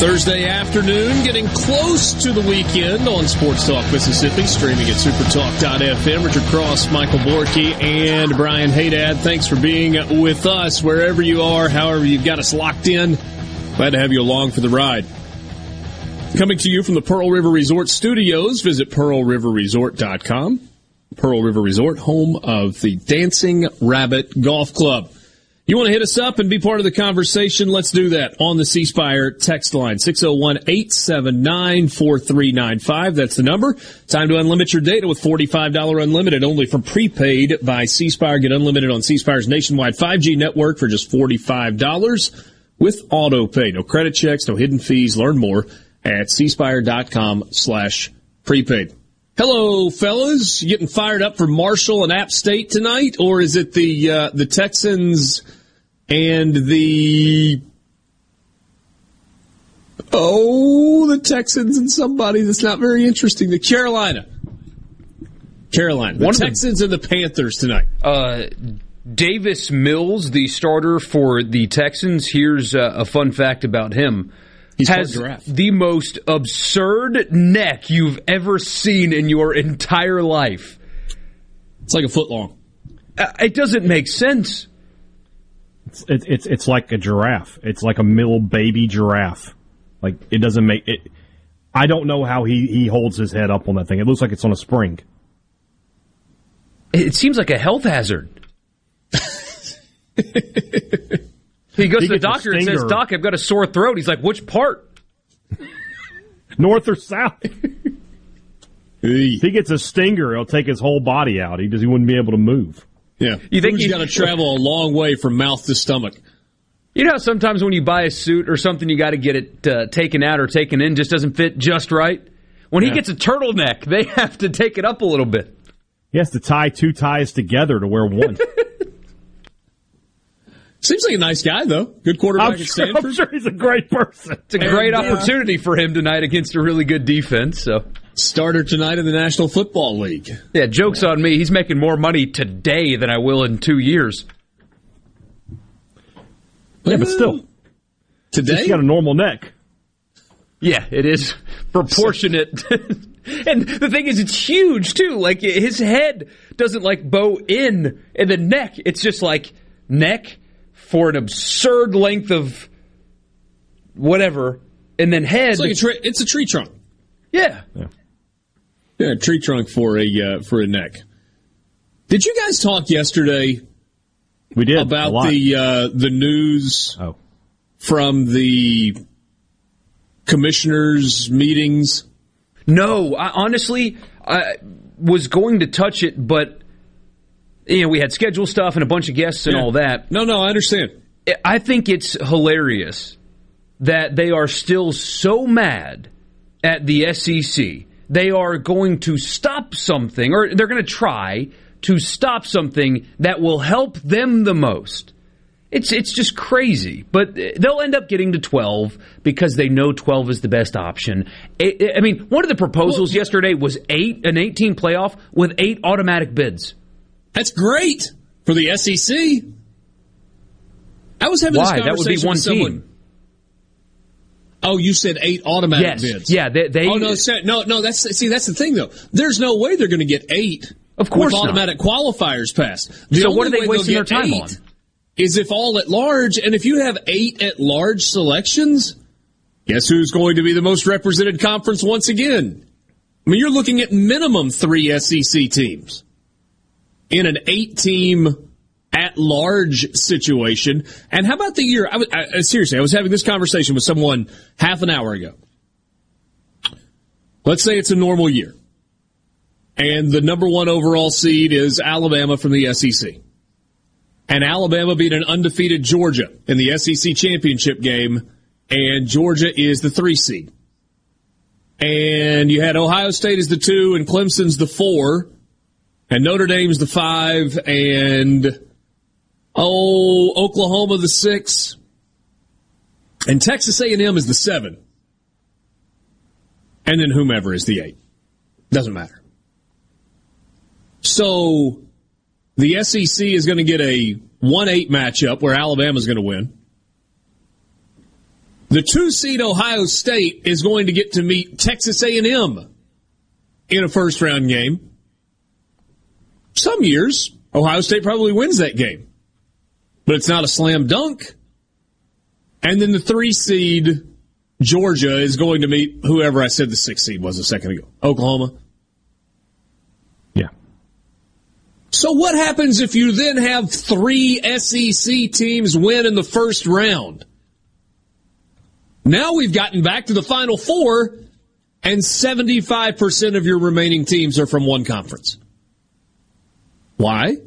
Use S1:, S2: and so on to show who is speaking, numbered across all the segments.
S1: Thursday afternoon, getting close to the weekend on Sports Talk Mississippi, streaming at supertalk.fm. Richard Cross, Michael Borky, and Brian Hadad. Thanks for being with us wherever you are, however you've got us locked in. Glad to have you along for the ride. Coming to you from the Pearl River Resort Studios, visit pearlriverresort.com. Pearl River Resort, home of the Dancing Rabbit Golf Club. You want to hit us up and be part of the conversation? Let's do that on the C Spire text line 601-879-4395. That's the number. Time to unlimit your data with $45 unlimited only from prepaid by C Spire. Get unlimited on C Spire's nationwide 5G network for just $45 with auto pay. No credit checks, no hidden fees. Learn more at cspire.com slash prepaid. Hello, fellas. You getting fired up for Marshall and App State tonight, or is it the uh, the Texans and the oh the Texans and somebody that's not very interesting, the Carolina, Carolina, the
S2: One
S1: Texans and the Panthers tonight.
S2: Uh, Davis Mills, the starter for the Texans. Here's uh, a fun fact about him.
S1: He's
S2: has the most absurd neck you've ever seen in your entire life.
S1: It's like a foot long.
S2: Uh, it doesn't make sense.
S3: It's, it's it's it's like a giraffe. It's like a little baby giraffe. Like it doesn't make it. I don't know how he he holds his head up on that thing. It looks like it's on a spring.
S2: It seems like a health hazard. he goes
S3: He
S2: to the doctor and says, "Doc, I've got a sore throat." He's like, "Which part?"
S3: North or south? if he gets a stinger, it'll take his whole body out. He just he wouldn't be able to move.
S1: Yeah,
S2: You think
S1: Food's
S2: he-
S1: got to travel a long way from mouth to stomach?
S2: You know, sometimes when you buy a suit or something, you got to get it uh, taken out or taken in, just doesn't fit just right. When he
S1: Yeah.
S2: gets a turtleneck, they have to take it up a little bit.
S3: He has to tie two ties together to wear one.
S1: Seems like a nice guy though. Good quarterback
S3: I'm
S1: at
S3: sure, I'm sure he's a great person.
S2: It's a great
S1: And, uh,
S2: opportunity for him tonight against a really good defense. So,
S1: Starter tonight in the National Football League.
S2: yeah, jokes on me. He's making more money today than I will in two years.
S3: Yeah, but still,
S1: Today,
S3: he's got a normal neck.
S2: Yeah, it is proportionate. and the thing is, it's huge too. Like his head doesn't like bow in, and the neck, it's just like neck for an absurd length of whatever, and then head.
S1: it's like a tree. It's a tree trunk.
S2: yeah.
S1: Yeah, a tree trunk for a uh, for a neck. Did you guys talk yesterday
S3: We did
S1: about the uh, the news
S3: oh
S1: from the commissioners' meetings?
S2: No, I, honestly, I was going to touch it, but you know we had schedule stuff and a bunch of guests and
S1: Yeah.
S2: all that.
S1: No, no, I understand.
S2: I think it's hilarious that they are still so mad at the SEC. They are going to stop something, or they're going to try to stop something that will help them the most. It's it's just crazy, but they'll end up getting to twelve because they know twelve is the best option. I, I mean, one of the proposals yesterday was eight, an eighteen playoff with eight automatic bids.
S1: That's great for the SEC. I was having
S2: Why?
S1: this
S2: That would be
S1: conversation
S2: one
S1: with someone.
S2: team.
S1: Oh, you said eight automatic
S2: Yes.
S1: bids.
S2: Yeah, they- they-
S1: oh no, no, no. That's see, that's the thing though. There's no way they're going to get eight.
S2: Of course
S1: with
S2: not.
S1: automatic qualifiers passed. The
S2: So what are they wasting their time on?
S1: Is if all at large, and if you have eight at large selections, guess who's going to be the most represented conference once again? I mean, you're looking at minimum three SEC teams in an eight team at large situation. And how about the year? I, was- I, seriously, I was having this conversation with someone half an hour ago. Let's say it's a normal year. And the number one overall seed is Alabama from the SEC. And Alabama beat an undefeated Georgia in the SEC championship game. And Georgia is the three seed. And you had Ohio State as the two and Clemson's the four. And Notre Dame's the five and oh, Oklahoma the six. And Texas A&M is the seven. And then whomever is the eight. Doesn't matter. So the SEC is going to get a 1-8 matchup where Alabama's going to win. The two seed Ohio State is going to get to meet Texas A&M in a first round game. Some years, Ohio State probably wins that game, but it's not a slam dunk. And then the three seed Georgia is going to meet whoever I said the six seed was a second ago, Oklahoma.
S3: Yeah.
S1: So what happens if you then have three SEC teams win in the first round? Now we've gotten back to the final four and 75% of your remaining teams are from one conference. Why?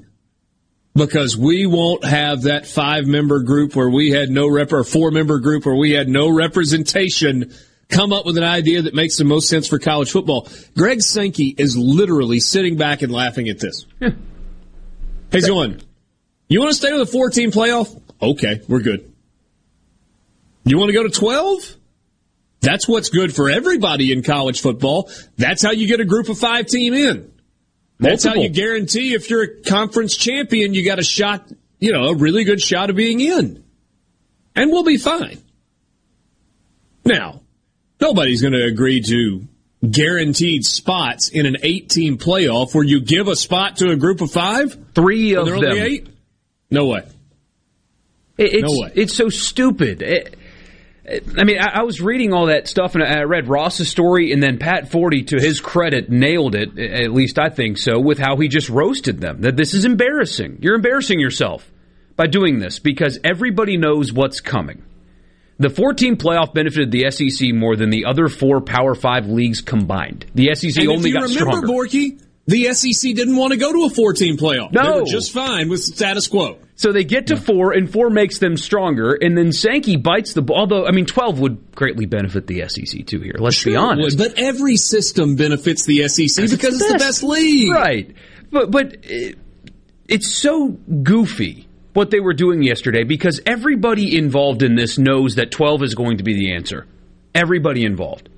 S1: Because we won't have that five member group where we had no rep or four member group where we had no representation come up with an idea that makes the most sense for college football. Greg Sankey is literally sitting back and laughing at this. He's going, you want to stay with a four team playoff? Okay, we're good. You want to go to 12? That's what's good for everybody in college football. That's how you get a group of five team in. That's how you guarantee if you're a conference champion, you got a shot, you know, a really good shot of being in. And we'll be fine. Now, nobody's going to agree to guaranteed spots in an eight team playoff where you give a spot to a group of five.
S2: Three of them.
S1: only eight? No way.
S2: It's,
S1: No way.
S2: it's so stupid. It- I mean, I, I was reading all that stuff and I read Ross's story, and then Pat Forde, to his credit, nailed it. At least I think so, with how he just roasted them. That this is embarrassing. You're embarrassing yourself by doing this because everybody knows what's coming. The 14 playoff benefited the SEC more than the other four Power Five leagues combined. The SEC
S1: And
S2: only got
S1: remember,
S2: stronger.
S1: Borky, the SEC didn't want to go to a 14 playoff. They
S2: No.
S1: were just fine with status quo.
S2: So they get to four, and four makes them stronger, and then Sankey bites the ball. Although, I mean, 12 would greatly benefit the SEC too here. Let's be
S1: Sure it
S2: honest.
S1: would, but every system benefits the SEC because it's the best league.
S2: Right. But, but it, it's so goofy what they were doing yesterday because everybody involved in this knows that 12 is going to be the answer. Everybody involved.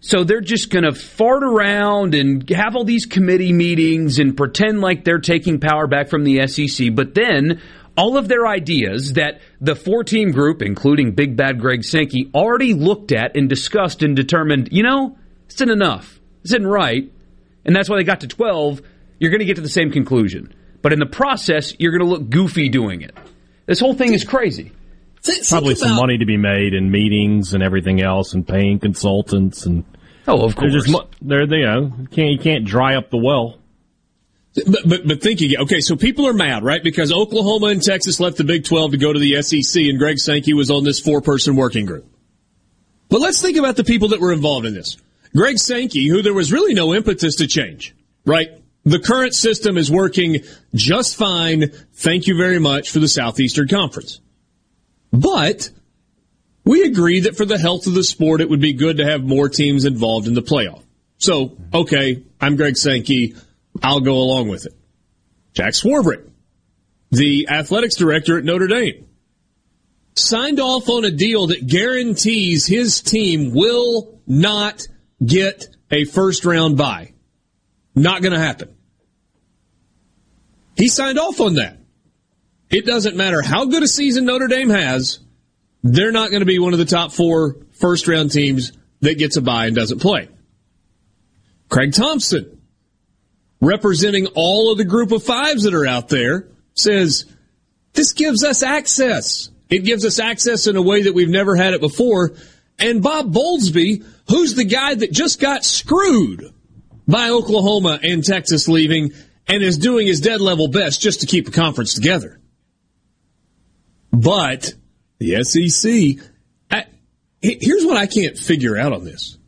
S2: So they're just going to fart around and have all these committee meetings and pretend like they're taking power back from the SEC. But then all of their ideas that the four team group, including Big Bad Greg Sankey, already looked at and discussed and determined, you know, this isn't enough. This isn't right. And that's why they got to 12. You're going to get to the same conclusion. But in the process, you're going to look goofy doing it. This whole thing is crazy.
S1: Think- think
S3: Probably some money to be made in meetings and everything else, and paying consultants, and
S2: Oh, of
S3: they're
S2: course.
S3: just they're you know you can't you can't dry up the well.
S1: But, but but think again. Okay, so people are mad, right? Because Oklahoma and Texas left the Big 12 to go to the SEC, and Greg Sankey was on this four-person working group. But let's think about the people that were involved in this. Greg Sankey, who there was really no impetus to change, right? The current system is working just fine. Thank you very much for the Southeastern Conference. But we agree that for the health of the sport, it would be good to have more teams involved in the playoff. So, okay, I'm Greg Sankey. I'll go along with it. Jack Swarbrick, the athletics director at Notre Dame, signed off on a deal that guarantees his team will not get a first round bye. Not going to happen. He signed off on that. It doesn't matter how good a season Notre Dame has, they're not going to be one of the top four first round teams that gets a bye and doesn't play. Craig Thompson, representing all of the group of fives that are out there, says this gives us access. It gives us access in a way that we've never had it before. And Bob Bowlesby, who's the guy that just got screwed by Oklahoma and Texas leaving and is doing his dead level best just to keep the conference together. But the SEC, I, here's what I can't figure out on this.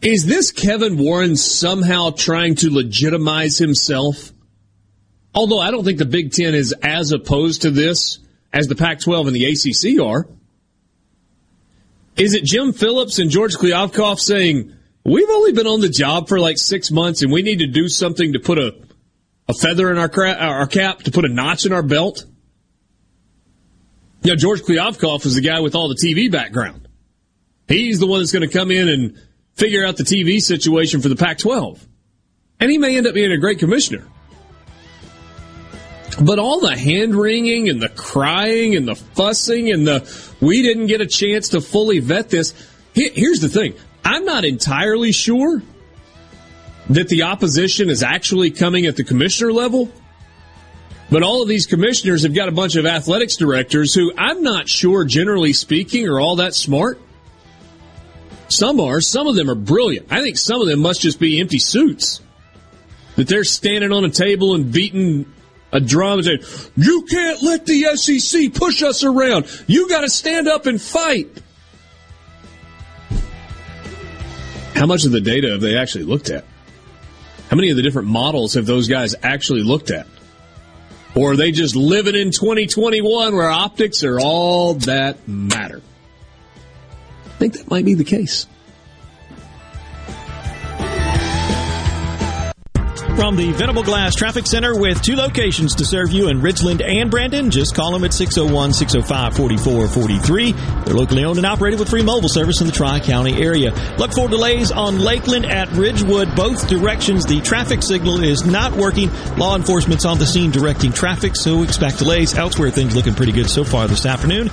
S1: Is this Kevin Warren somehow trying to legitimize himself? Although I don't think the Big Ten is as opposed to this as the Pac 12 and the ACC are. Is it Jim Phillips and George Kliavkoff saying, we've only been on the job for like six months and we need to do something to put a, a feather in our, cra- our cap, to put a notch in our belt? Know, George Kliavkoff is the guy with all the TV background. He's the one that's going to come in and figure out the TV situation for the Pac 12. And he may end up being a great commissioner. But all the hand wringing and the crying and the fussing and the we didn't get a chance to fully vet this. Here's the thing I'm not entirely sure that the opposition is actually coming at the commissioner level. But all of these commissioners have got a bunch of athletics directors who I'm not sure, generally speaking, are all that smart. Some are. Some of them are brilliant. I think some of them must just be empty suits. That they're standing on a table and beating a drum and saying, You can't let the SEC push us around. You got to stand up and fight. How much of the data have they actually looked at? How many of the different models have those guys actually looked at? Or are they just living in 2021 where optics are all that matter? I think that might be the case.
S4: From the Venable Glass Traffic Center with two locations to serve you in Ridgeland and Brandon. Just call them at 601 605 4443. They're locally owned and operated with free mobile service in the Tri County area. Look for delays on Lakeland at Ridgewood, both directions. The traffic signal is not working. Law enforcement's on the scene directing traffic, so expect delays. Elsewhere, things looking pretty good so far this afternoon.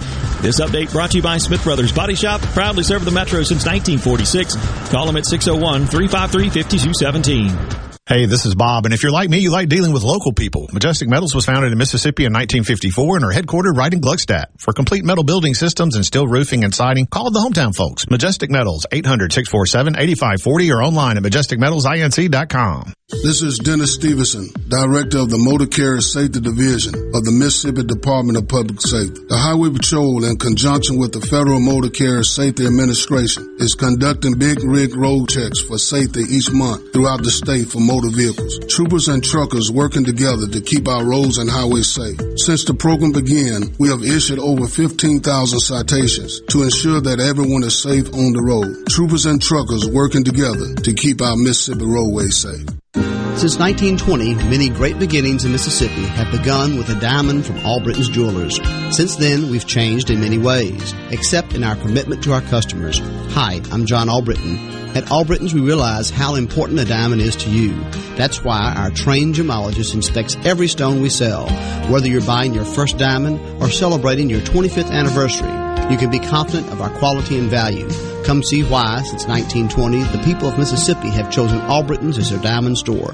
S4: This update brought to you by Smith Brothers Body Shop, proudly serve the Metro since 1946. Call them at 601 353 5217.
S5: Hey, this is Bob, and if you're like me, you like dealing with local people. Majestic Metals was founded in Mississippi in 1954 and are headquartered right in Gluckstadt. For complete metal building systems and steel roofing and siding, call the hometown folks. Majestic Metals, 800-647-8540 or online at majesticmetalsinc.com.
S6: This is Dennis Stevenson, Director of the Motor Carrier Safety Division of the Mississippi Department of Public Safety. The Highway Patrol, in conjunction with the Federal Motor Carrier Safety Administration, is conducting big rig road checks for safety each month throughout the state for motor vehicles. Troopers and truckers working together to keep our roads and highways safe. Since the program began, we have issued over 15,000 citations to ensure that everyone is safe on the road. Troopers and truckers working together to keep our Mississippi roadways safe.
S7: Since 1920, many great beginnings in Mississippi have begun with a diamond from Albritton's Jewelers. Since then, we've changed in many ways, except in our commitment to our customers. Hi, I'm John Albritton. At Albritton's, we realize how important a diamond is to you. That's why our trained gemologist inspects every stone we sell. Whether you're buying your first diamond or celebrating your 25th anniversary, you can be confident of our quality and value. Come see why, since 1920, the people of Mississippi have chosen Albritton's as their diamond store.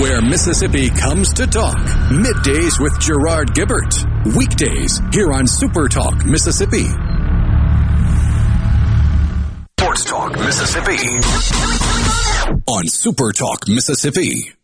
S8: where Mississippi comes to talk. Middays with Gerard Gibert. Weekdays here on Super Talk Mississippi. Sports Talk Mississippi. On Super Talk Mississippi.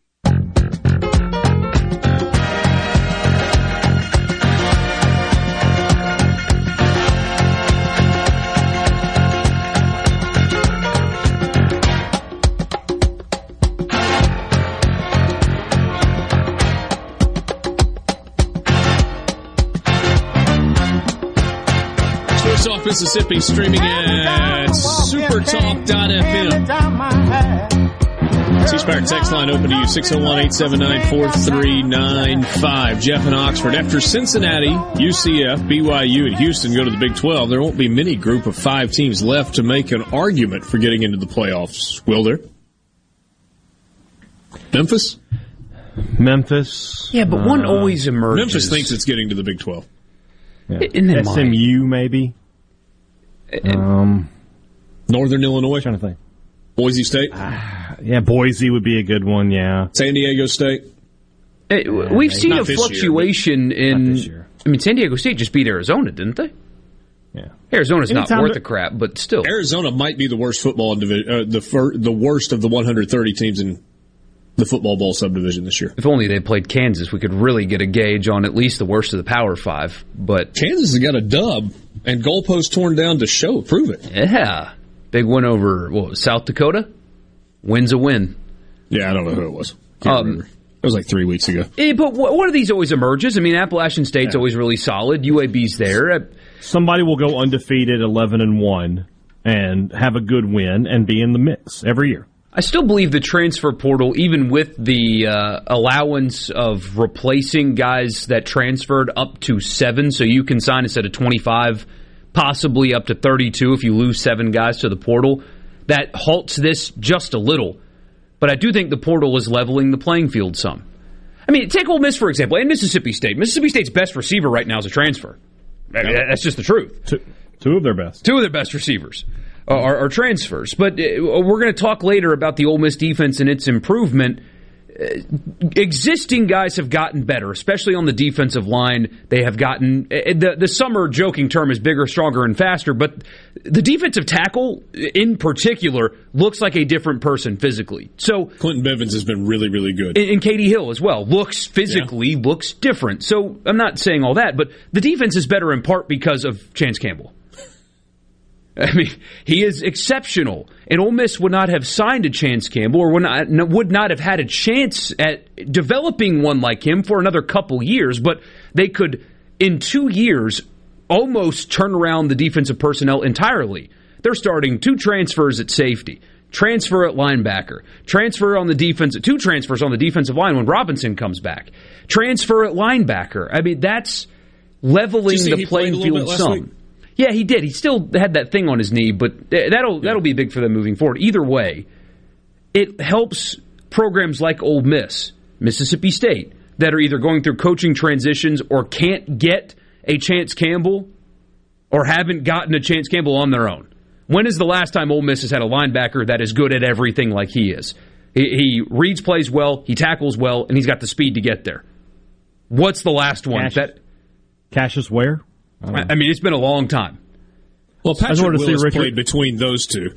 S1: Mississippi, streaming at supertalk.fm. C-Spire text line open to you, 601-879-4395. Jeff in Oxford. After Cincinnati, UCF, BYU, and Houston go to the Big 12, there won't be many group of five teams left to make an argument for getting into the playoffs, will there? Memphis?
S3: Memphis.
S2: Yeah, but one uh, always emerges.
S1: Memphis thinks it's getting to the Big 12.
S3: Yeah. SMU, maybe. Um,
S1: Northern Illinois.
S3: trying to think.
S1: Boise State.
S3: Uh, yeah, Boise would be a good one. Yeah.
S1: San Diego State.
S2: Hey, we've seen a fluctuation year, in. I mean, San Diego State just beat Arizona, didn't they?
S3: Yeah.
S2: Arizona's Anytime not worth the crap, but still.
S1: Arizona might be the worst football division, uh, the fir- the worst of the 130 teams in the football bowl subdivision this year.
S2: If only they played Kansas, we could really get a gauge on at least the worst of the Power Five. But
S1: Kansas has got a dub and goalposts torn down to show prove it.
S2: Yeah, big win over what, South Dakota. Wins a win.
S1: Yeah, I don't know who it was. Can't um. It was like three weeks ago.
S2: Yeah, but one of these always emerges. I mean, Appalachian State's yeah. always really solid. UAB's there.
S3: Somebody will go undefeated, eleven and one, and have a good win and be in the mix every year.
S2: I still believe the transfer portal, even with the uh, allowance of replacing guys that transferred up to seven, so you can sign instead of 25, possibly up to 32 if you lose seven guys to the portal, that halts this just a little. But I do think the portal is leveling the playing field some. I mean, take Ole Miss, for example, and Mississippi State. Mississippi State's best receiver right now is a transfer. That's just the truth.
S3: Two, two of their best.
S2: Two of their best receivers. Uh, are, are transfers. But uh, we're going to talk later about the Ole Miss defense and its improvement. Uh, existing guys have gotten better, especially on the defensive line. They have gotten the the summer joking term is bigger, stronger, and faster. But the defensive tackle, in particular, looks like a different person physically. So
S1: Clinton Bevins has been really, really good,
S2: and, and KD Hill as well looks physically yeah. looks different. So I'm not saying all that, but the defense is better in part because of Chance Campbell. I mean, he is exceptional, and Ole Miss would not have signed a Chance Campbell, or would not, would not have had a chance at developing one like him for another couple years. But they could, in two years, almost turn around the defensive personnel entirely. They're starting two transfers at safety, transfer at linebacker, transfer on the defense, two transfers on the defensive line when Robinson comes back, transfer at linebacker. I mean, that's leveling the playing field some. Week? Yeah, he did. He still had that thing on his knee, but that'll that'll be big for them moving forward. Either way, it helps programs like Ole Miss, Mississippi State, that are either going through coaching transitions or can't get a Chance Campbell or haven't gotten a Chance Campbell on their own. When is the last time Ole Miss has had a linebacker that is good at everything like he is? He, he reads plays well, he tackles well, and he's got the speed to get there. What's the last one?
S3: Cassius, that Cassius Ware?
S2: I, I mean, it's been a long time.
S1: Well, Patrick I Willis Richard, played between those two.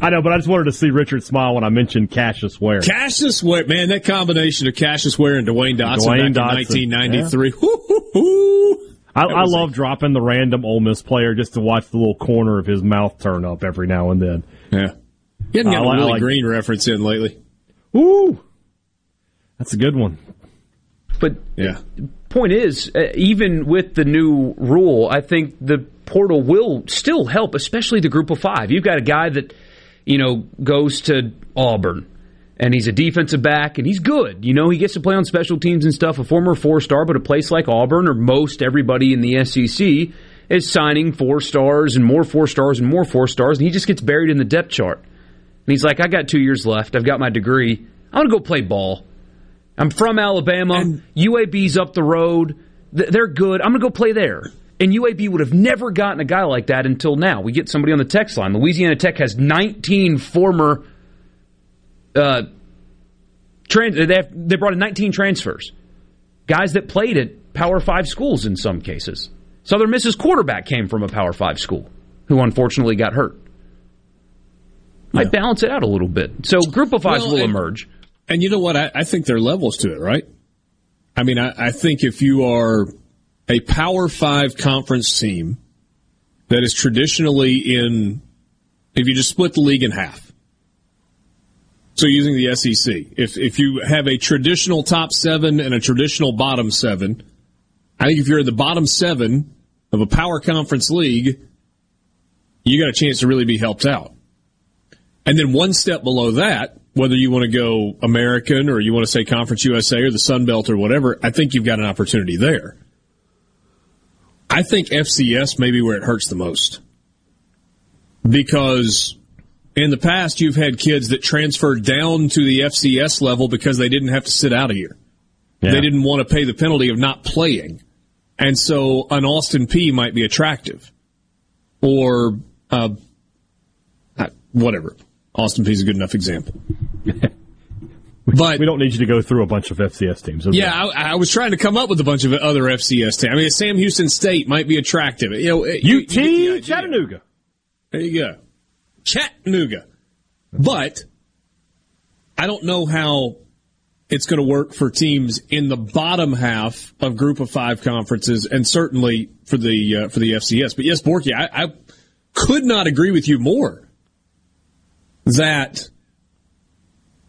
S3: I know, but I just wanted to see Richard smile when I mentioned Cassius Ware.
S1: Cassius Ware, man, that combination of Cassius Ware and Dwayne Dotson Dwayne back Dotson. in 1993. Yeah.
S3: I, I love a, dropping the random Ole Miss player just to watch the little corner of his mouth turn up every now and then.
S1: Yeah. He hasn't got uh, a Willie like, Green reference in lately.
S3: Ooh. That's a good one.
S2: But
S1: yeah
S2: point is, uh, even with the new rule, I think the portal will still help, especially the group of five. You've got a guy that, you know, goes to Auburn. and he's a defensive back, and he's good. You know, he gets to play on special teams and stuff. A former four star, but a place like Auburn or most everybody in the SEC is signing four stars and more four stars and more four stars, and he just gets buried in the depth chart. And he's like, I got two years left. I've got my degree. I'm going to go play ball. I'm from Alabama. And UAB's up the road. They're good. I'm going to go play there. And UAB would have never gotten a guy like that until now. We get somebody on the text line. Louisiana Tech has 19 former. Uh, trans- they, have, they brought in 19 transfers. Guys that played at Power 5 schools in some cases. Southern Miss's quarterback came from a Power 5 school who unfortunately got hurt. Might yeah. balance it out a little bit. So group of fives well, will emerge.
S1: And you know what? I, I, think there are levels to it, right? I mean, I, I think if you are a Power Five conference team that is traditionally in, if you just split the league in half, so using the SEC, if if you have a traditional top seven and a traditional bottom seven, I think if you're in the bottom seven of a power conference league, you got a chance to really be helped out. And then one step below that, whether you want to go American or you want to say Conference USA or the Sun Belt or whatever, I think you've got an opportunity there. I think FCS may be where it hurts the most. Because in the past, you've had kids that transferred down to the FCS level because they didn't have to sit out a year. Yeah. They didn't want to pay the penalty of not playing. And so an Austin Peay might be attractive. Or, uh, whatever. Austin Peay is a good enough example.
S3: But we don't need you to go through a bunch of FCS teams.
S1: Yeah, I, I, was trying to come up with a bunch of other FCS teams. I mean, Sam Houston State might be attractive. You know,
S3: UT you, you Chattanooga.
S1: There you go, Chattanooga. But I don't know how it's going to work for teams in the bottom half of Group of Five conferences, and certainly for the uh, for the FCS. But yes, Borky, I, I could not agree with you more that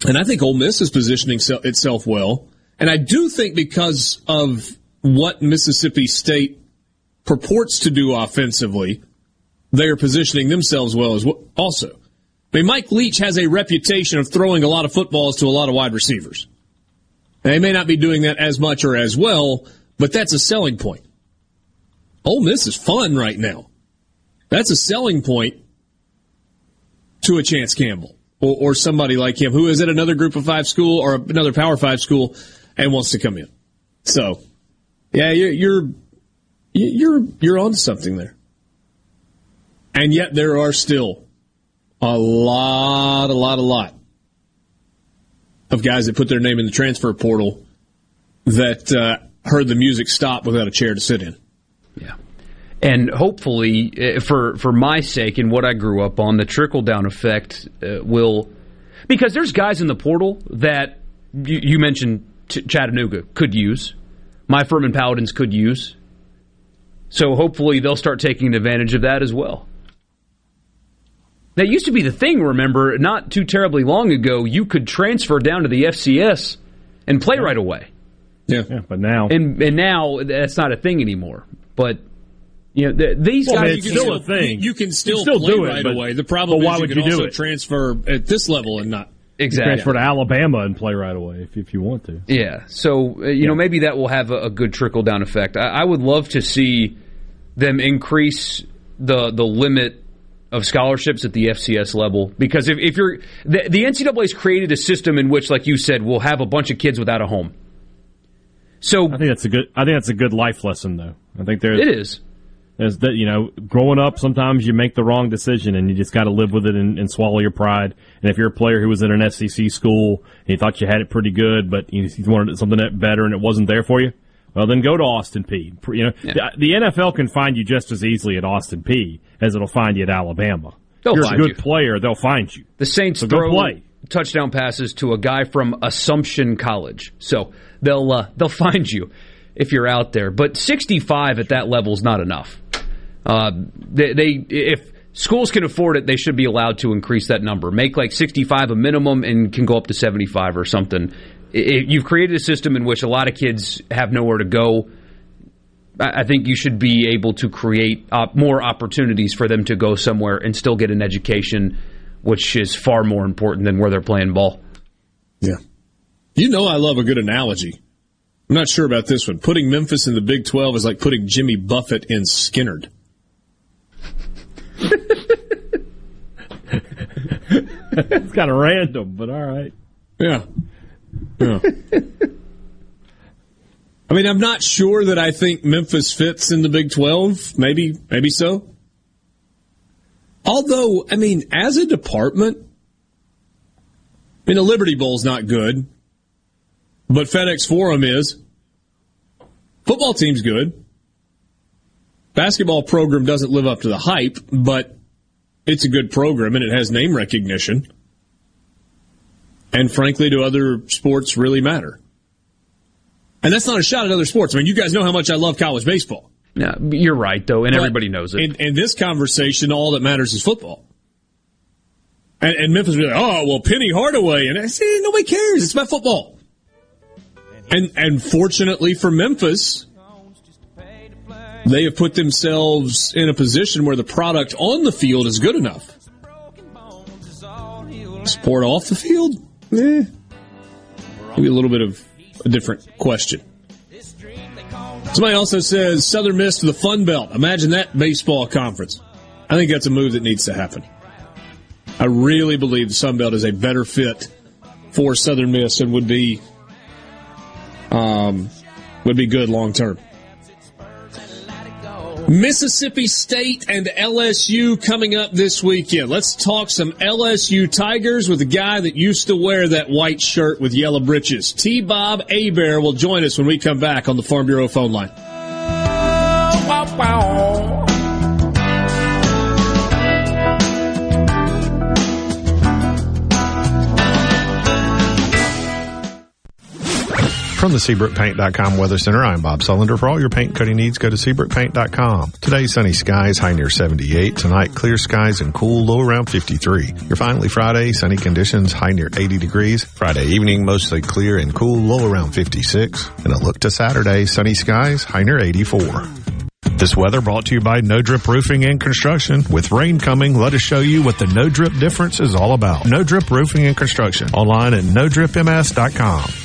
S1: and I think Ole Miss is positioning itself well. And I do think because of what Mississippi State purports to do offensively, they are positioning themselves well as well also. I mean, Mike Leach has a reputation of throwing a lot of footballs to a lot of wide receivers. They may not be doing that as much or as well, but that's a selling point. Ole Miss is fun right now. That's a selling point to a Chance Campbell or, or somebody like him who is at another group of five school or another power five school and wants to come in. So, yeah, you're, you're, you're, you're on something there. And yet there are still a lot, a lot, a lot of guys that put their name in the transfer portal that uh, heard the music stop without a chair to sit in.
S2: Yeah and hopefully, uh, for for my sake and what I grew up on, the trickle down effect uh, will, because there's guys in the portal that you, you mentioned Chattanooga could use, my Furman Paladins could use. So hopefully they'll start taking advantage of that as well. That used to be the thing, remember, not too terribly long ago, you could transfer down to the FCS and play right away.
S1: Yeah.
S3: yeah but now.
S2: And, and now that's not a thing anymore. But you know, the, these well, guys,
S1: it's still a thing. You, can still, still play do it right away. The problem is why would you, can you also transfer at this level and not
S2: exactly
S3: transfer to Alabama and play right away if, if you want to.
S2: Yeah. So uh, you yeah. know maybe that will have a, a good trickle down effect. I, I, would love to see them increase the the limit of scholarships at the FCS level because if, if you're the, the NCAA has created a system in which, like you said, we'll have a bunch of kids without a home. So
S3: I think that's a good. I think that's a good life lesson, though. I think there
S2: it is.
S3: That you know, growing up, sometimes you make the wrong decision, and you just got to live with it and, and, swallow your pride. And if you're a player who was in an SEC school and you thought you had it pretty good, but you, you wanted something better and it wasn't there for you, well, then go to Austin Peay. You know, yeah. the, the, NFL can find you just as easily at Austin Peay as it'll find you at Alabama.
S2: They'll
S3: if you're a good
S2: you.
S3: player, they'll find you.
S2: The Saints so throw play. touchdown passes to a guy from Assumption College, so they'll uh, they'll find you if you're out there. But 65 at that level is not enough. Uh, they, they, if schools can afford it, they should be allowed to increase that number. Make like 65 a minimum and can go up to 75 or something. It, you've created a system in which a lot of kids have nowhere to go. I think you should be able to create more opportunities for them to go somewhere and still get an education, which is far more important than where they're playing ball.
S1: Yeah. You know I love a good analogy. I'm not sure about this one. Putting Memphis in the Big 12 is like putting Jimmy Buffett in Skynyrd.
S3: it's kind of random, but all right.
S1: Yeah. Yeah. I mean, I'm not sure that I think Memphis fits in the Big 12. Maybe, maybe so. Although, I mean, as a department, I mean, the Liberty Bowl's not good, but FedEx Forum is. Football team's good. Basketball program doesn't live up to the hype, but it's a good program and it has name recognition. And frankly, do other sports really matter? And that's not a shot at other sports. I mean, you guys know how much I love college baseball.
S2: Yeah, you're right, though, and but everybody knows it.
S1: In, in, this conversation, all that matters is football. And, and Memphis will be like, oh, well, Penny Hardaway. And I say, nobody cares. It's about football. And, and fortunately for Memphis, they have put themselves in a position where the product on the field is good enough. Sport off the field? Eh. Maybe a little bit of a different question. Somebody also says Southern Miss to the Fun Belt. Imagine that baseball conference. I think that's a move that needs to happen. I really believe the Sun Belt is a better fit for Southern Miss and would be um, would be good long term. Mississippi State and LSU coming up this weekend. Let's talk some LSU Tigers with a guy that used to wear that white shirt with yellow breeches. T. Bob Hebert will join us when we come back on the Farm Bureau phone line.
S5: From the SeabrookPaint.com Weather Center, I'm Bob Sullender. For all your paint coating needs, go to SeabrookPaint.com. Today, sunny skies, high near 78. Tonight, clear skies and cool, low around 53. You're finally Friday, sunny conditions, high near 80 degrees. Friday evening, mostly clear and cool, low around 56. And a look to Saturday, sunny skies, high near 84. This weather brought to you by No Drip Roofing and Construction. With rain coming, let us show you what the No Drip difference is all about. No Drip Roofing and Construction. Online at NoDripMS.com.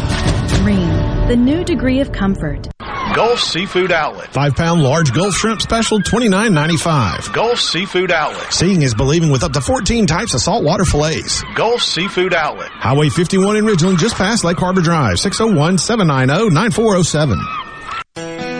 S9: Rheem, the new degree of comfort.
S10: Gulf Seafood Outlet.
S5: Five pound large Gulf shrimp special, twenty nine ninety five.
S10: Gulf Seafood Outlet.
S5: Seeing is believing with up to 14 types of saltwater fillets.
S10: Gulf Seafood Outlet.
S5: Highway 51 in Ridgeland, just past Lake Harbor Drive, 601 790 9407.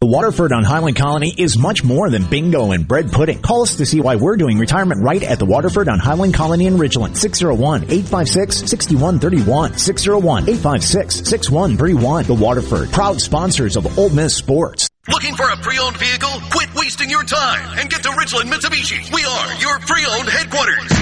S11: The Waterford on Highland Colony is much more than bingo and bread pudding. Call us to see why we're doing retirement right at the Waterford on Highland Colony in Ridgeland. 601-856-6131. 601-856-6131. The Waterford, proud sponsors of Ole Miss Sports.
S12: Looking for a pre-owned vehicle? Quit wasting your time and get to Ridgeland Mitsubishi. We are your pre-owned headquarters.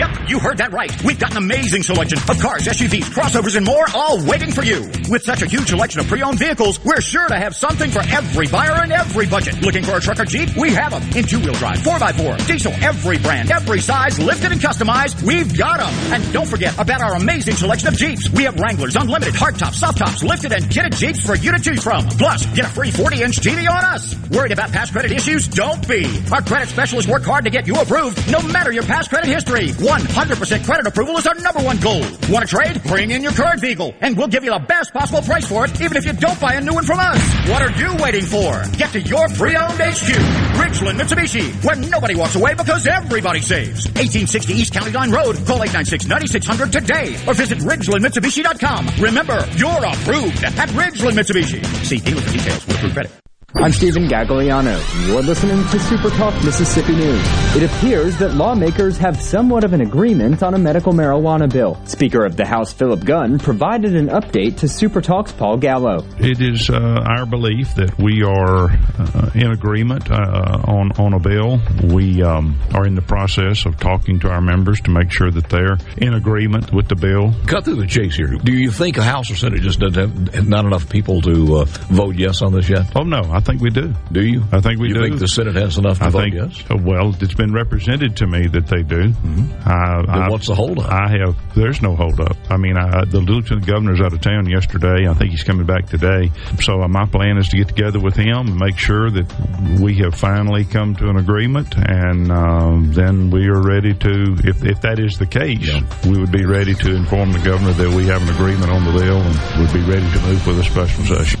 S13: Yep, you heard that right. We've got an amazing selection of cars, SUVs, crossovers, and more, all waiting for you. With such a huge selection of pre-owned vehicles, we're sure to have something for every buyer and every budget. Looking for a truck or Jeep? We have them. In two-wheel drive, 4x4, diesel, every brand, every size, lifted and customized, we've got them. And don't forget about our amazing selection of Jeeps. We have Wranglers, unlimited, hardtops, soft tops, lifted and kitted Jeeps for you to choose from. Plus, get a free 40-inch TV on us. Worried about past credit issues? Don't be. Our credit specialists work hard to get you approved, no matter your past credit history. 100% credit approval is our number one goal. Want to trade? Bring in your current vehicle, and we'll give you the best possible price for it, even if you don't buy a new one from us. What are you waiting for? Get to your pre-owned HQ, Ridgeland Mitsubishi, where nobody walks away because everybody saves. 1860 East County Line Road. Call 896-9600 today, or visit RidgelandMitsubishi.com. Remember, you're approved at Ridgeland Mitsubishi. See dealer for details with approved credit.
S14: I'm Stephen Gagliano. You're listening to Super Talk Mississippi News. It appears that lawmakers have somewhat of an agreement on a medical marijuana bill. Speaker of the House Philip Gunn provided an update to Super Talk's Paul Gallo.
S15: It is uh, our belief that we are uh, in agreement uh, on on a bill. We um, are in the process of talking to our members to make sure that they're in agreement with the bill.
S12: Cut through the chase here. Do you think a House or Senate just doesn't have not enough people to uh, vote yes on this yet?
S15: Oh no, I think we do.
S12: Do you?
S15: I think we
S12: you
S15: do.
S12: You think the Senate has enough to
S15: I
S12: vote
S15: think,
S12: yes?
S15: uh, Well, it's been represented to me that they do. Mm-hmm. I, I-
S12: what's the holdup?
S15: I have. There's no holdup. I mean, I, the lieutenant governor's out of town yesterday. I think he's coming back today. So uh, my plan is to get together with him and make sure that we have finally come to an agreement, and um, then we are ready to. If if that is the case, we would be ready to inform the governor that we have an agreement on the bill and would be ready to move with a special session.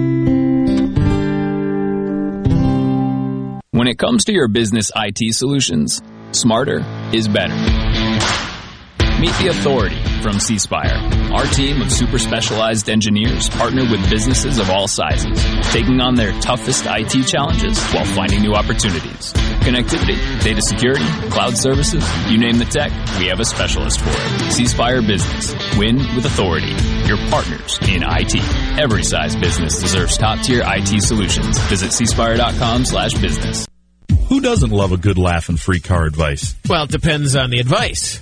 S16: When it comes to your business IT solutions, smarter is better. Meet the authority from C Spire. Our team of super specialized engineers partner with businesses of all sizes, taking on their toughest IT challenges while finding new opportunities. Connectivity, data security, cloud services, you name the tech, we have a specialist for it. C Spire Business. Win with authority. Your partners in IT. Every size business deserves top tier IT solutions. Visit cspire.com slash business.
S17: Who doesn't love a good laugh and free car advice?
S18: Well, it depends on the advice.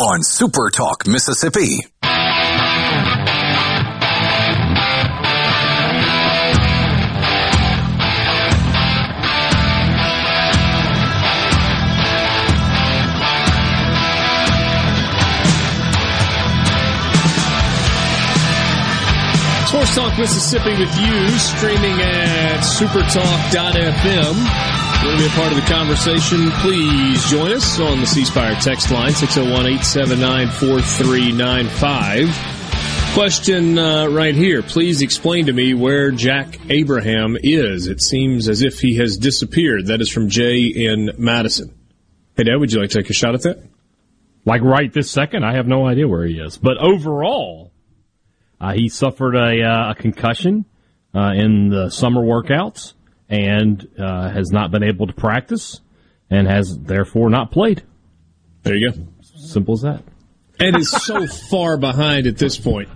S8: On Super Talk Mississippi.
S1: Sports Talk Mississippi with you, streaming at supertalk.fm. Want to be a part of the conversation? Please join us on the C Spire text line, 601 879 4395. Question uh, right here. Please explain to me where Jack Abraham is. It seems as if he has disappeared. That is from Jay in Madison. Hey, Dad, would you like to take a shot at that?
S3: Like right this second, I have no idea where he is. But overall, uh, he suffered a, uh, a concussion uh, in the summer workouts and uh, has not been able to practice and has therefore not played.
S1: There you go.
S3: Simple as that.
S1: and is so far behind at this point.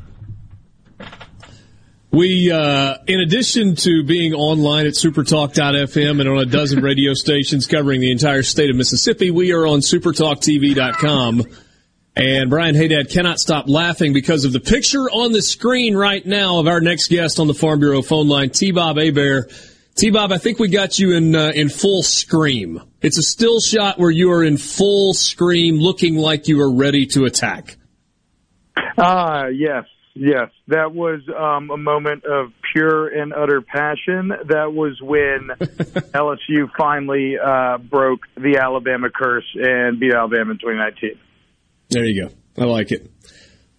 S1: We, uh, in addition to being online at supertalk.fm and on a dozen radio stations covering the entire state of Mississippi, we are on supertalktv.com. And Brian Hadad cannot stop laughing because of the picture on the screen right now of our next guest on the Farm Bureau phone line, T-Bob Hebert. T-Bob, I think we got you in uh, in full scream. It's a still shot where you are in full scream, looking like you are ready to attack.
S19: Ah, yes, yes. That was um, a moment of pure and utter passion. That was when LSU finally uh, broke the Alabama curse and beat Alabama in 2019.
S1: There you go. I like it.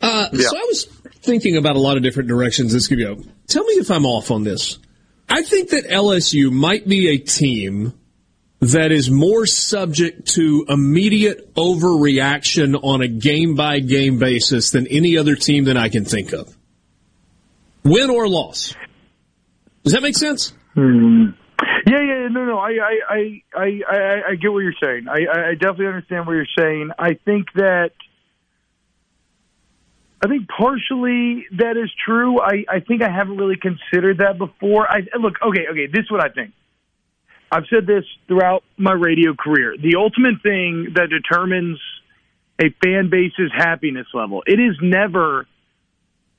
S1: Uh,
S19: Yeah.
S1: So I was thinking about a lot of different directions this could go. Tell me if I'm off on this. I think that LSU might be a team that is more subject to immediate overreaction on a game by game basis than any other team that I can think of? Win or loss? Does that make sense?
S19: Hmm. Yeah, yeah, no, no. I, I, I, I, I, get what you're saying. I, I definitely understand what you're saying. I think that, I think partially that is true. I, I think I haven't really considered that before. I look, okay, okay. This is what I think. I've said this throughout my radio career. The ultimate thing that determines a fan base's happiness level, it is never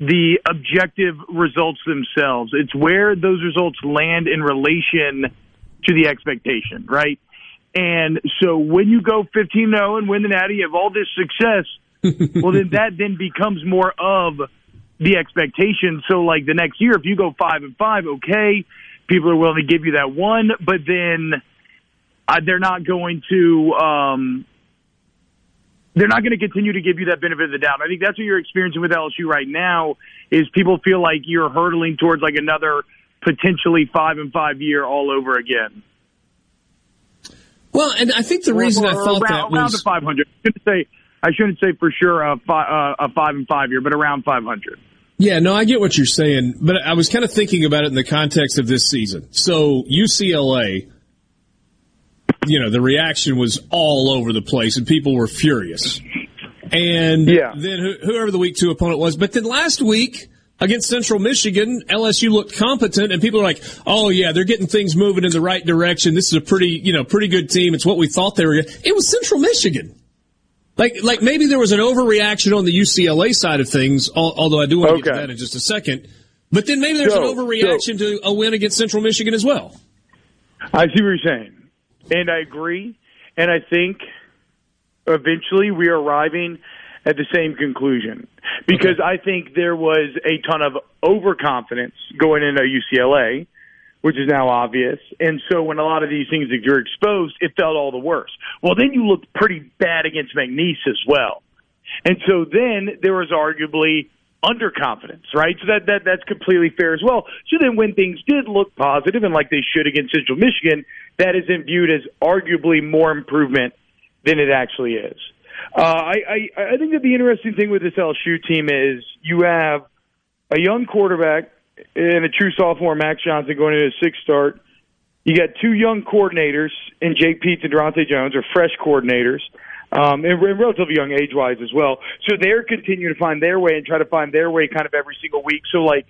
S19: the objective results themselves. It's where those results land in relation to the expectation, right? And so when you go 15-0 and win the Natty, you have all this success, well then that then becomes more of the expectation. So like the next year, if you go five and five, okay, people are willing to give you that one, but then uh, they're not going to um, they're not going to continue to give you that benefit of the doubt. I think that's what you're experiencing with LSU right now is people feel like you're hurtling towards like another potentially five and five year all over again.
S1: Well, and I think the reason
S19: or,
S1: I thought
S19: around,
S1: that was
S19: around the 500. I say I shouldn't say for sure a, fi- uh, a five and five year, but around 500.
S1: Yeah, no, I get what you're saying, but I was kind of thinking about it in the context of this season. So UCLA, you know, the reaction was all over the place, and people were furious. And
S19: yeah.
S1: then whoever the week two opponent was, but then last week against Central Michigan, LSU looked competent, and people are like, "Oh yeah, they're getting things moving in the right direction. This is a pretty, you know, pretty good team. It's what we thought they were." It was Central Michigan. Like, like maybe there was an overreaction on the UCLA side of things, although I do want to get to that in just a second. But then maybe there's
S19: So-
S1: an overreaction to a win against Central Michigan as well.
S19: I see what you're saying, and I agree. And I think eventually we are arriving at the same conclusion because I think there was a ton of overconfidence going into UCLA, which is now obvious. And so when a lot of these things that you're exposed, it felt all the worse. Well, then you looked pretty bad against McNeese as well. And so then there was arguably underconfidence, right? So that, that that's completely fair as well. So then when things did look positive and like they should against Central Michigan, that isn't viewed as arguably more improvement than it actually is. Uh, I, I I think that the interesting thing with this LSU team is you have a young quarterback and a true sophomore, Max Johnson, going into his sixth start. You got two young coordinators in Jake Peetz and Daronte Jones, or fresh coordinators, um, and re- relatively young age wise as well. So they're continuing to find their way and try to find their way kind of every single week. So like,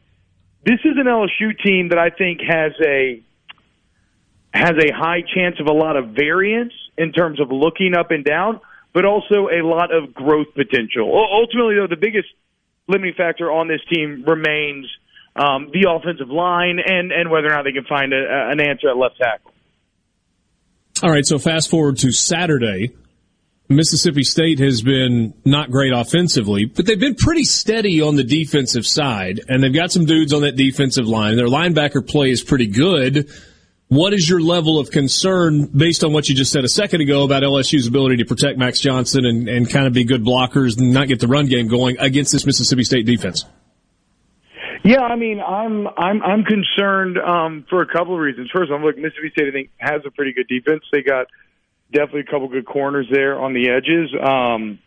S19: this is an LSU team that I think has a has a high chance of a lot of variance in terms of looking up and down, but also a lot of growth potential. Ultimately, though, the biggest limiting factor on this team remains um, the offensive line and and whether or not they can find a, an answer at left tackle.
S1: All right, so fast forward to Saturday. Mississippi State has been not great offensively, but they've been pretty steady on the defensive side, and they've got some dudes on that defensive line. Their linebacker play is pretty good. What is your level of concern based on what you just said a second ago about LSU's ability to protect Max Johnson and, and kind of be good blockers and not get the run game going against this Mississippi State defense?
S19: Yeah, I mean, I'm I'm I'm concerned um, for a couple of reasons. First, I'm look Mississippi State. I think has a pretty good defense. They got definitely a couple good corners there on the edges. Um,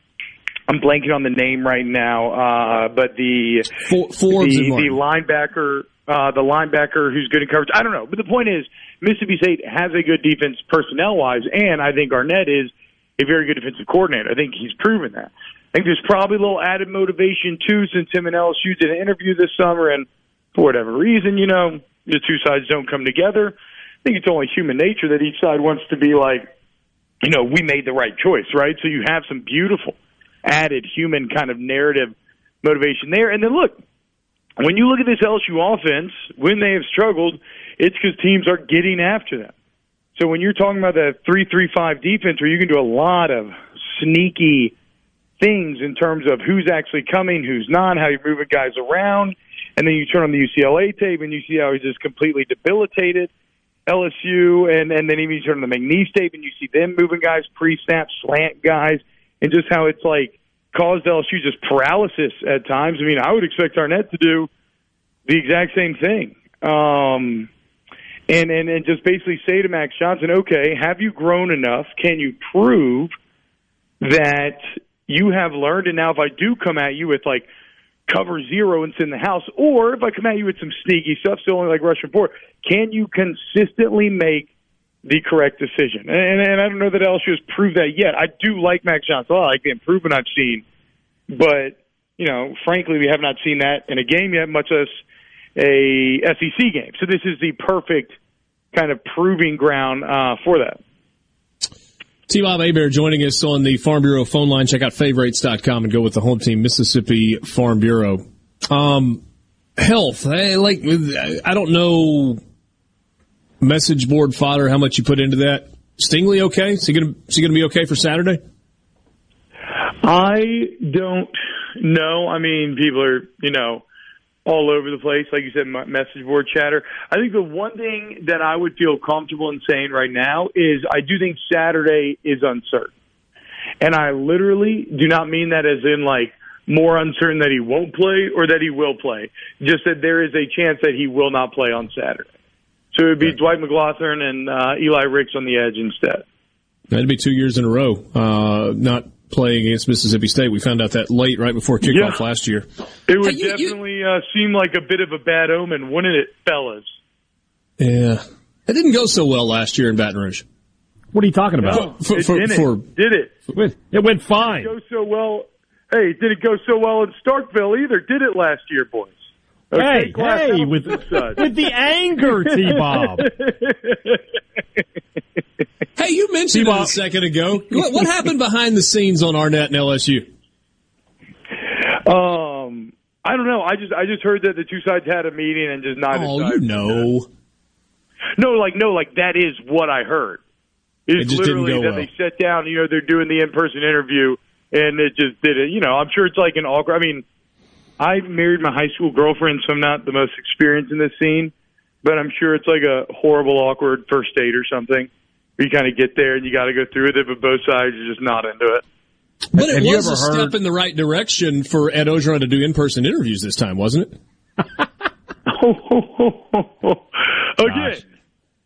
S19: I'm blanking on the name right now, uh, but the
S1: Forbes
S19: the, the linebacker, uh, the linebacker who's good in coverage. I don't know, but the point is, Mississippi State has a good defense personnel wise, and I think Arnett is a very good defensive coordinator. I think he's proven that. I think there's probably a little added motivation too, since him and LSU did an interview this summer, and for whatever reason, you know, the two sides don't come together. I think it's only human nature that each side wants to be like, you know, we made the right choice, right? So you have some beautiful added human kind of narrative motivation there. And then look, when you look at this LSU offense, when they have struggled, it's because teams are getting after them. So when you're talking about that three-three-five defense, where you can do a lot of sneaky things in terms of who's actually coming, who's not, how you're moving guys around, and then you turn on the UCLA tape and you see how he's just completely debilitated LSU, and and then even you turn on the McNeese tape and you see them moving guys pre-snap, slant guys, and just how it's like caused LSU just paralysis at times. I mean, I would expect Arnett to do the exact same thing. Um, and, and and just basically say to Max Johnson, okay, have you grown enough? Can you prove that you have learned? And now, if I do come at you with like cover zero and it's in the house, or if I come at you with some sneaky stuff, still only like Russian four, can you consistently make the correct decision? And, and I don't know that LSU has proved that yet. I do like Max Johnson. I like the improvement I've seen, but you know, frankly, we have not seen that in a game yet, much less a SEC game. So this is the perfect kind of proving ground uh, for that.
S1: T Bob Hebert joining us on the Farm Bureau phone line. Check out favorites.com and go with the home team, Mississippi Farm Bureau. Um, health, like, I don't know message board fodder, how much you put into that. Stingley okay? Is he to, is he to be okay for Saturday?
S19: I don't know. I mean, people are, you know, all over the place, like you said, my message board chatter. I think the one thing that I would feel comfortable in saying right now is I do think Saturday is uncertain. And I literally do not mean that as in like more uncertain that he won't play or that he will play. Just that there is a chance that he will not play on Saturday. So it would be Dwight McGlothern and uh, Eli Ricks on the edge instead.
S1: That'd be two years in a row, uh, not playing against Mississippi State. We found out that late, right before kickoff
S19: Yeah.
S1: last year.
S19: It would
S1: Hey, you- you-
S19: definitely uh, seem like a bit of a bad omen, wouldn't it, fellas?
S1: Yeah. It didn't go so well last year in Baton Rouge.
S3: What are you talking about?
S19: No, it didn't. did it?
S3: It went fine.
S19: Did it go so well? Hey, did it go so well in Starkville either? Did it last year, boys?
S3: Hey, hey,
S19: houses
S3: with with the anger, T-Bob.
S1: Hey, you mentioned it a second ago. What, what happened behind the scenes on Arnett and LSU?
S19: Um, I don't know. I just I just heard that the two sides had a meeting and just not.
S1: Oh, you know.
S19: No, like no, like that is what I heard. It's
S1: It just didn't
S19: literally
S1: go
S19: that
S1: well.
S19: they sat down. You know, they're doing the in-person interview, and it just did it. You know, I'm sure it's like an awkward. I mean, I married my high school girlfriend, so I'm not the most experienced in this scene, but I'm sure it's like a horrible, awkward first date or something. You kind of get there and you got to go through with it, but both sides are just not into it.
S1: But it
S19: Have you
S1: was a
S19: ever heard-
S1: step in the right direction for Ed Orgeron to do in-person interviews this time, wasn't it?
S19: Again,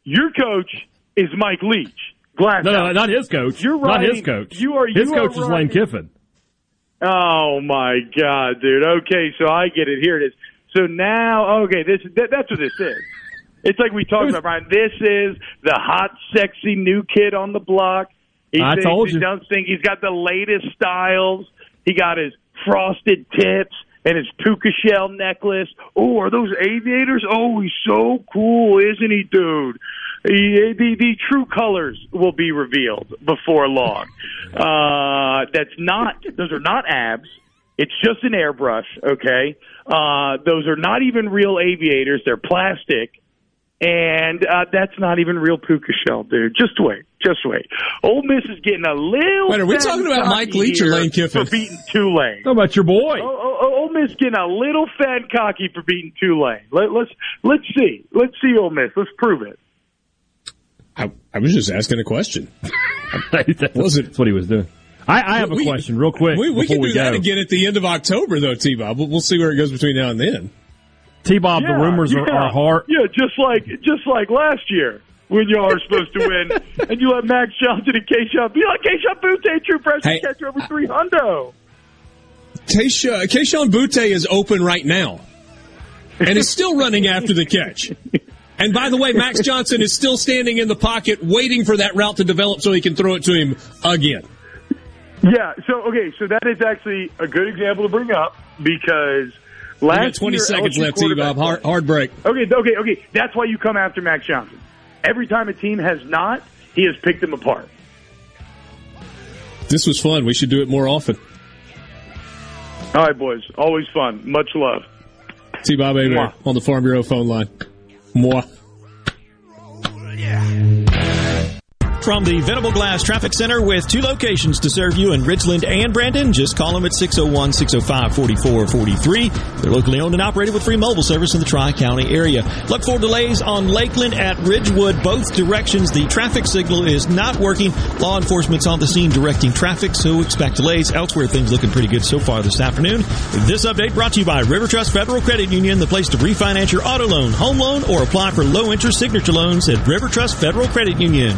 S19: your coach is Mike Leach. Glass.
S3: No, no, not his coach.
S19: You're right.
S3: Not his coach.
S19: You are.
S3: his
S19: you are
S3: coach is Lane
S19: writing-
S3: Kiffin.
S19: Oh my God, dude. Okay, so I get it. Here it is. So now, okay, this that, that's what this is. It's like we talked about, Brian. This is the hot, sexy new kid on the block. He
S3: I
S19: thinks,
S3: told
S19: he
S3: you.
S19: don't think he's got the latest styles. He got his frosted tips and his puka shell necklace. Oh, are those aviators? Oh, he's so cool, isn't he, dude? He, the the true colors will be revealed before long. Uh, that's not; those are not abs. It's just an airbrush. Okay, uh, those are not even real aviators; they're plastic. And uh, that's not even real puka shell, dude. Just wait, just wait. Ole Miss is getting a little.
S1: Wait, are we talking about Mike Leach or Lane Kiffin?
S19: for beating Tulane?
S3: How about your boy?
S19: Oh, oh, oh, Ole Miss getting a little fat cocky for beating Tulane. Let, let's let's see, let's see Ole Miss. Let's prove it.
S1: I, I was just asking a question.
S3: wasn't, That's what he was doing. I, I have
S1: We-
S3: a question, real quick.
S1: We, we
S3: before
S1: can
S3: we
S1: do
S3: go.
S1: that again at the end of October, though, T-Bob. We'll, we'll see where it goes between now and then.
S3: T-Bob,
S19: Yeah,
S3: the rumors are,
S19: yeah.
S3: are hard.
S19: Yeah, just like just like last year when y'all are supposed to win, and you let Max Johnson and Keisha be like Keisha Boutte, true freshman
S1: Hey.
S19: catcher over three hundo.
S1: Keisha, Kayshon Boutte is open right now and is still running after the catch. And by the way, Max Johnson is still standing in the pocket waiting for that route to develop so he can throw it to him again.
S19: Yeah. So okay. So that is actually a good example to bring up because last
S1: got 20
S19: year,
S1: seconds
S19: LSU
S1: left, T-Bob. Hard, hard break.
S19: Okay. Okay. Okay. That's why you come after Max Johnson. Every time a team has not, he has picked them apart.
S1: This was fun. We should do it more often.
S19: All right, boys. Always fun. Much love.
S1: T-Bob Hebert on the Farm Bureau phone line. 么。
S4: From the Venable Glass Traffic Center with two locations to serve you in Ridgeland and Brandon, just call them at 601 605 4443. They're locally owned and operated with free mobile service in the Tri County area. Look for delays on Lakeland at Ridgewood, both directions. The traffic signal is not working. Law enforcement's on the scene directing traffic, so expect delays. Elsewhere, things looking pretty good so far this afternoon. This update brought to you by River Trust Federal Credit Union, the place to refinance your auto loan, home loan, or apply for low interest signature loans at River Trust Federal Credit Union.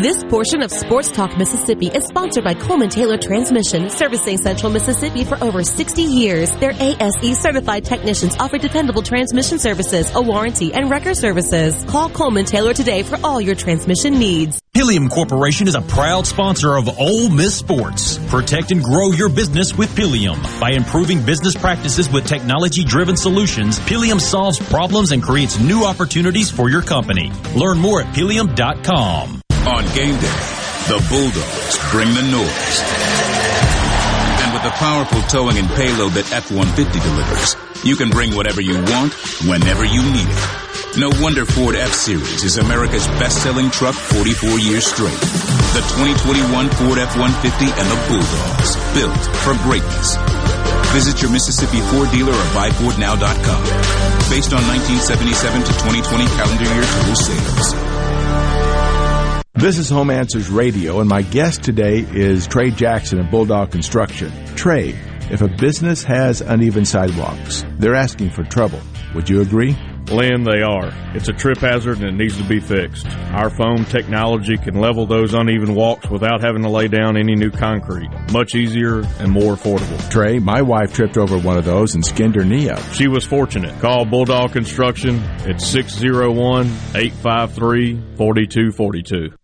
S20: This portion of Sports Talk Mississippi is sponsored by Coleman Taylor Transmission, servicing Central Mississippi for over 60 years. Their ASE certified technicians offer dependable transmission services, a warranty, and record services. Call Coleman Taylor today for all your transmission needs.
S21: Pilium Corporation is a proud sponsor of Ole Miss Sports. Protect and grow your business with Pilium. By improving business practices with technology driven solutions, Pilium solves problems and creates new opportunities for your company. Learn more at pilium.com.
S22: On game day, the Bulldogs bring the noise. And with the powerful towing and payload that F-150 delivers, you can bring whatever you want, whenever you need it. No wonder Ford F-Series is America's best-selling truck 44 years straight. The 2021 Ford F-150 and the Bulldogs, built for greatness. Visit your Mississippi Ford dealer or buyfordnow.com. Based on 1977 to 2020 calendar year total sales.
S23: This is Home Answers Radio, and my guest today is Trey Jackson of Bulldog Construction. Trey, if a business has uneven sidewalks, they're asking for trouble. Would you agree?
S3: Lynn, they are. It's a trip hazard and it needs to be fixed. Our foam technology can level those uneven walks without having to lay down any new concrete. Much easier and more affordable.
S23: Trey, my wife tripped over one of those and skinned her knee up.
S3: She was fortunate. Call Bulldog Construction at 601 853 4242.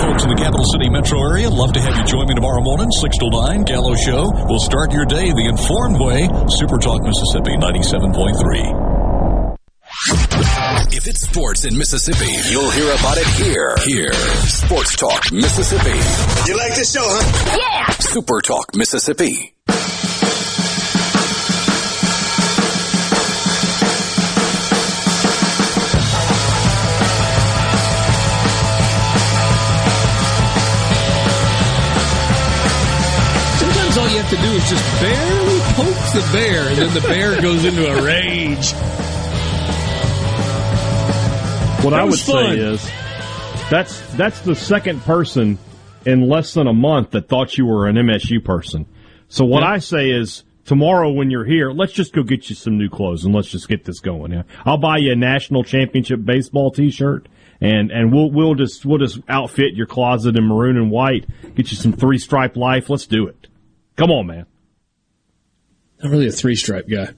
S12: folks in the capital city metro area. Love to have you join me tomorrow morning, 6 to 9, Gallo Show. We'll start your day the informed way. Super Talk Mississippi 97.3.
S8: If it's sports in Mississippi, you'll hear about it here. Here. Sports Talk Mississippi.
S24: You like this show, huh?
S8: Yeah! Super Talk Mississippi.
S1: To do is just barely poke the bear, and then the bear goes into a rage.
S3: What I would
S1: fun.
S3: say is that's that's the second person in less than a month that thought you were an MSU person. So what
S1: Yeah.
S3: I say is tomorrow when you're here, let's just go get you some new clothes and let's just get this going. Yeah? I'll buy you a national championship baseball T-shirt and and we'll we'll just we'll just outfit your closet in maroon and white, get you some three stripe life. Let's do it. Come on, man.
S1: Not really a three stripe guy.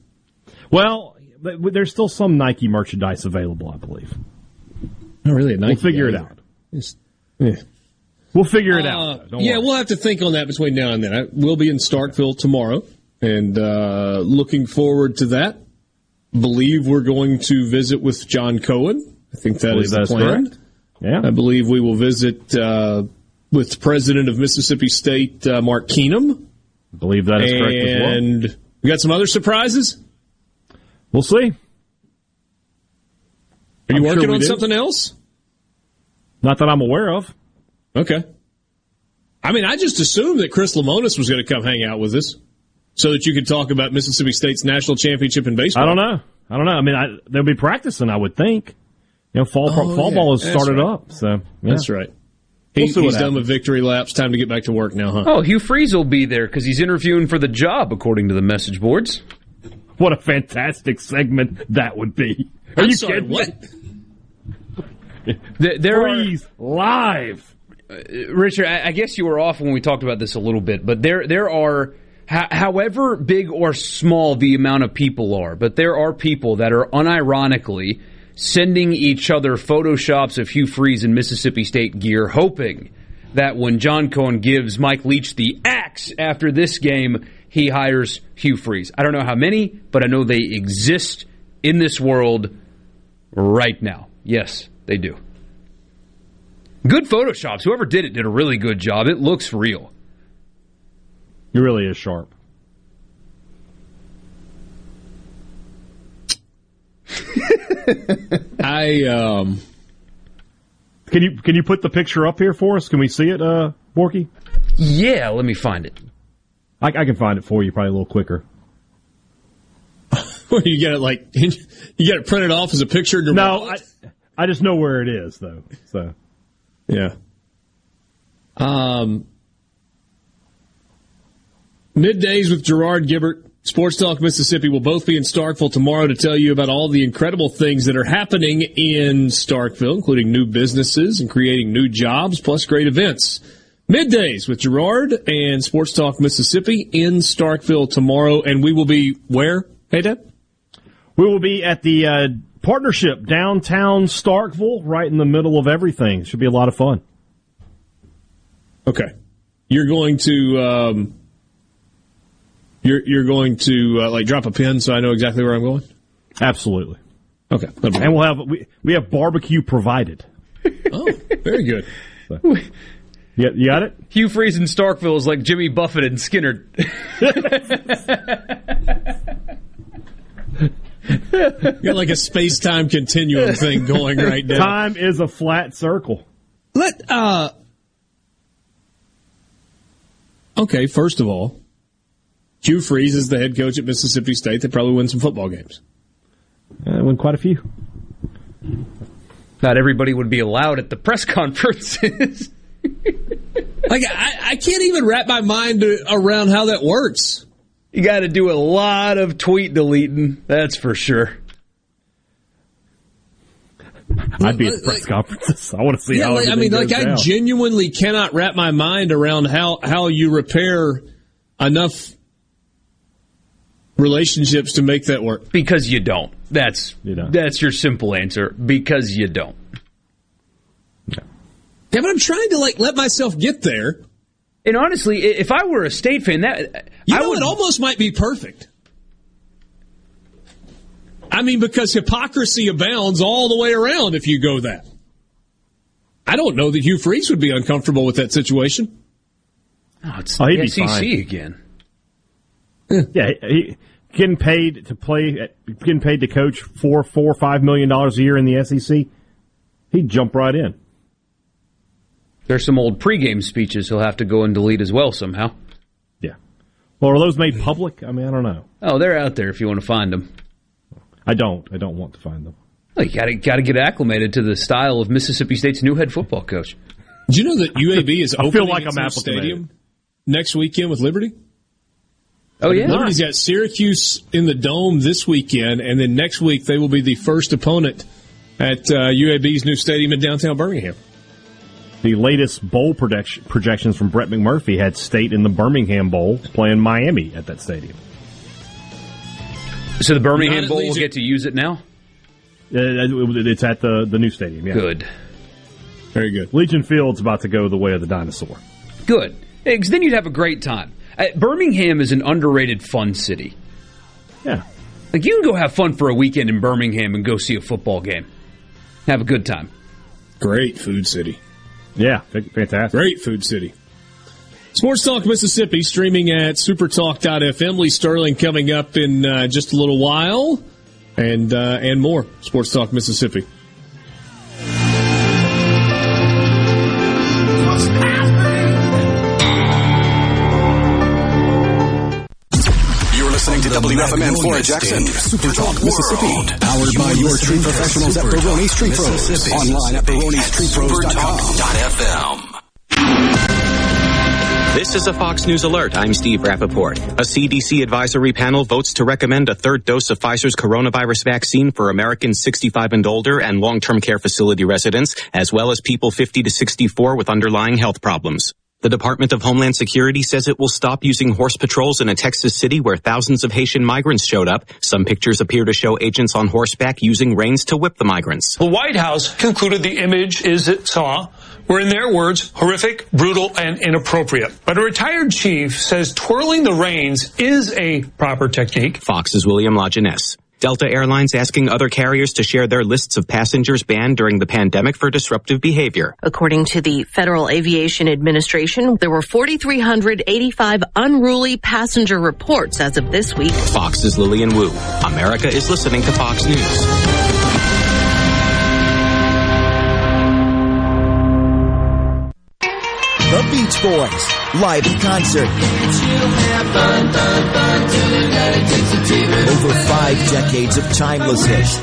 S3: Well, but there's still some Nike merchandise available, I believe.
S1: Not really a Nike.
S3: We'll figure
S1: guy
S3: it
S1: either.
S3: out.
S1: It's- yeah.
S3: We'll figure it
S1: Uh,
S3: out. Don't
S1: yeah,
S3: worry.
S1: we'll have to think on that between now and then. I will be in Starkville tomorrow, and uh, looking forward to that. Believe we're going to visit with John Cohen. I think that
S3: Believe
S1: is the
S3: that's
S1: plan.
S3: correct. Yeah.
S1: I believe we will visit uh, with president of Mississippi State, uh, Mark Keenum.
S3: Believe that is correct as well.
S1: And we got some other surprises.
S3: We'll see.
S1: Are you
S3: I'm sure
S1: working
S3: we
S1: on
S3: do.
S1: something else?
S3: Not that I'm aware of.
S1: Okay. I mean, I just assumed that Chris Lemonis was going to come hang out with us so that you could talk about Mississippi State's national championship in baseball.
S3: I don't know. I don't know. I mean, I, they'll be practicing. I would think. You know, fall
S1: Oh,
S3: fall
S1: yeah.
S3: ball has
S1: That's
S3: started
S1: right.
S3: up. So yeah.
S1: That's right.
S3: We'll
S1: He,
S3: see what
S1: he's done
S3: happens.
S1: with victory laps. Time to get back to work now, huh?
S2: Oh, Hugh Freeze will be there because he's interviewing for the job, according to the message boards.
S3: What a fantastic segment that would be. Are
S2: I'm
S3: you
S2: sorry,
S3: kidding?
S2: what? There, there are-
S3: Freeze live.
S2: Uh, Richard, I, I guess you were off when we talked about this a little bit, but there there are, ho- however big or small the amount of people are, but there are people that are unironically sending each other photoshops of Hugh Freeze in Mississippi State gear, hoping that when John Cohen gives Mike Leach the axe after this game, he hires Hugh Freeze. I don't know how many, but I know they exist in this world right now. Yes, they do. Good photoshops. Whoever did it did a really good job. It looks real.
S3: He really is sharp.
S1: I um.
S3: Can you can you put the picture up here for us? Can we see it, uh, Borky?
S2: Yeah, let me find it.
S3: I, I can find it for you probably a little quicker.
S1: Where you get it like you get it printed off as a picture
S3: No. I, I just know where it is though. So
S1: Yeah. Um, middays with Gerard Gibert, Sports Talk Mississippi will both be in Starkville tomorrow to tell you about all the incredible things that are happening in Starkville, including new businesses and creating new jobs, plus great events. Middays with Gerard and Sports Talk Mississippi in Starkville tomorrow, and we will be where? Hey, Dad.
S3: we will be at the uh, partnership downtown Starkville, right in the middle of everything. Should be a lot of fun.
S1: Okay. You're going to um, you're you're going to uh, like drop a pin so I know exactly where I'm going.
S3: Absolutely.
S1: Okay.
S3: And we'll have we, we have barbecue provided.
S1: Oh, very good.
S3: Yeah, you got it.
S2: Hugh Freeze in Starkville is like Jimmy Buffett and Skynyrd.
S1: You got like a space time continuum thing going right now.
S3: Time is a flat circle.
S1: Let uh Okay, first of all, Hugh Freeze is the head coach at Mississippi State. They probably win some football games.
S3: Uh, win quite a few.
S2: Not everybody would be allowed at the press conferences.
S1: Like I, I can't even wrap my mind around how that works.
S2: you got to do a lot of tweet deleting, that's for sure.
S3: I'd be at the press conferences. I want to see
S1: yeah,
S3: how.
S1: like, I
S3: everything
S1: mean, like
S3: goes
S1: I genuinely cannot wrap my mind around how how you repair enough relationships to make that work.
S2: Because you don't. That's that's your simple answer. Because you don't.
S1: Yeah, but I'm trying to like let myself get there.
S2: And honestly, if I were a state fan, that
S1: You
S2: I
S1: know,
S2: would
S1: it almost might be perfect. I mean, because hypocrisy abounds all the way around if you go that. I don't know that Hugh Freeze would be uncomfortable with that situation.
S2: Oh, it's
S3: Oh, he'd
S2: the SEC
S3: fine.
S2: again.
S3: Yeah, he, he getting paid to play, getting paid to coach four, four, five million dollars a year in the SEC. He'd jump right in.
S2: There's some old pregame speeches he'll have to go and delete as well somehow.
S3: Yeah. Well, are those made public? I mean, I don't know.
S2: Oh, they're out there if you want to find them.
S3: I don't. I don't want to find them.
S2: Well, you got to got to get acclimated to the style of Mississippi State's new head football coach.
S1: Do you know that UAB is
S3: I
S1: opening
S3: feel like
S1: its
S3: I'm
S1: new stadium next weekend with Liberty?
S2: Oh yeah,
S1: Liberty's got Syracuse in the dome this weekend, and then next week they will be the first opponent at uh, UAB's new stadium in downtown Birmingham.
S3: The latest bowl projection, projections from Brett McMurphy had State in the Birmingham Bowl playing Miami at that stadium.
S2: So the Birmingham Bowl will get to use it now.
S3: Uh, it's at the the new stadium. Yeah.
S2: Good.
S1: Very good.
S3: Legion Field's about to go the way of the dinosaur.
S2: Good. Because then you'd have a great time. Uh, Birmingham is an underrated fun city.
S3: Yeah.
S2: Like you can go have fun for a weekend in Birmingham and go see a football game. Have a good time.
S1: Great food city.
S3: Yeah, fantastic.
S1: Great food city. Sports Talk Mississippi streaming at supertalk.fm. Lee Sterling coming up in uh, just a little while and uh, and more. Sports Talk Mississippi.
S8: WFMN Flora Jackson, Super Talk, Mississippi. Powered by your tree professionals at Baroni Street Pros. Online at baronistreetpros.com.
S25: This is a Fox News alert. I'm Steve Rappaport. A CDC advisory panel votes to recommend a third dose of Pfizer's coronavirus vaccine for Americans 65 and older and long-term care facility residents, as well as people 50 to 64 with underlying health problems. The Department of Homeland Security says it will stop using horse patrols in a Texas city where thousands of Haitian migrants showed up. Some pictures appear to show agents on horseback using reins to whip the migrants.
S26: The White House concluded the image is it saw were, in their words, horrific, brutal, and inappropriate. But a retired chief says twirling the reins is a proper technique.
S25: Fox's William Lajeunesse. Delta Airlines asking other carriers to share their lists of passengers banned during the pandemic for disruptive behavior.
S20: According to the Federal Aviation Administration, there were 4,385 unruly passenger reports as of this week.
S25: Fox's Lillian Wu. America is listening to Fox News.
S27: The Beach Boys, live in concert. Over five decades of timeless hits.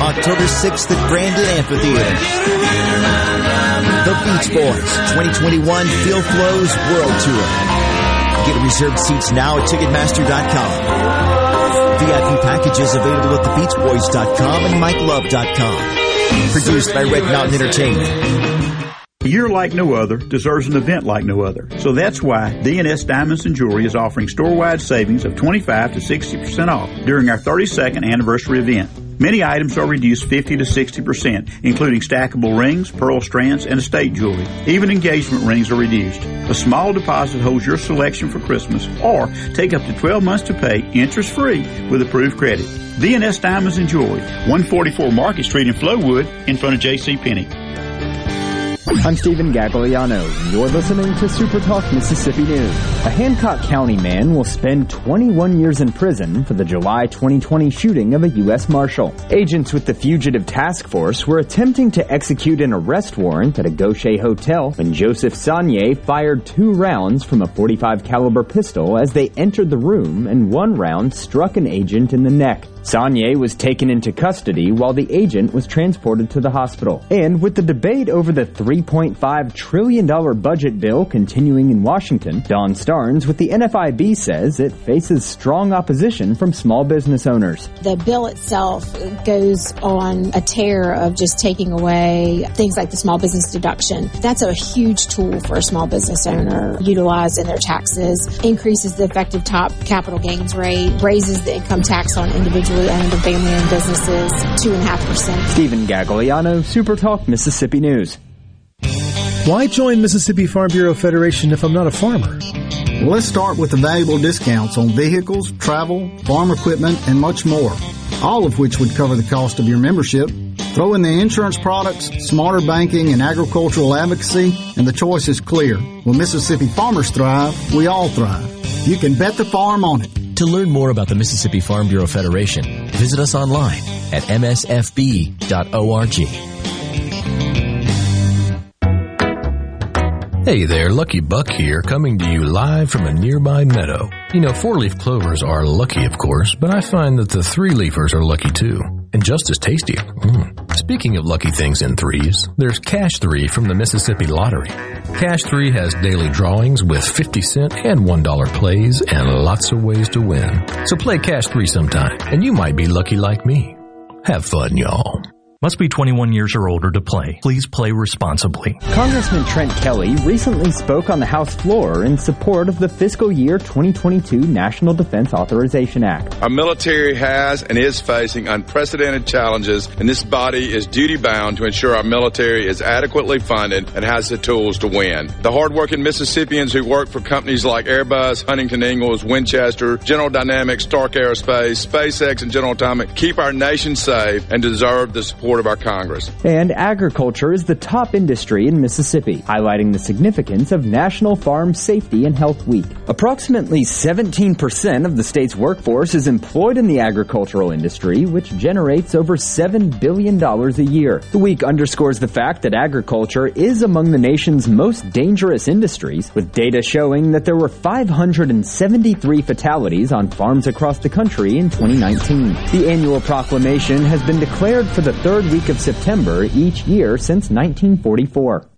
S27: October 6th at Brandon Amphitheater. The Beach Boys 2021 Phil Flows World Tour. Get reserved seats now at Ticketmaster.com. VIP packages available at thebeachboys.com and MikeLove.com. Produced by Red Mountain Entertainment.
S28: A year like no other deserves an event like no other. So that's why DNS Diamonds and Jewelry is offering store-wide savings of 25 to 60% off during our 32nd anniversary event. Many items are reduced 50 to 60%, including stackable rings, pearl strands, and estate jewelry. Even engagement rings are reduced. A small deposit holds your selection for Christmas, or take up to 12 months to pay interest-free with approved credit. DNS Diamonds and Jewelry, 144 Market Street in Flowood, in front of J.C. Penney.
S14: I'm Stephen Gagliano. You're listening to Super Talk Mississippi News. A Hancock County man will spend 21 years in prison for the July 2020 shooting of a U.S. Marshal. Agents with the Fugitive Task Force were attempting to execute an arrest warrant at a Gautier hotel when Joseph Sanye fired two rounds from a 45 caliber pistol as they entered the room and one round struck an agent in the neck. Sanye was taken into custody while the agent was transported to the hospital. And with the debate over the $3.5 trillion budget bill continuing in Washington, Don Starnes with the NFIB says it faces strong opposition from small business owners.
S29: The bill itself goes on a tear of just taking away things like the small business deduction. That's a huge tool for a small business owner utilized in their taxes, increases the effective top capital gains rate, raises the income tax on individuals owned and family owned businesses 2.5%.
S14: Stephen Gagliano, Super Talk, Mississippi News.
S30: Why join Mississippi Farm Bureau Federation if I'm not a farmer?
S31: Well, let's start with the valuable discounts on vehicles, travel, farm equipment, and much more, all of which would cover the cost of your membership. Throw in the insurance products, smarter banking, and agricultural advocacy, and the choice is clear. When Mississippi farmers thrive, we all thrive. You can bet the farm on it.
S21: To learn more about the Mississippi Farm Bureau Federation, visit us online at msfb.org.
S12: Hey there, Lucky Buck here, coming to you live from a nearby meadow. You know, four-leaf clovers are lucky, of course, but I find that the three-leafers are lucky too. And just as tasty. Mm. Speaking of lucky things in threes, there's Cash 3 from the Mississippi Lottery. Cash 3 has daily drawings with 50 cent and $1 plays and lots of ways to win. So play Cash 3 sometime, and you might be lucky like me.
S32: Have fun, y'all.
S33: Must be 21 years or older to play. Please play responsibly.
S14: Congressman Trent Kelly recently spoke on the House floor in support of the fiscal year 2022 National Defense Authorization Act.
S34: Our military has and is facing unprecedented challenges, and this body is duty bound to ensure our military is adequately funded and has the tools to win. The hardworking Mississippians who work for companies like Airbus, Huntington Ingalls, Winchester, General Dynamics, Stark Aerospace, SpaceX, and General Atomic keep our nation safe and deserve the support support of our Congress.
S14: And agriculture is the top industry in Mississippi, highlighting the significance of National Farm Safety and Health Week. Approximately 17% of the state's workforce is employed in the agricultural industry, which generates over $7 billion a year. The week underscores the fact that agriculture is among the nation's most dangerous industries, with data showing that there were 573 fatalities on farms across the country in 2019. The annual proclamation has been declared for the third third week of September each year since 1944.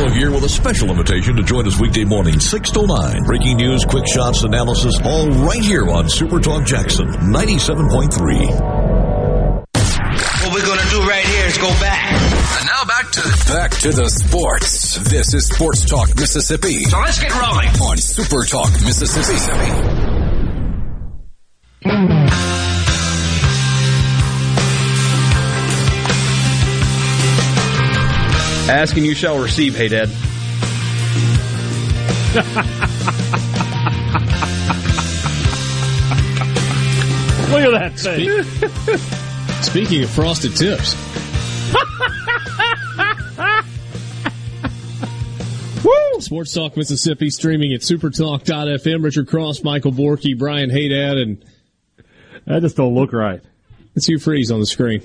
S12: Gallo here with a special invitation to join us weekday morning, 6 to 9. Breaking news, quick shots, analysis, all right here on Super Talk Jackson 97.3.
S35: What we're going to do right here is go back.
S8: And now back to back to the sports. This is Sports Talk Mississippi.
S35: So let's get rolling
S8: on Super Talk Mississippi.
S2: Ask and you shall receive, hey Dad.
S3: Look at that thing.
S1: Speaking of frosted tips. Woo! Sports Talk Mississippi streaming at supertalk.fm. Richard Cross, Michael Borky, Brian Hadad, and
S3: that just don't look right.
S1: It's you freeze on the screen.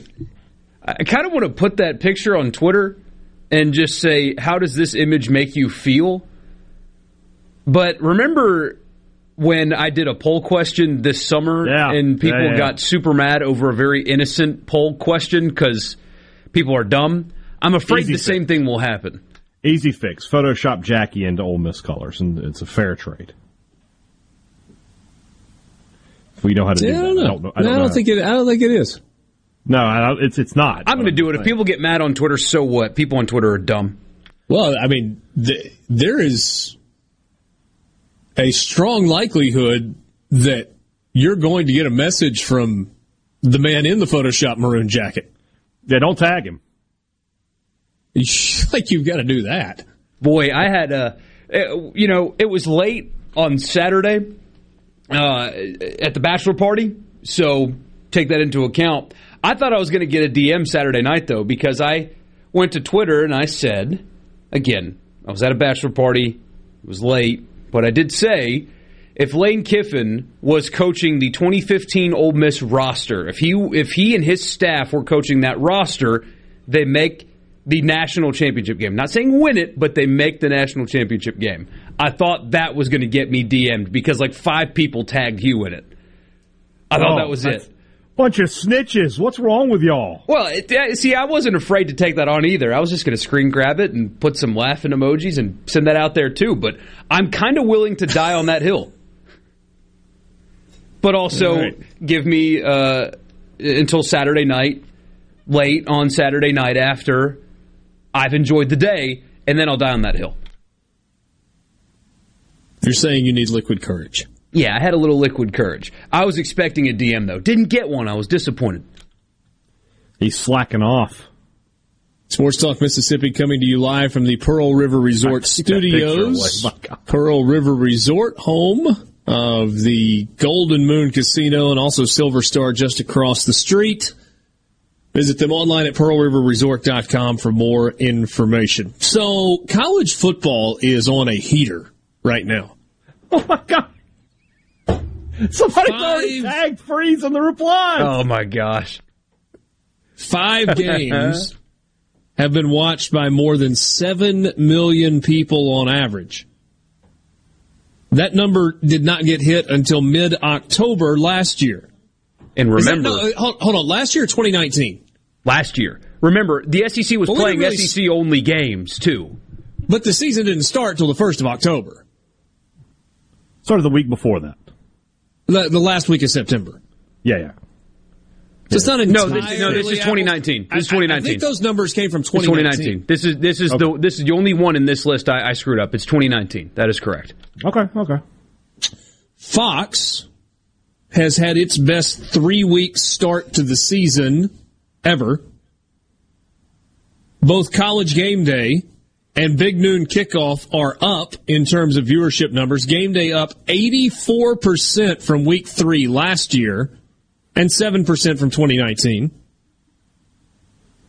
S2: I kind of want to put that picture on Twitter and just say, how does this image make you feel? But remember when I did a poll question this summer
S3: yeah.
S2: and people
S3: yeah, yeah.
S2: got super mad over a very innocent poll question because people are dumb? I'm afraid
S3: Easy
S2: the
S3: fix.
S2: same thing will happen.
S3: Easy fix. Photoshop Jackie into Ole Miss colors, and it's a fair trade. If we know how to do
S1: I
S3: that.
S1: don't know.
S3: I don't know. I
S1: No,
S3: don't,
S1: I don't
S3: know.
S1: think it. I don't think it is.
S3: No, I, it's it's not.
S2: I'm going to do it. If people get mad on Twitter, so what? People on Twitter are dumb.
S1: Well, I mean, th- there is a strong likelihood that you're going to get a message from the man in the Photoshop maroon jacket.
S3: Yeah, don't tag him.
S1: like you've got to do that.
S2: Boy, I had a, uh, you know, it was late on Saturday uh, at the bachelor party, so take that into account. I thought I was going to get a DM Saturday night though because I went to Twitter and I said, again, I was at a bachelor party, it was late, but I did say if Lane Kiffin was coaching the 2015 Ole Miss roster, if he if he and his staff were coaching that roster, they make the national championship game. Not saying win it, but they make the national championship game. I thought that was going to get me DM'd because like five people tagged Hugh in it. I thought
S3: Oh,
S2: that was it.
S3: Bunch of snitches. What's wrong with y'all?
S2: Well, it, see, I wasn't afraid to take that on either. I was just going to screen grab it and put some laughing emojis and send that out there too. But I'm kind of willing to die on that hill. But also
S1: Right.
S2: give me uh, until Saturday night, late on Saturday night after I've enjoyed the day, and then I'll die on that hill.
S1: You're saying you need liquid courage.
S2: Yeah, I had a little liquid courage. I was expecting a DM though. Didn't get one. I was disappointed.
S3: He's slacking off.
S1: Sports Talk Mississippi coming to you live from the Pearl River Resort Studios. Pearl River Resort, home of the Golden Moon Casino and also Silver Star just across the street. Visit them online at pearlriverresort.com for more information. So, college football is on a heater right now.
S3: Oh my god. Somebody's already tagged freeze in the reply.
S2: Oh my gosh.
S1: Five games have been watched by more than 7 million people on average. That number did not get hit until mid October last year.
S2: And remember,
S1: that, no, uh, hold, hold, on, last year 2019.
S2: Last year. Remember, the SEC was
S1: well,
S2: playing
S1: really
S2: SEC only games too.
S1: But the season didn't start till the 1st of October.
S3: Started the week before that.
S1: The, the last week of September.
S3: Yeah, yeah.
S1: So it's not
S2: no, this, no. This is 2019. This is 2019.
S1: I, I think those numbers came from 2019.
S2: 2019. This is this is okay. the this is the only one in this list I, I screwed up. It's 2019. That is correct.
S3: Okay. Okay.
S1: Fox has had its best three week start to the season ever. Both College Game Day and Big Noon Kickoff are up in terms of viewership numbers. Game Day up 84% from week three last year and 7% from 2019.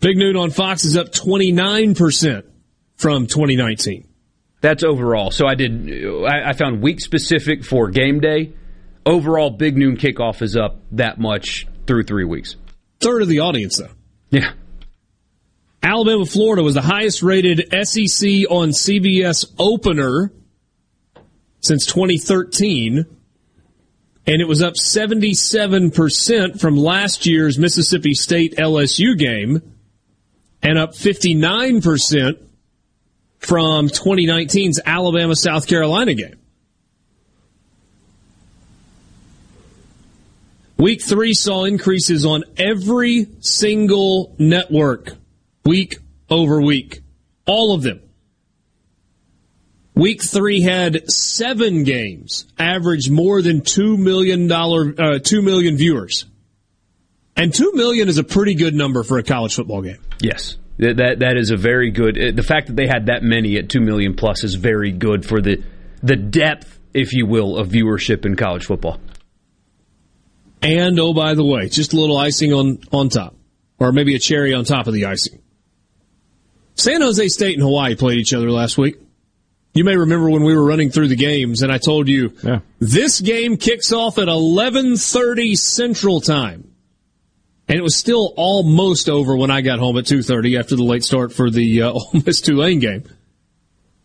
S1: Big Noon on Fox is up 29% from 2019.
S2: That's overall. So I did, I, I found week specific for game day. Overall, Big Noon Kickoff is up that much through three weeks.
S1: Third of the audience, though.
S2: Yeah.
S1: Alabama, Florida was the highest rated SEC on CBS opener since 2013 and it was up 77% from last year's Mississippi State LSU game and up 59% from 2019's Alabama South Carolina game. Week three saw increases on every single network, week over week. All of them. Week three had seven games, averaged more than two million dollar, uh, two million viewers, and two million is a pretty good number for a college football game.
S2: Yes, that that is a very good. Uh, the fact that they had that many at two million plus is very good for the the depth, if you will, of viewership in college football.
S1: And oh, by the way, just a little icing on on top, or maybe a cherry on top of the icing. San Jose State and Hawaii played each other last week. You may remember when we were running through the games and I told you
S3: yeah.
S1: this game kicks off at 11:30 Central Time. And it was still almost over when I got home at 2:30 after the late start for the uh, Ole Miss Tulane game.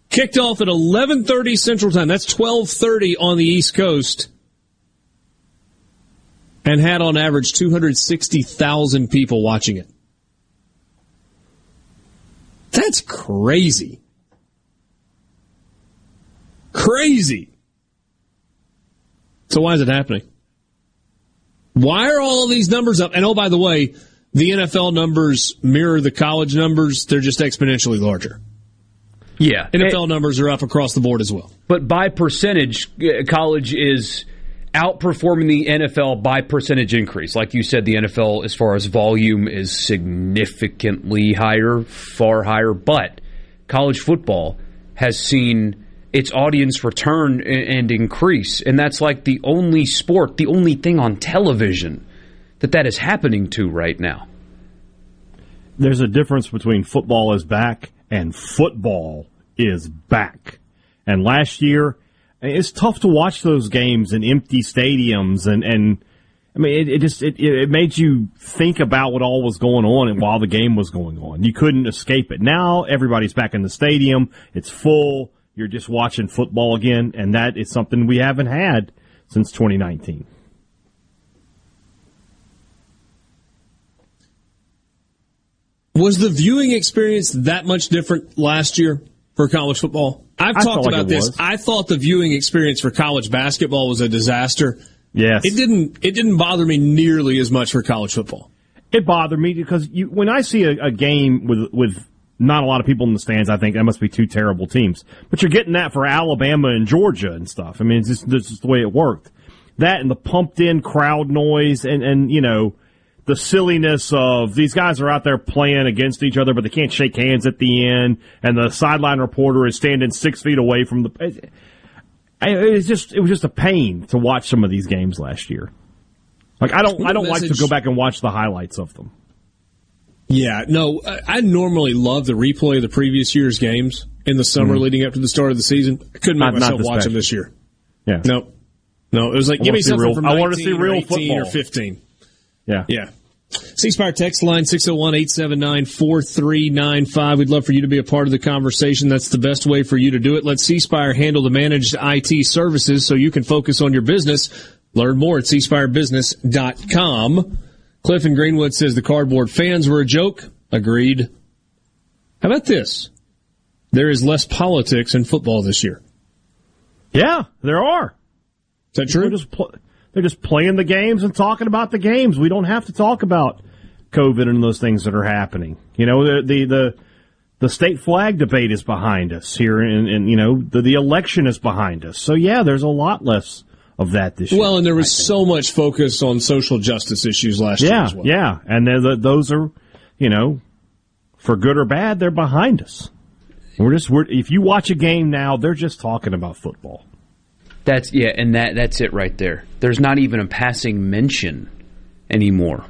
S1: Kicked off at 11:30 Central Time. That's 12:30 on the East Coast. And had on average 260,000 people watching it. That's crazy. Crazy. So why is it happening? Why are all of these numbers up? And oh, by the way, the NFL numbers mirror the college numbers. They're just exponentially larger.
S2: Yeah.
S1: NFL numbers are up across the board as well.
S2: But by percentage, uh, college is outperforming the NFL by percentage increase. Like you said, the NFL, as far as volume, is significantly higher, far higher. But college football has seen its audience return and increase. And that's like the only sport, the only thing on television that that is happening to right now.
S3: There's a difference between football is back and football is back. And last year, it's tough to watch those games in empty stadiums and, and I mean, it, it just it, it made you think about what all was going on and while the game was going on. You couldn't escape it. Now everybody's back in the stadium. It's full you're just watching football again, and that is something we haven't had since 2019.
S1: Was the viewing experience that much different last year for college football? I've
S3: I
S1: talked
S3: like
S1: about this.
S3: Was.
S1: I thought the viewing experience for college basketball was a disaster.
S3: Yes.
S1: It didn't it didn't bother me nearly as much for college football.
S3: It bothered me because you, when I see a, a game with with not a lot of people in the stands. I think that must be two terrible teams. But you're getting that for Alabama and Georgia and stuff. I mean, it's just, this is the way it worked. That and the pumped in crowd noise and, and, you know, the silliness of these guys are out there playing against each other, but they can't shake hands at the end, and the sideline reporter is standing six feet away from the. It, it was just it was just a pain to watch some of these games last year. Like I don't I don't like to go back and watch the highlights of them.
S1: Yeah, no, I normally love the replay of the previous year's games in the summer mm leading up to the start of the season. I couldn't make not, myself not watch them this year.
S3: Yeah,
S1: no, no, it was like I give me something real, from I want to
S3: see real
S1: football or fifteen.
S3: Yeah.
S1: Yeah. C Spire text line 601 879 4395. We'd love for you to be a part of the conversation. That's the best way for you to do it. Let C Spire handle the managed IT services so you can focus on your business. Learn more at cspirebusiness.com. Cliff and Greenwood says the cardboard fans were a joke. Agreed. How about this? There is less politics in football this year.
S3: Yeah, there are.
S1: Is that true?
S3: They're just playing the games and talking about the games. We don't have to talk about COVID and those things that are happening. You know, the the the, the state flag debate is behind us here, and, and you know the, the election is behind us. So yeah, there's a lot less of that this
S1: year.
S3: Well,
S1: and there was so much focus on social justice issues last
S3: yeah,
S1: year as well.
S3: Yeah, and the, those are, you know, for good or bad, they're behind us. We're just we're, if you watch a game now, they're just talking about football.
S2: That's yeah, and that that's it right there. There's not even a passing mention anymore.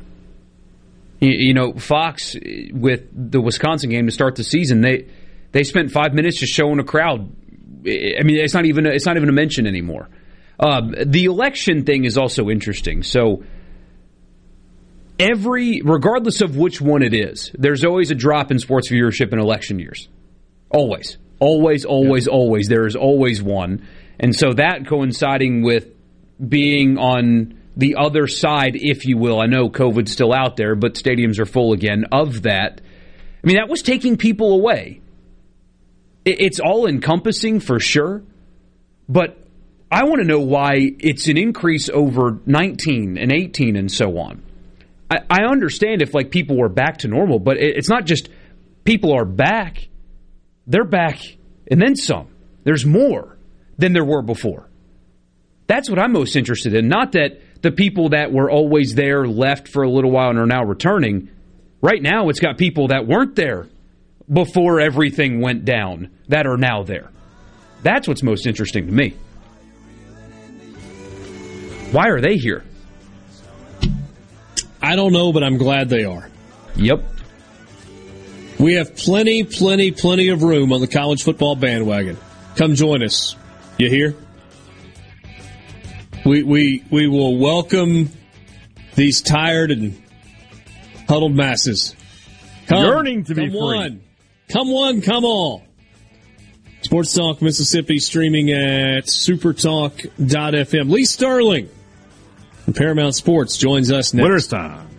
S2: You, you, know, Fox with the Wisconsin game to start the season, they they spent five minutes just showing a crowd. I mean, it's not even a, it's not even a mention anymore. Uh, the election thing is also interesting. So every, regardless of which one it is, there's always a drop in sports viewership in election years. Always, always, always, yeah. always. There is always one. And so that coinciding with being on the other side, if you will, I know COVID's still out there, but stadiums are full again of that. I mean, that was taking people away. It's all encompassing for sure, but I want to know why it's an increase over 19 and 18 and so on. I, understand if like people were back to normal, but it, it's not just people are back; they're back and then some. There's more than there were before. That's what I'm most interested in. Not that the people that were always there left for a little while and are now returning. Right now, it's got people that weren't there before everything went down that are now there. That's what's most interesting to me. Why are they here?
S1: I don't know, but I'm glad they are.
S2: Yep.
S1: We have plenty, plenty, plenty of room on the college football bandwagon. Come join us. You hear? We we we will welcome these tired and huddled masses.
S3: Come, Yearning to be
S1: come
S3: free.
S1: One. Come one, come all. Sports Talk Mississippi streaming at supertalk.fm. Lee Sterling from Paramount Sports joins us next.
S3: Winter's time.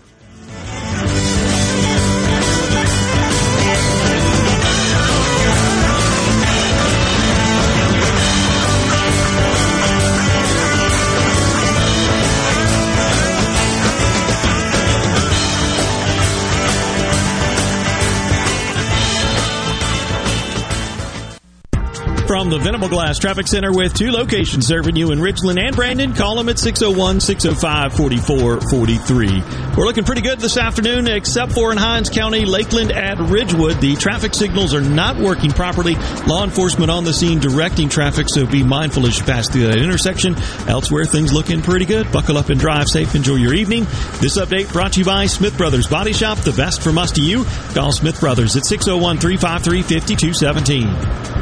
S4: From the Venable Glass Traffic Center with two locations serving you in Richland and Brandon. Call them at 601 605 4443. We're looking pretty good this afternoon, except for in Hinds County, Lakeland at Ridgewood. The traffic signals are not working properly. Law enforcement on the scene directing traffic, so be mindful as you pass through that intersection. Elsewhere, things looking pretty good. Buckle up and drive safe. Enjoy your evening. This update brought to you by Smith Brothers Body Shop, the best from us to you. Call Smith Brothers at 601 353 5217.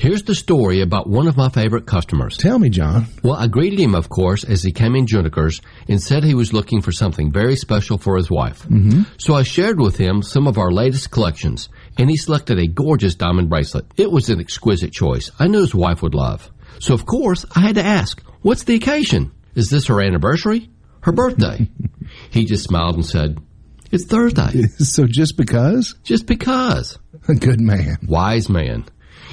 S36: Here's the story about one of my favorite customers.
S37: Tell me, John.
S36: Well, I greeted him, of course, as he came in Juniker's and said he was looking for something very special for his wife.
S37: Mm-hmm.
S36: So I shared with him some of our latest collections, and he selected a gorgeous diamond bracelet. It was an exquisite choice. I knew his wife would love. So, of course, I had to ask, what's the occasion? Is this her anniversary? Her birthday? He just smiled and said, It's Thursday.
S38: so just because?
S36: Just because.
S38: A good man.
S36: Wise man.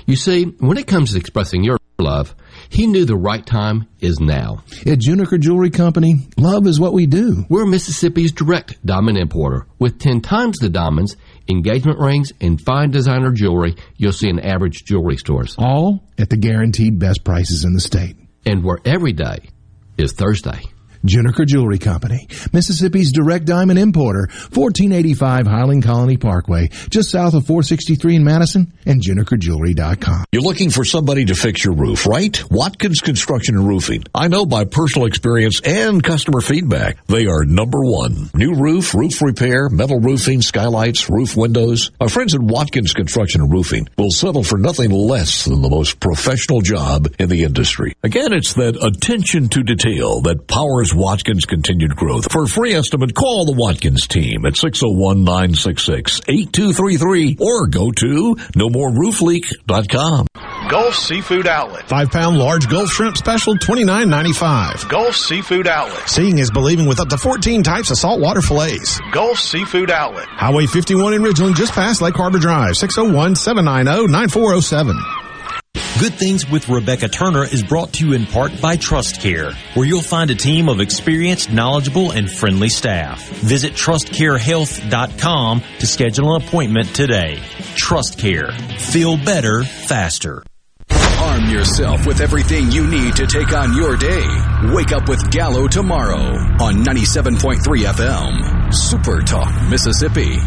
S36: You see, when it comes to expressing your love, he knew the right time is now.
S38: At Juniker Jewelry Company, love is what we do.
S36: We're Mississippi's direct diamond importer. With 10 times the diamonds, engagement rings, and fine designer jewelry you'll see in average jewelry stores.
S38: All at the guaranteed best prices in the state.
S36: And where every day is Thursday.
S38: Juniker Jewelry Company, Mississippi's direct diamond importer, 1485 Highland Colony Parkway, just south of 463 in Madison, and JunikerJewelry.com.
S12: You're looking for somebody to fix your roof, right? Watkins Construction and Roofing. I know by personal experience and customer feedback, they are number one. New roof, roof repair, metal roofing, skylights, roof windows. Our friends at Watkins Construction and Roofing will settle for nothing less than the most professional job in the industry. Again, it's that attention to detail that powers Watkins continued growth. For a free estimate, call the Watkins team at 601-966-8233 or go to nomoreroofleak.com.
S39: Gulf Seafood Outlet.
S5: Five pound large Gulf shrimp special, twenty nine ninety five.
S39: Gulf Seafood Outlet.
S5: Seeing is believing with up to 14 types of saltwater fillets.
S39: Gulf Seafood Outlet.
S5: Highway 51 in Ridgeland, just past Lake Harbor Drive, 601 790 9407.
S21: Good Things with Rebecca Turner is brought to you in part by Trust Care, where you'll find a team of experienced, knowledgeable, and friendly staff. Visit trustcarehealth.com to schedule an appointment today. Trust Care. Feel better, faster.
S8: Arm yourself with everything you need to take on your day. Wake up with Gallo tomorrow on 97.3 FM. Super Talk, Mississippi.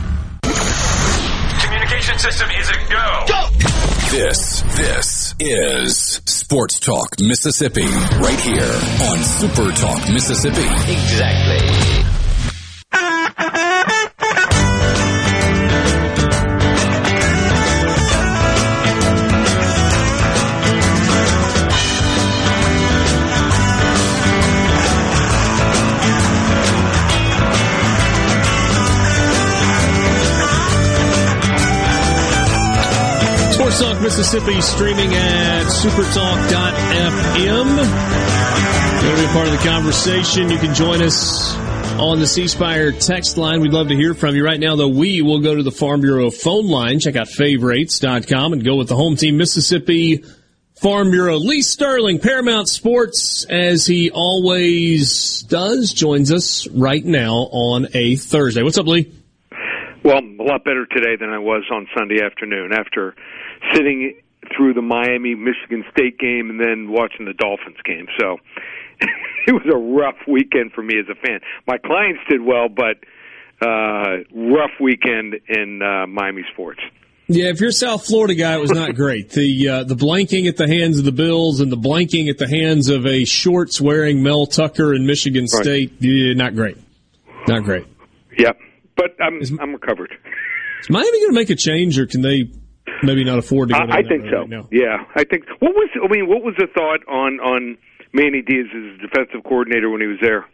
S26: Communication system is a go. Go!
S8: This, this is Sports Talk, Mississippi, right here on Super Talk, Mississippi.
S26: Exactly.
S1: Talk Mississippi streaming at supertalk.fm. Want to be a part of the conversation? You can join us on the C Spire text line. We'd love to hear from you. Right now, though, we will go to the Farm Bureau phone line. Check out favorites.com and go with the home team, Mississippi Farm Bureau. Lee Sterling, Paramount Sports, as he always does, joins us right now on a Thursday. What's up, Lee?
S40: Well, a lot better today than I was on Sunday afternoon after sitting through the Miami Michigan State game and then watching the Dolphins game. So it was a rough weekend for me as a fan. My clients did well, but uh rough weekend in uh Miami sports.
S1: Yeah, if you're a South Florida guy, it was not great. The uh, the blanking at the hands of the Bills and the blanking at the hands of a shorts wearing Mel Tucker in Michigan
S40: Right.
S1: State, yeah, not great. Not great.
S40: Yep. But I'm I'm recovered.
S1: Is Miami going to make a change, or can they maybe not afford to? Go
S40: I, I think so.
S1: Right now?
S40: Yeah, I think. What was I mean? What was the thought on on Manny Diaz as defensive coordinator when he was there?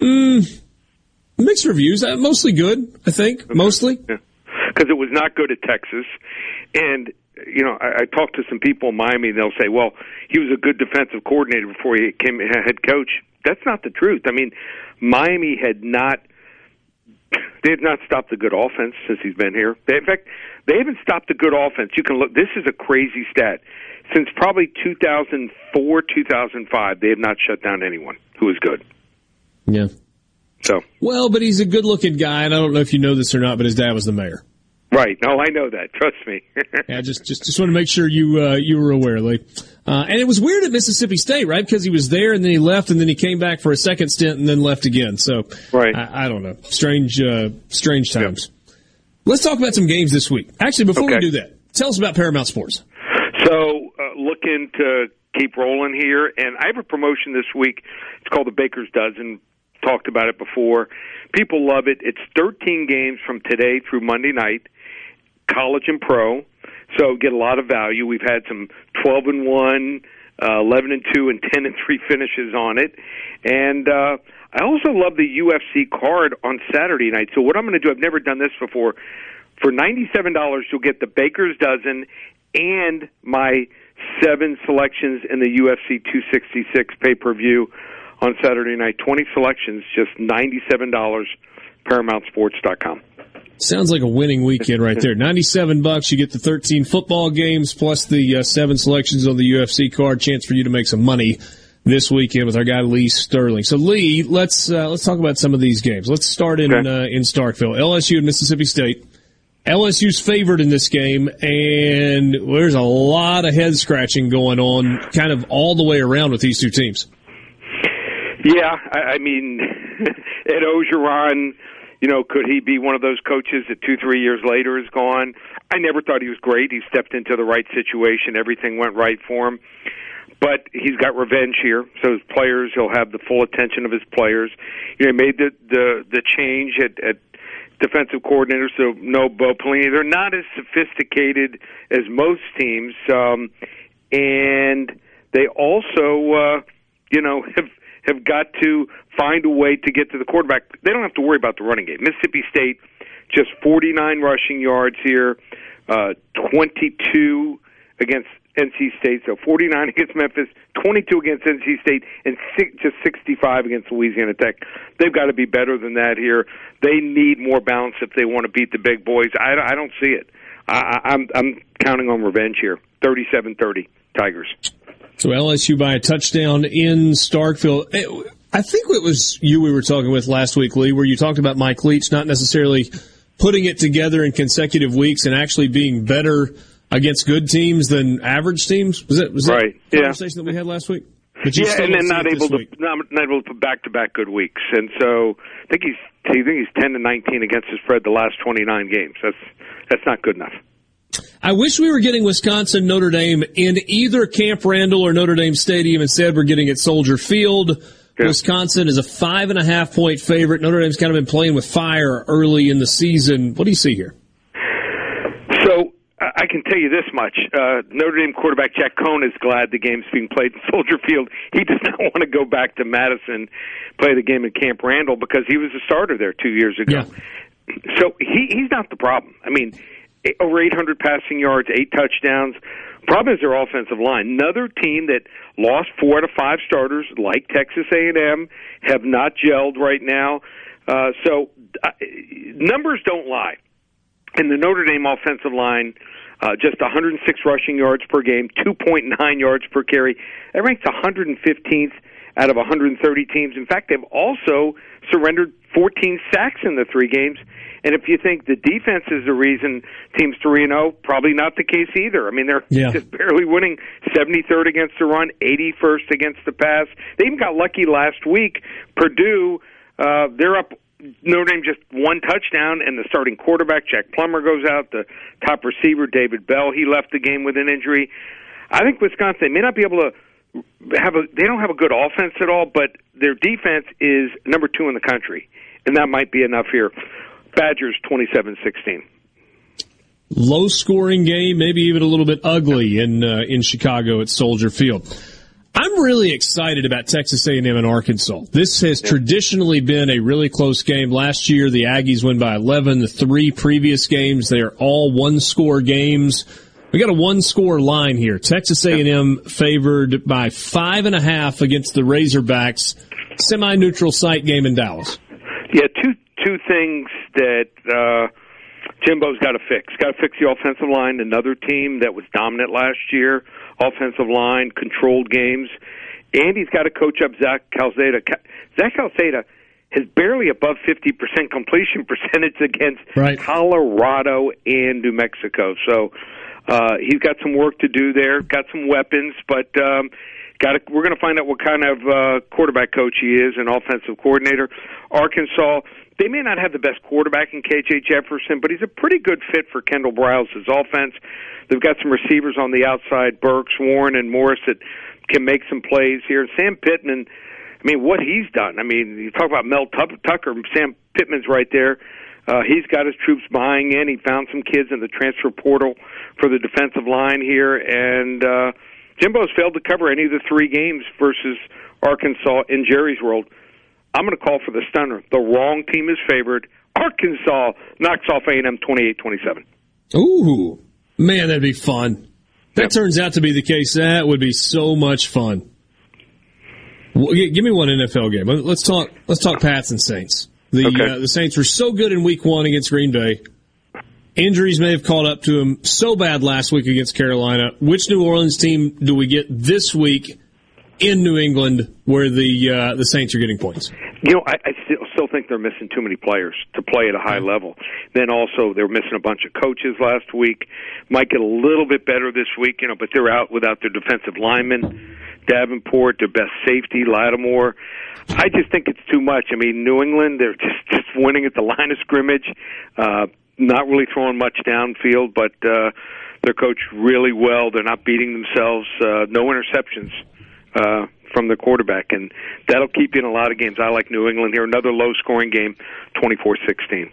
S1: Mm, mixed reviews. Uh, mostly good, I think. Mostly.
S40: because it was not good at Texas. And you know, I, I talked to some people in Miami, and they'll say, "Well, he was a good defensive coordinator before he came head coach." That's not the truth. I mean, Miami had not they have not stopped the good offense since he's been here. They, in fact, they haven't stopped the good offense. You can look. This is a crazy stat. Since probably 2004, 2005, they have not shut down anyone who is good.
S1: Yeah.
S40: So
S1: Well, but he's a good-looking guy, and I don't know if you know this or not, but his dad was the mayor.
S40: Right. No, I know that. Trust me.
S1: Yeah, just just just want to make sure you uh, you were aware, Lee. Uh, and it was weird at Mississippi State, right? Because he was there and then he left, and then he came back for a second stint and then left again. So,
S40: right.
S1: I, I don't know. Strange, uh, strange times. Let's talk about some games this week. Actually, before we do that, tell us about Paramount Sports.
S40: So, uh, looking to keep rolling here, and I have a promotion this week. It's called the Baker's Dozen. Talked about it before. People love it. It's 13 games from today through Monday night, college and pro. So get a lot of value. We've had some 12 and one, uh, 11 and two, and 10 and three finishes on it. And uh, I also love the UFC card on Saturday night. So what I'm going to do, I've never done this before. For $97, you'll get the Baker's Dozen and my seven selections in the UFC 266 pay per view on Saturday night. 20 selections, just $97, ParamountSports.com.
S1: Sounds like a winning weekend right there. 97 bucks, you get the 13 football games plus the uh, seven selections on the UFC card. Chance for you to make some money this weekend with our guy Lee Sterling. So Lee, let's uh, let's talk about some of these games. Let's start in
S40: Okay.
S1: uh, in Starkville. LSU and Mississippi State. LSU's favored in this game, and there's a lot of head scratching going on, kind of all the way around with these two teams.
S40: Yeah, I, I mean, Ed Orgeron, you know, could he be one of those coaches that two, three years later is gone? I never thought he was great. He stepped into the right situation. Everything went right for him. But he's got revenge here, so his players, he'll have the full attention of his players. You know, he made the the the change at, at defensive coordinator, so no Bo Pelini. They're not as sophisticated as most teams, um, and they also, uh, you know, have have got to find a way to get to the quarterback. They don't have to worry about the running game. Mississippi State just 49 rushing yards here, uh, 22 against NC State, so 49 against Memphis, 22 against NC State, and six, just 65 against Louisiana Tech. They've got to be better than that here. They need more balance if they want to beat the big boys. I, I don't see it. I, I'm I'm counting on revenge here. 37-30 Tigers.
S1: So LSU by a touchdown in Starkville. Eh, I think it was you we were talking with last week, Lee, where you talked about Mike Leach not necessarily putting it together in consecutive weeks and actually being better against good teams than average teams. Was that was that
S40: Right,
S1: the
S40: yeah.
S1: conversation that we had last week?
S40: Yeah, and then not able to not, not able to put back to back good weeks, and so I think he's I think he's ten to nineteen against the spread the last twenty nine games. That's that's not good enough.
S1: I wish we were getting Wisconsin Notre Dame in either Camp Randall or Notre Dame Stadium. Instead, we're getting at Soldier Field. Wisconsin is a five and a half point favorite. Notre Dame's kind of been playing with fire early in the season. What do you see here?
S40: So I can tell you this much: uh, Notre Dame quarterback Jack Coan is glad the game's being played in Soldier Field. He does not want to go back to Madison, play the game at Camp Randall because he was a starter there two years ago. So he he's not the problem. I mean, over 800 passing yards, eight touchdowns. Problem is their offensive line. Another team that lost four out of five starters, like Texas A&M, have not gelled right now. Uh, so uh, numbers don't lie and the Notre Dame offensive line, uh, just 106 rushing yards per game, 2.9 yards per carry. That ranks 115th out of 130 teams. In fact, they've also surrendered 14 sacks in the three games. And if you think the defense is the reason teams 3 and 0, probably not the case either. I mean, they're
S1: Yeah.
S40: just barely winning 73rd against the run, 81st against the pass. They even got lucky last week. Purdue, uh, they're up Notre Dame just one touchdown, and the starting quarterback Jack Plummer goes out. The top receiver David Bell he left the game with an injury. I think Wisconsin they may not be able to have a they don't have a good offense at all, but their defense is number two in the country, and that might be enough here. Badgers twenty seven sixteen.
S1: low scoring game, maybe even a little bit ugly in uh, in Chicago at Soldier Field. I'm really excited about Texas A&M and Arkansas. This has traditionally been a really close game. Last year, the Aggies win by 11. The three previous games, they are all one score games. We got a one score line here. Texas A&M favored by five and a half against the Razorbacks. Semi neutral site game in Dallas.
S40: Yeah, two two things that uh, Jimbo's got to fix. Got to fix the offensive line. Another team that was dominant last year, offensive line, controlled games, and he's got to coach up Zach Calzada. Ca- Zach Calzada has barely above fifty percent completion percentage against
S1: Right.
S40: Colorado and New Mexico. So uh, he's got some work to do there. Got some weapons, but. Um, Got to, we're going to find out what kind of uh, quarterback coach he is, an offensive coordinator. Arkansas, they may not have the best quarterback in KJ Jefferson, but he's a pretty good fit for Kendall Briles' offense. They've got some receivers on the outside, Burks, Warren, and Morris that can make some plays here. Sam Pittman, I mean, what he's done. I mean, you talk about Mel Tucker, Sam Pittman's right there. Uh, he's got his troops buying in. He found some kids in the transfer portal for the defensive line here, and uh, Jimbo's failed to cover any of the three games versus Arkansas in Jerry's world. I'm going to call for the stunner. The wrong team is favored. Arkansas knocks off A&M 28-27.
S1: Ooh, man, that'd be fun. That turns out to be the case. That would be so much fun. Well, give me one NFL game. Let- Let's talk. Let's talk Pats and Saints. The
S40: Okay.
S1: uh, the Saints were so good in Week One against Green Bay. Injuries may have caught up to them so bad last week against Carolina. Which New Orleans team do we get this week in New England where the uh, the Saints are getting points?
S40: You know, I, I still, still think they're missing too many players to play at a high level. Then also, they're missing a bunch of coaches last week. Might get a little bit better this week, you know, but they're out without their defensive lineman, Davenport, their best safety, Lattimore. I just think it's too much. I mean, New England, they're just just winning at the line of scrimmage, uh, not really throwing much downfield, but uh, they're coached really well. They're not beating themselves. Uh, no interceptions uh, from the quarterback, and that'll keep you in a lot of games. I like New England here. Another low-scoring game, 24-16.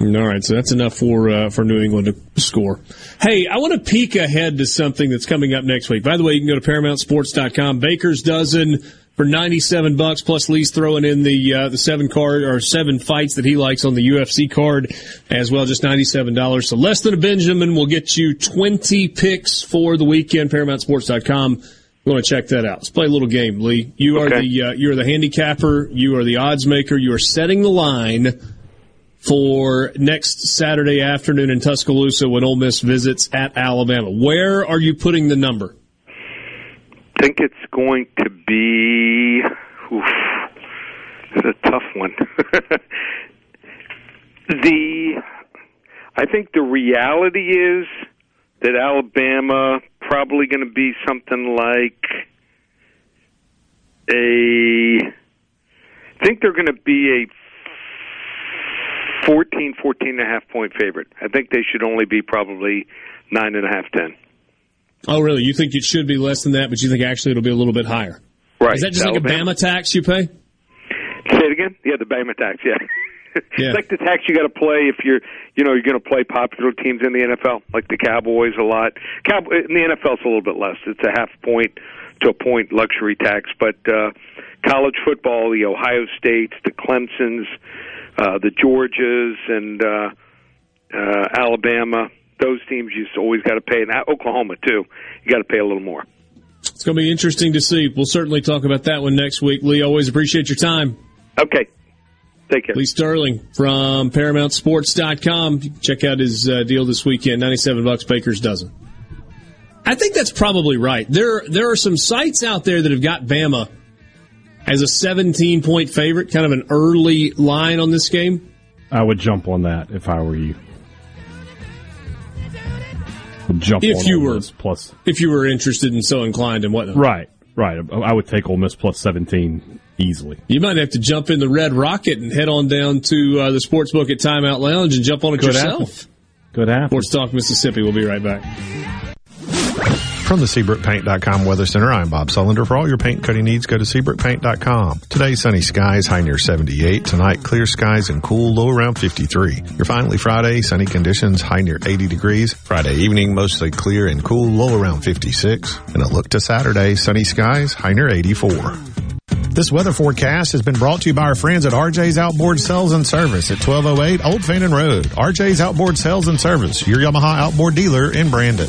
S1: All right, so that's enough for uh, for New England to score. Hey, I want to peek ahead to something that's coming up next week. By the way, you can go to ParamountSports.com. Baker's dozen for ninety seven bucks plus Lee's throwing in the uh, the seven card or seven fights that he likes on the UFC card as well, just ninety seven dollars. So less than a Benjamin will get you twenty picks for the weekend. ParamountSports.com. You want to check that out? Let's play a little game, Lee. You are
S40: Okay.
S1: the uh, you are the handicapper. You are the odds maker. You are setting the line for next Saturday afternoon in Tuscaloosa when Ole Miss visits at Alabama. Where are you putting the number?
S40: Think it's going to be. Oof, it's a tough one. the, I think the reality is that Alabama probably going to be something like a. I think they're going to be a 14, 14 and a half point favorite. I think they should only be probably nine and a half, ten.
S1: Oh, really? You think it should be less than that, but you think actually it'll be a little bit higher?
S40: Right.
S1: Is that just like a Bama tax you pay?
S40: Say it again. Yeah, the Bama tax. Yeah.
S1: Yeah.
S40: It's like the tax you got to play if you're, you know, you're going to play popular teams in the NFL, like the Cowboys a lot. Cow- in the NFL, it's a little bit less. It's a half point to a point luxury tax. But uh, college football, the Ohio States, the Clemsons, uh, the Georgias, and uh, uh, Alabama, those teams you always got to pay. And Oklahoma too, you got to pay a little more.
S1: It's going to be interesting to see. We'll certainly talk about that one next week. Lee, always appreciate your time.
S40: Okay. Take care.
S1: Lee Sterling from ParamountSports.com. Check out his uh, deal this weekend. 97 bucks, Baker's dozen. I think that's probably right. There, there are some sites out there that have got Bama as a 17 point favorite, kind of an early line on this game.
S3: I would jump on that if I were you. Jump
S1: If
S3: on
S1: you were-
S3: plus
S1: If you were interested and so inclined and whatnot.
S3: right, right. I would take Ole Miss plus seventeen easily.
S1: You might have to jump in the Red Rocket and head on down to uh, the sports book at Timeout Lounge and jump on it
S3: Could
S1: yourself.
S3: happen. Good happen.
S1: Sports Talk Mississippi. We'll be right back.
S5: From the SeabrookPaint.com Weather Center, I'm Bob Sullender. For all your paint cutting needs, go to SeabrookPaint.com. Today, sunny skies, high near 78. Tonight, clear skies and cool, low around 53. Your finally Friday, sunny conditions, high near 80 degrees. Friday evening, mostly clear and cool, low around 56. And a look to Saturday, sunny skies, high near 84. This weather forecast has been brought to you by our friends at RJ's Outboard Sales and Service at 1208 Old Fannin Road. RJ's Outboard Sales and Service, your Yamaha outboard dealer in Brandon.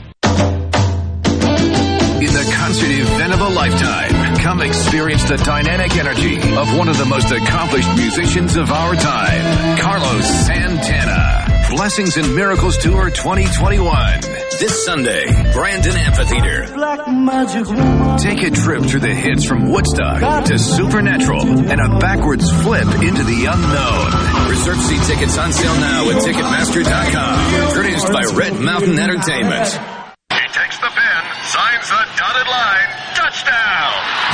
S41: Lifetime, come experience the dynamic energy of one of the most accomplished musicians of our time, Carlos Santana. Blessings and Miracles Tour 2021. This Sunday, Brandon Amphitheater. Take a trip through the hits from Woodstock to Supernatural and a backwards flip into the unknown. Reserve seat tickets on sale now at Ticketmaster.com. Produced by Red Mountain Entertainment.
S13: He takes the pin, signs the dotted line. Touchdown!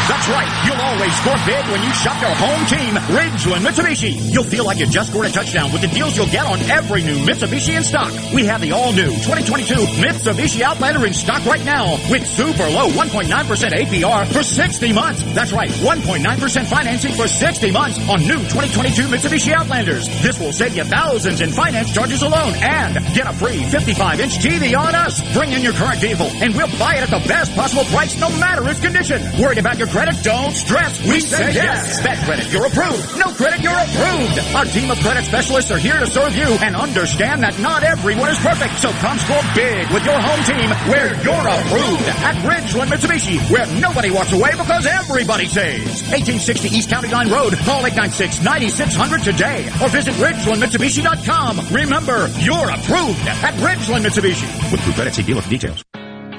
S13: That's right. Always score big when you shop your home team, Ridgeland Mitsubishi. You'll feel like you just scored a touchdown with the deals you'll get on every new Mitsubishi in stock. We have the all-new 2022 Mitsubishi Outlander in stock right now with super low 1.9% APR for 60 months. That's right, 1.9% financing for 60 months on new 2022 Mitsubishi Outlanders. This will save you thousands in finance charges alone and get a free 55-inch TV on us. Bring in your current vehicle and we'll buy it at the best possible price no matter its condition. Worried about your credit? Don't stress. We, say yes. Bad credit, you're approved. No credit, you're approved. Our team of credit specialists are here to serve you and understand that not everyone is perfect. So come score big with your home team where you're approved at Ridgeland Mitsubishi, where nobody walks away because everybody saves. 1860 East County Line Road. Call 896-9600 today or visit RidgelandMitsubishi.com. Remember, you're approved at Ridgeland Mitsubishi. With Blue Credit, see dealer for details.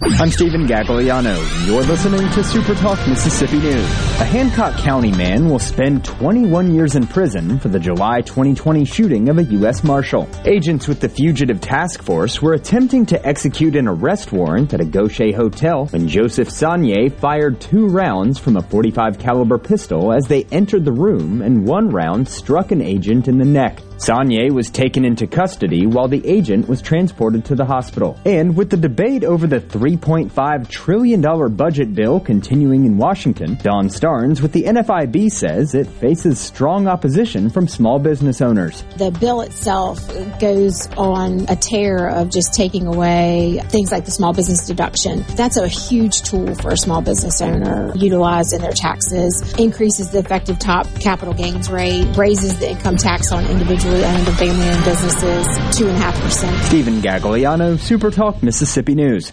S14: I'm Stephen Gagliano. You're listening to Super Talk Mississippi News. A Hancock County man will spend 21 years in prison for the July 2020 shooting of a U.S. Marshal. Agents with the Fugitive Task Force were attempting to execute an arrest warrant at a Gautier hotel when Joseph Sanye fired two rounds from a 45 caliber pistol as they entered the room and one round struck an agent in the neck. Sanye was taken into custody while the agent was transported to the hospital. And with the debate over the $3.5 trillion budget bill continuing in Washington, Dawn Starns with the NFIB says it faces strong opposition from small business owners.
S29: The bill itself goes on a tear of just taking away things like the small business deduction. That's a huge tool for a small business owner utilized in their taxes, increases the effective top capital gains rate, raises the income tax on individuals individually owned and family owned businesses 2.5%.
S14: Stephen Gagliano, Super Talk, Mississippi News.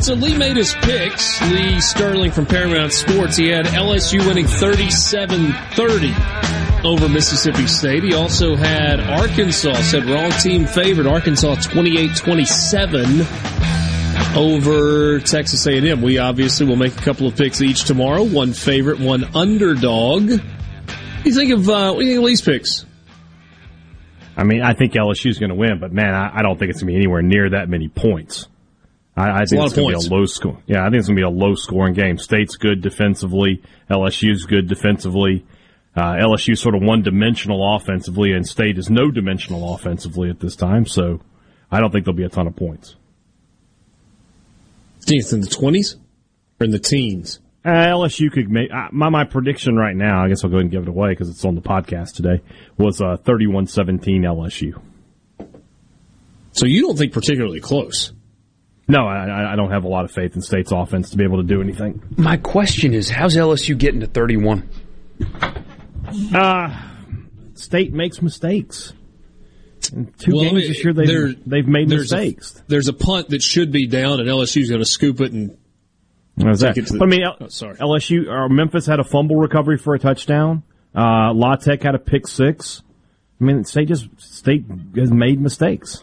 S1: Right, so Lee made his picks. Lee Sterling from Paramount Sports. He had LSU winning 37-30 over Mississippi State. He also had Arkansas, said wrong team favored. Arkansas 28-27 over Texas A&M. We obviously will make a couple of picks each tomorrow. One favorite, one underdog. What do you think of, uh, what do you think of Lee's picks?
S3: I mean, I think LSU's going to win, but man, I, I don't think it's going to be anywhere near that many points. I, I think it's going to be a low score. Yeah, I think it's going to be a low scoring game. State's good defensively. LSU's good defensively. Uh, LSU sort of one dimensional offensively, and State is no dimensional offensively at this time. So I don't think there'll be a ton of points.
S1: Do you think it's in the twenties or in the teens?
S3: Uh, LSU could make uh, my my prediction right now. I guess I'll go ahead and give it away because it's on the podcast today. Was uh, 31-17 LSU.
S1: So you don't think particularly close?
S3: No, I, I don't have a lot of faith in State's offense to be able to do anything.
S2: My question is, how's LSU getting to 31?
S3: Uh, State makes mistakes. In two
S1: Well,
S3: games this year, they've,
S1: there-
S3: they've made
S1: there's a-
S3: mistakes.
S1: there's a punt that should be down, and LSU's going to scoop it and
S3: How's that?
S1: take it to the-
S3: I mean, L-
S1: Oh, sorry.
S3: LSU or Memphis had a fumble recovery for a touchdown. Uh, La Tech had a pick six. I mean, State just State has made mistakes.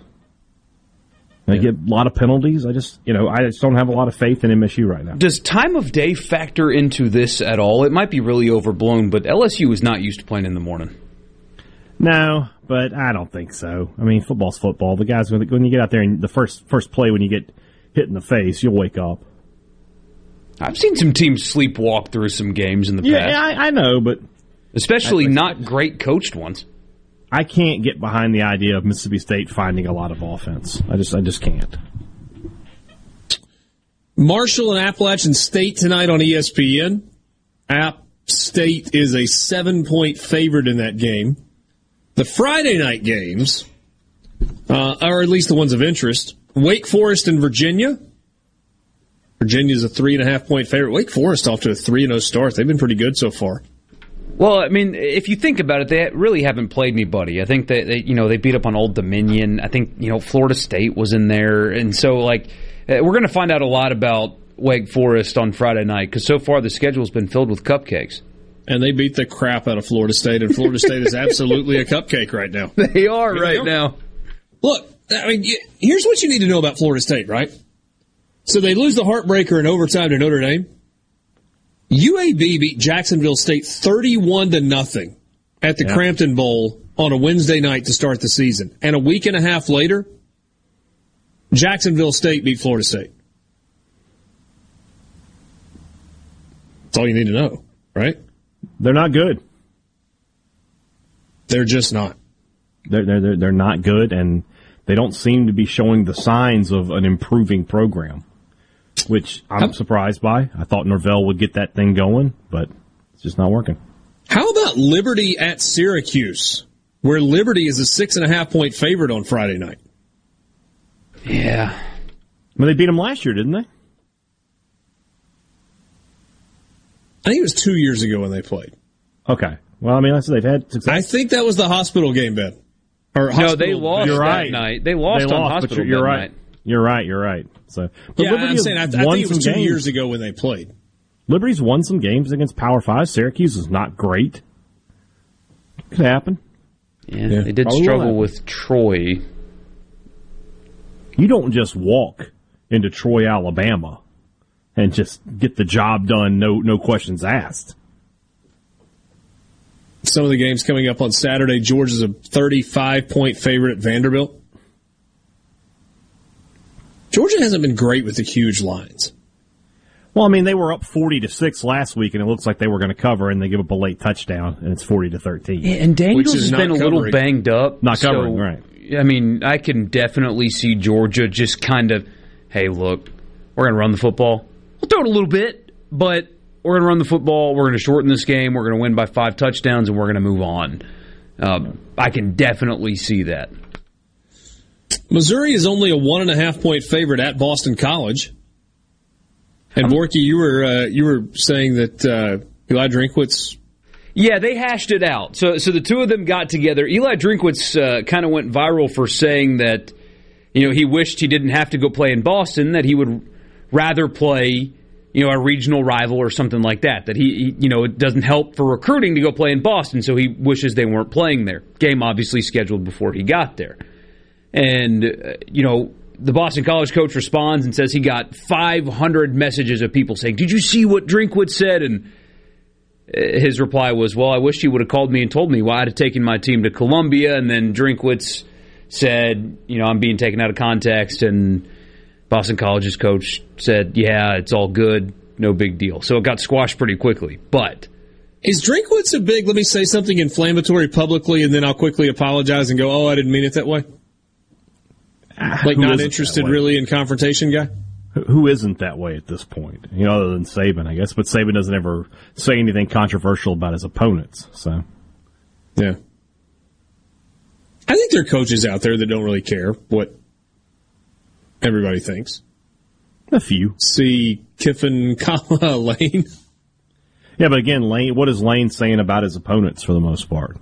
S3: They get a lot of penalties. I just, you know, I just don't have a lot of faith in MSU right now.
S2: Does time of day factor into this at all? It might be really overblown, but LSU is not used to playing in the morning.
S3: No, but I don't think so. I mean, football's football. The guys when when you get out there and the first first play when you get hit in the face, you'll wake up.
S2: I've seen some teams sleepwalk through some games in the
S3: Yeah,
S2: past.
S3: yeah, I, I know, but
S2: especially not great coached ones.
S3: I can't get behind the idea of Mississippi State finding a lot of offense. I just I just can't.
S1: Marshall and Appalachian State tonight on ESPN. App State is a seven point favorite in that game. The Friday night games, uh, or at least the ones of interest, Wake Forest and Virginia. Virginia's a three and a half point favorite. Wake Forest off to a three and zero start. They've been pretty good so far.
S2: Well, I mean, if you think about it, they really haven't played anybody. I think that they, you know they beat up on Old Dominion. I think you know Florida State was in there, and so like uh, we're going to find out a lot about Wake Forest on Friday night because so far the schedule's been filled with cupcakes.
S1: And they beat the crap out of Florida State, and Florida State is absolutely a cupcake right now.
S2: They are right
S1: are.
S2: now.
S1: Look, I mean, here's what you need to know about Florida State, right? So they lose the heartbreaker in overtime to Notre Dame. UAB beat Jacksonville State 31 to nothing at the
S3: Yeah.
S1: Crampton Bowl on a Wednesday night to start the season. And a week and a half later, Jacksonville State beat Florida State. That's all you need to know, right?
S3: They're not good.
S1: They're just not.
S3: They're they're they're, they're not good, and they don't seem to be showing the signs of an improving program, which I'm surprised by. I thought Norvell would get that thing going, but it's just not working.
S1: How about Liberty at Syracuse, where Liberty is a six and a half point favorite on Friday night?
S2: Yeah.
S3: Well, they beat them last year, didn't they?
S1: I think it was two years ago when they played.
S3: Okay. Well, I mean, I said they've had success.
S1: I think that was the hospital game, Ben. Or
S2: No, they lost
S3: You're
S2: that
S3: right.
S2: night. They lost
S3: They
S2: on
S3: lost, but
S2: hospital.
S3: you're, you're right.
S2: night.
S3: You're right. You're right. So, but
S1: yeah,
S3: Liberty
S1: I'm saying I, I think it was
S3: some
S1: two
S3: games.
S1: years ago when they played.
S3: Liberty's won some games against Power Five. Syracuse is not great. Could happen.
S2: Yeah, they did
S3: oh, Probably
S2: struggle with Troy.
S3: You don't just walk into Troy, Alabama, and just get the job done. No, no questions asked.
S1: Some of the games coming up on Saturday. Georgia's a 35 point favorite at Vanderbilt. Georgia hasn't been great with the huge lines.
S3: Well, I mean, they were up forty to six last week, and it looks like they were going to cover, and they give up a late touchdown, and it's forty to thirteen.
S2: Yeah, and Daniels has
S3: not
S2: been a little banged up.
S3: Not
S2: so,
S3: covering, right.
S2: I mean, I can definitely see Georgia just kind of, hey, look, we're going to run the football. We'll throw it a little bit, but we're going to run the football. We're going to shorten this game. We're going to win by five touchdowns, and we're going to move on. Um, I can definitely see that.
S1: Missouri is only a one and a half point favorite at Boston College. And Borky, you were uh, you were saying that uh, Eli Drinkwitz
S2: Yeah, they hashed it out. So, so the two of them got together. Eli Drinkwitz uh, kind of went viral for saying that, you know, he wished he didn't have to go play in Boston. That he would rather play, you know, a regional rival or something like that. That he, he you know, it doesn't help for recruiting to go play in Boston. So he wishes they weren't playing there. Game obviously scheduled before he got there, and uh, you know. The Boston College coach responds and says he got 500 messages of people saying, "Did you see what Drinkwitz said?" And his reply was, "Well, I wish he would have called me and told me why I'd have taken my team to Columbia." And then Drinkwitz said, "You know, I'm being taken out of context." And Boston College's coach said, "Yeah, it's all good, no big deal." So it got squashed pretty quickly. But
S1: is Drinkwitz a big? Let me say something inflammatory publicly, and then I'll quickly apologize and go, "Oh, I didn't mean it that way." Like not interested really in confrontation, guy.
S3: Who isn't that way at this point? You know, other than Saban, I guess. But Saban doesn't ever say anything controversial about his opponents. So,
S1: yeah. I think there are coaches out there that don't really care what everybody thinks.
S3: A few.
S1: See Kiffin, Lane.
S3: Yeah, but again, Lane, what is Lane saying about his opponents for the most part?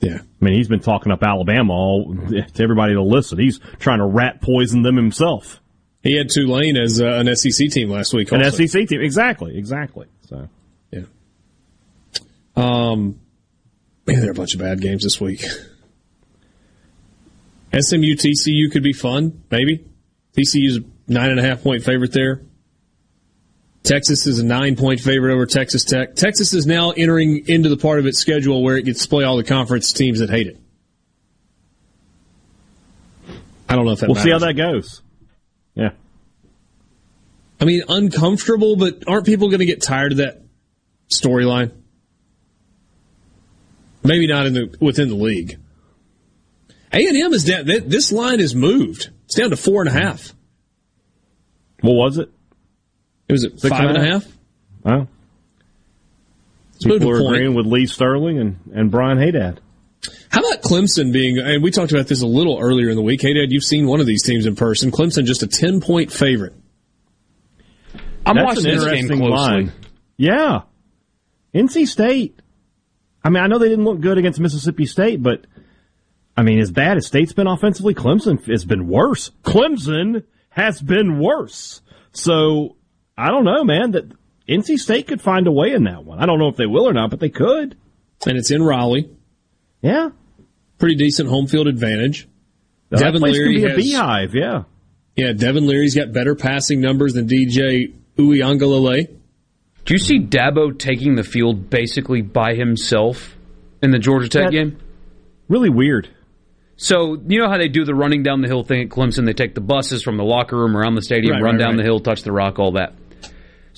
S1: Yeah.
S3: I mean, he's been talking up Alabama all to everybody to listen. He's trying to rat poison them himself.
S1: He had Tulane as uh, an SEC team last week.
S3: Also. An SEC team, exactly, exactly. So,
S1: yeah. Um, man, there are a bunch of bad games this week. SMU TCU could be fun, maybe. TCU's nine and a half point favorite there. Texas is a nine point favorite over Texas Tech. Texas is now entering into the part of its schedule where it gets to play all the conference teams that hate it. I don't know if that
S3: We'll
S1: matters.
S3: see how that goes. Yeah.
S1: I mean, uncomfortable, but aren't people going to get tired of that storyline? Maybe not in the within the league. A and M is down. This line is moved. It's down to four and a half.
S3: What was it?
S1: It was at five and a half.
S3: Wow. People are agreeing with Lee Sterling and, and Brian Hadad.
S1: How about Clemson being, and we talked about this a little earlier in the week. Haydad, you've seen one of these teams in person. Clemson just a 10 point favorite.
S2: I'm
S3: That's
S2: watching
S3: an
S2: this game
S3: interesting
S2: closely.
S3: line. Yeah. NC State. I mean, I know they didn't look good against Mississippi State, but I mean, as bad as State's been offensively, Clemson has been worse. Clemson has been worse. So I don't know, man. That NC State could find a way in that one. I don't know if they will or not, but they could.
S1: And it's in Raleigh.
S3: Yeah.
S1: Pretty decent home field advantage.
S3: That
S1: Devin
S3: place
S1: Leary
S3: could be
S1: has,
S3: a beehive. Yeah.
S1: Yeah, Devin Leary's got better passing numbers than DJ Uiagalelei.
S2: Do you see Dabo taking the field basically by himself in the Georgia Tech
S3: That-
S2: game?
S3: Really weird.
S2: So you know how they do the running down the hill thing at Clemson? They take the buses from the locker room around the stadium,
S1: Right,
S2: run
S1: right,
S2: down
S1: right.
S2: the hill, touch the rock, all that.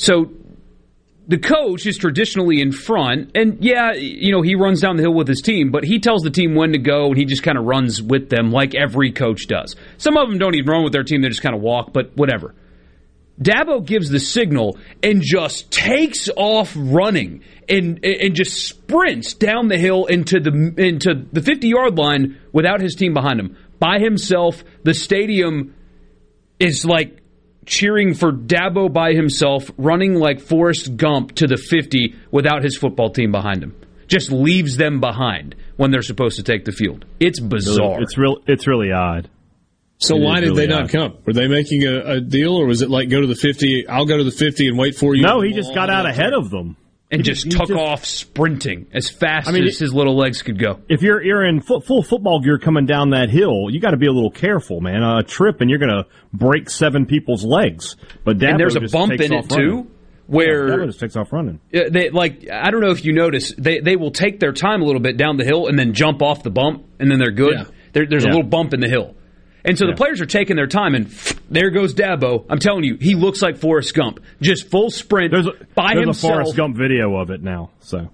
S2: So the coach is traditionally in front, and yeah, you know he runs down the hill with his team, but he tells the team when to go, and he just kind of runs with them like every coach does. Some of them don't even run with their team; they just kind of walk, but whatever. Dabo gives the signal and just takes off running and and just sprints down the hill into the into the 50 yard line without his team behind him by himself. The stadium is like cheering for Dabo by himself, running like Forrest Gump to the 50 without his football team behind him. Just leaves them behind when they're supposed to take the field. It's bizarre.
S3: It's real. It's really odd.
S1: So
S3: It
S1: why did
S3: really
S1: they not
S3: odd.
S1: come? Were they making a, a deal, or was it like go to the fifty? I'll go to the fifty and wait for you.
S3: No, he just got out ahead of them.
S2: And just took off sprinting as fast
S3: I mean,
S2: as his little legs could go.
S3: If you're you're in full, full football gear coming down that hill, you got to be a little careful, man. A trip and you're going to break seven people's legs. But Dabo
S2: and there's a bump in it
S3: running.
S2: too, where
S3: Yeah, Dabo just takes off running.
S2: They like I don't know if you notice they they will take their time a little bit down the hill and then jump off the bump and then they're good.
S1: Yeah.
S2: There, there's a little bump in the hill, and so
S3: Yeah.
S2: the players are taking their time and there goes Dabo. I'm telling you, he looks like Forrest Gump, just full sprint
S3: There's a,
S2: by
S3: there's
S2: himself,
S3: a Forrest Gump video of it now. So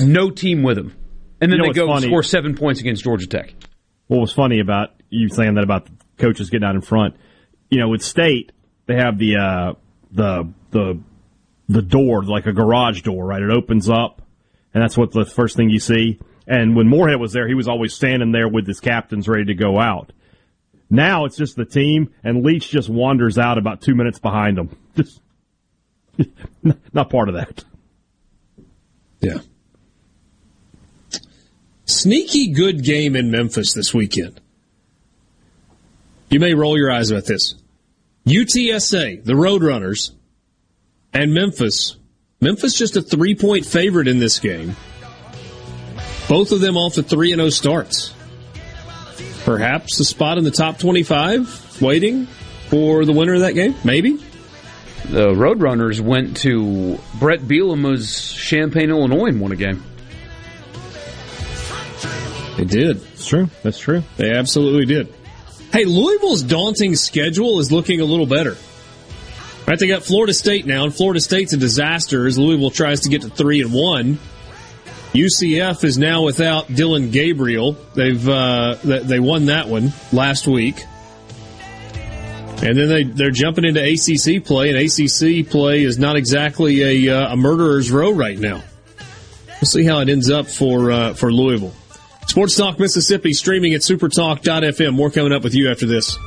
S2: no team with him, and then
S3: You know
S2: they go
S3: funny?
S2: score seven points against Georgia Tech.
S3: what was funny about you saying that about the coaches getting out in front? You know, with State they have the uh, the the the door like a garage door, right? It opens up, and that's what the first thing you see. And when Moorhead was there, he was always standing there with his captains ready to go out. Now it's just the team, and Leach just wanders out about two minutes behind them. Just not part of that.
S1: Yeah. Sneaky good game in Memphis this weekend. You may roll your eyes about this. UTSA, the Roadrunners, and Memphis. Memphis just a three point favorite in this game. Both of them off to 3 0 starts. Perhaps a spot in the top 25 waiting for the winner of that game? Maybe.
S2: The Roadrunners went to Bret Bielema's Champaign, Illinois, and won a game.
S1: They did.
S3: It's true. That's true.
S1: They absolutely did. Hey, Louisville's daunting schedule is looking a little better. Right, they got Florida State now, and Florida State's a disaster as Louisville tries to get to three and one. UCF is now without Dillon Gabriel. They've uh, they won that one last week. And then they, they're jumping into ACC play, and ACC play is not exactly a, uh, a murderer's row right now. We'll see how it ends up for uh, for Louisville. Sports Talk Mississippi streaming at supertalk.fm. More coming up with you after this.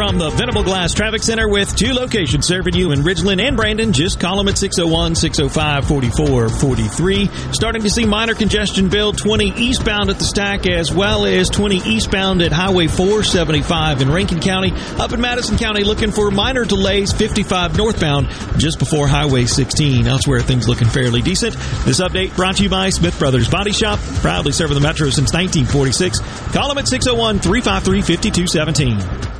S4: From the Venable Glass Traffic Center with two locations serving you in Ridgeland and Brandon, just call them at 601 605 4443. Starting to see minor congestion build 20 eastbound at the stack as well as 20 eastbound at Highway 475 in Rankin County. Up in Madison County, looking for minor delays 55 northbound just before Highway 16. Elsewhere, things looking fairly decent. This update brought to you by Smith Brothers Body Shop, proudly serving the Metro since 1946. Call them at 601 353 5217.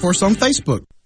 S7: for us on Facebook.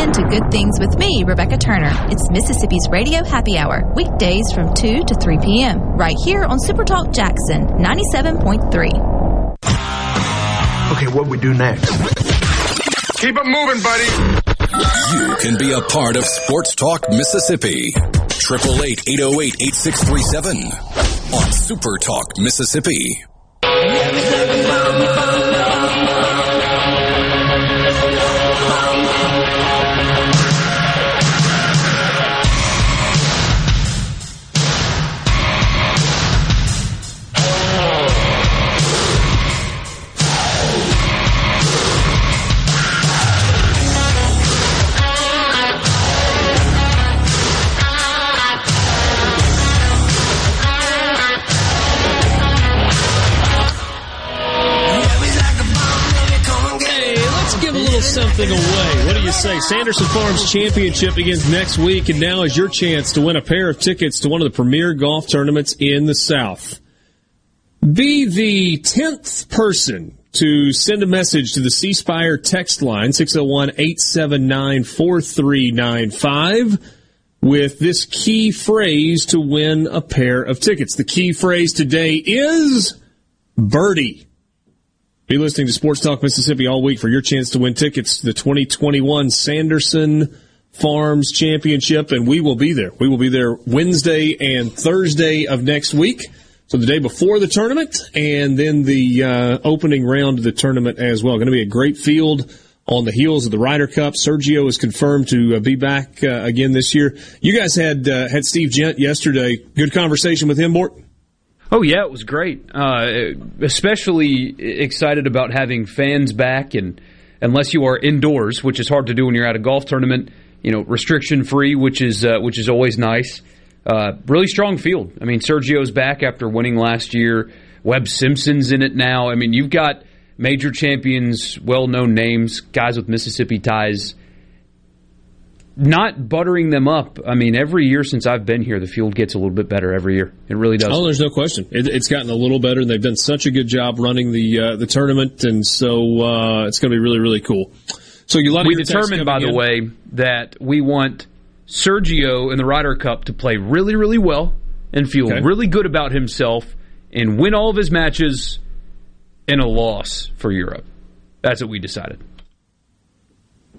S42: Tune in to Good Things with me, Rebecca Turner. It's Mississippi's Radio Happy Hour, weekdays from 2 to 3 p.m., right here on Supertalk Jackson 97.3.
S6: Okay, what we do next?
S19: Keep it moving, buddy.
S8: You can be a part of Sports Talk Mississippi. 888-808-8637 on Super Talk Mississippi.
S1: Away. What do you say? Sanderson Farms Championship begins next week, and now is your chance to win a pair of tickets to one of the premier golf tournaments in the South. Be the 10th person to send a message to the C Spire text line, 601 879 4395, with this key phrase to win a pair of tickets. The key phrase today is birdie. Be listening to Sports Talk Mississippi all week for your chance to win tickets to the 2021 Sanderson Farms Championship, and we will be there. We will be there Wednesday and Thursday of next week. So the day before the tournament, and then the uh, opening round of the tournament as well. Going to be a great field on the heels of the Ryder Cup. Sergio is confirmed to uh, be back uh, again this year. You guys had uh, had Steve Jent yesterday. Good conversation with him, Mort.
S2: Oh yeah, it was great. Uh, especially excited about having fans back, and unless you are indoors, which is hard to do when you're at a golf tournament, you know, restriction free, which is uh, which is always nice. Uh, really strong field. I mean, Sergio's back after winning last year. Webb Simpson's in it now. I mean, you've got major champions, well known names, guys with Mississippi ties. Not buttering them up. I mean, every year since I've been here, the field gets a little bit better every year. It really does.
S1: Oh, there's no question. It, it's gotten a little better, and they've done such a good job running the uh, the tournament, and so uh, it's going to be really, really cool. So you lot,
S2: we determined, by in. the way, that we want Sergio in the Ryder Cup to play really, really well and feel okay. really good about himself and win all of his matches in a loss for Europe. That's what we decided.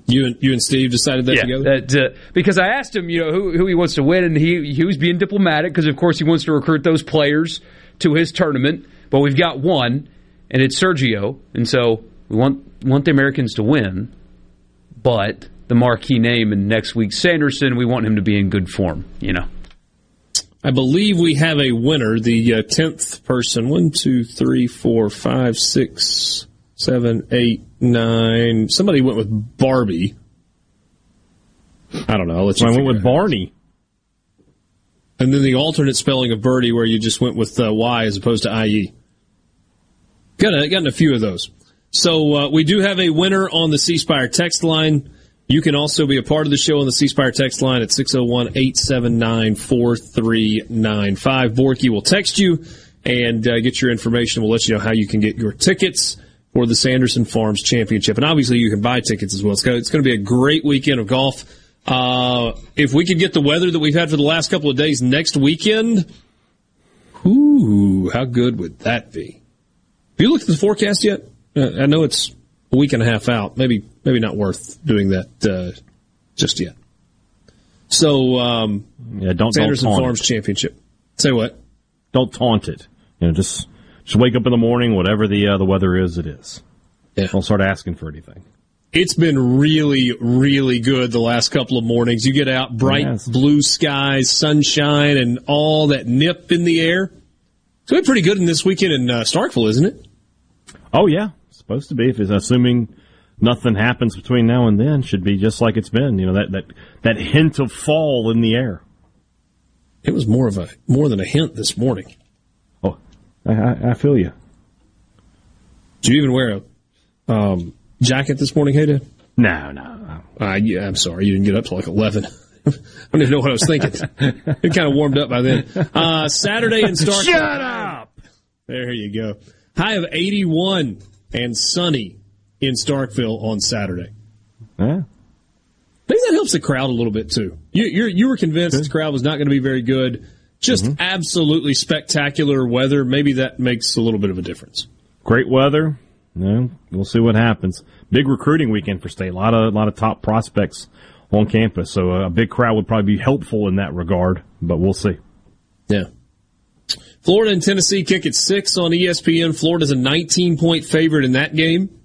S1: You and you and Steve decided that
S2: yeah,
S1: together.
S2: That, uh, because I asked him, you know, who, who he wants to win, and he he was being diplomatic because, of course, he wants to recruit those players to his tournament. But we've got one, and it's Sergio, and so we want want the Americans to win, but the marquee name in next week's Sanderson. We want him to be in good form, you know.
S1: I believe we have a winner, the uh, tenth person. One, two, three, four, five, six, seven, eight, nine. Somebody went with Barbie. I don't know. I'll let you
S3: I went with Barney.
S1: And then the alternate spelling of birdie, where you just went with uh, Y as opposed to IE. Got a, gotten a few of those. So uh, we do have a winner on the C Spire text line. You can also be a part of the show on the C Spire text line at 601 879 4395. Borky will text you and uh, get your information. We'll let you know how you can get your tickets for the Sanderson Farms Championship. And obviously, you can buy tickets as well. It's going to be a great weekend of golf. Uh, if we could get the weather that we've had for the last couple of days next weekend, whoo, how good would that be? Have you looked at the forecast yet? Uh, I know it's a week and a half out. Maybe maybe not worth doing that uh, just yet. So um,
S3: yeah, don't
S1: Sanderson
S3: don't
S1: Farms
S3: it.
S1: Championship. Say what?
S3: Don't taunt it. You know, just just wake up in the morning, whatever the uh, the weather is, it is.
S1: Yeah.
S3: Don't start asking for anything.
S1: It's been really, really good the last couple of mornings. You get out, bright yes. blue skies, sunshine, and all that nip in the air. It's been pretty good in this weekend in uh, Starkville, isn't it?
S3: Oh yeah, supposed to be. If it's assuming nothing happens between now and then, should be just like it's been. You know that that that hint of fall in the air.
S1: It was more of a more than a hint this morning.
S3: Oh, I, I feel you.
S1: Did you even wear a um, jacket this morning, Hayden?
S3: No, no.
S1: Uh, yeah, I'm sorry, you didn't get up till like eleven. I don't even know what I was thinking. it kind of warmed up by then. Uh, Saturday in Stark.
S3: Shut up.
S1: There you go. High of 81 and sunny in Starkville on Saturday.
S3: Yeah.
S1: Maybe that helps the crowd a little bit too. You you were convinced good. the crowd was not going to be very good. Just mm-hmm. absolutely spectacular weather. Maybe that makes a little bit of a difference.
S3: Great weather. Yeah, we'll see what happens. Big recruiting weekend for state. A lot of a lot of top prospects on campus. So a big crowd would probably be helpful in that regard. But we'll see.
S1: Yeah. Florida and Tennessee kick at six on ESPN. Florida's a 19 point favorite in that game.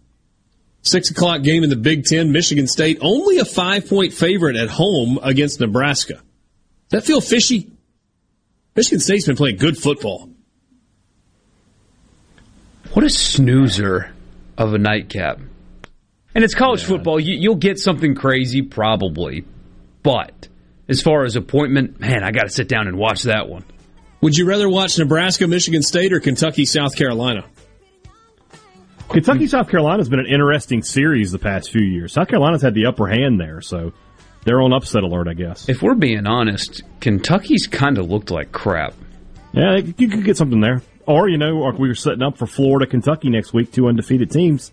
S1: Six o'clock game in the Big Ten. Michigan State only a five point favorite at home against Nebraska. Does that feel fishy? Michigan State's been playing good football.
S2: What a snoozer of a nightcap. And it's college yeah. football. You, will get something crazy, probably. But as far as appointment, man, I got to sit down and watch that one.
S1: Would you rather watch Nebraska, Michigan State, or Kentucky, South Carolina?
S3: Kentucky South Carolina has been an interesting series the past few years. South Carolina's had the upper hand there, so they're on upset alert, I guess.
S2: If we're being honest, Kentucky's kind of looked like crap.
S3: Yeah, you could get something there. Or, you know, like we were setting up for Florida, Kentucky next week, two undefeated teams.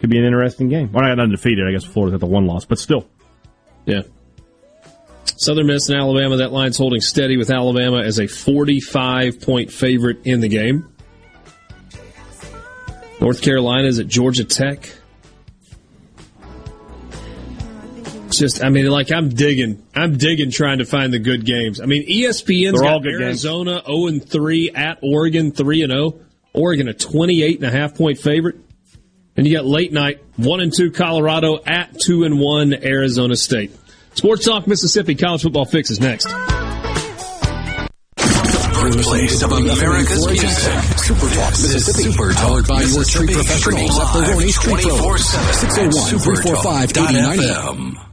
S3: Could be an interesting game. Well, not undefeated, I guess Florida's at the one loss, but still.
S1: Yeah. Southern Miss and Alabama, that line's holding steady with Alabama as a 45 point favorite in the game. North Carolina is at Georgia Tech. Just, I mean, like I'm digging, I'm digging trying to find the good games. I mean, ESPN's
S3: They're
S1: got
S3: all good
S1: Arizona 0 and 3 at Oregon 3 and 0. Oregon a 28 and a half point favorite. And you got late night 1 and 2 Colorado at 2 and 1 Arizona State. Sports Talk Mississippi College Football Fix is next.
S8: Birthplace of America's music. Super Talk Mississippi. Super Talk by your tree professionals at Barone Tree Pro. 601-345-8090.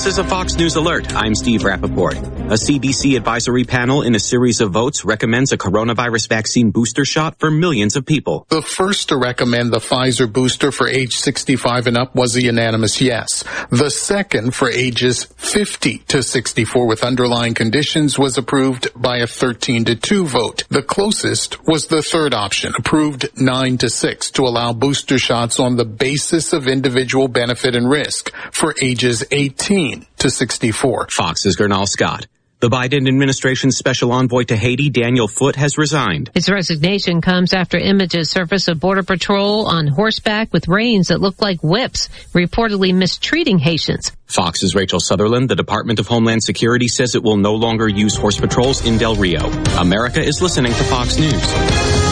S25: This is a Fox News alert. I'm Steve Rappaport. A CDC advisory panel in a series of votes recommends a coronavirus vaccine booster shot for millions of people.
S43: The first to recommend the Pfizer booster for age 65 and up was a unanimous yes. The second for ages 50 to 64 with underlying conditions was approved by a 13 to 2 vote. The closest was the third option, approved 9 to 6 to allow booster shots on the basis of individual benefit and risk for ages 18 to 64.
S25: Fox's Gernal Scott. The Biden administration's special envoy to Haiti, Daniel Foote, has resigned.
S44: His resignation comes after images surfaced of Border Patrol on horseback with reins that look like whips, reportedly mistreating Haitians.
S25: Fox's Rachel Sutherland. The Department of Homeland Security says it will no longer use horse patrols in Del Rio. America is listening to Fox News.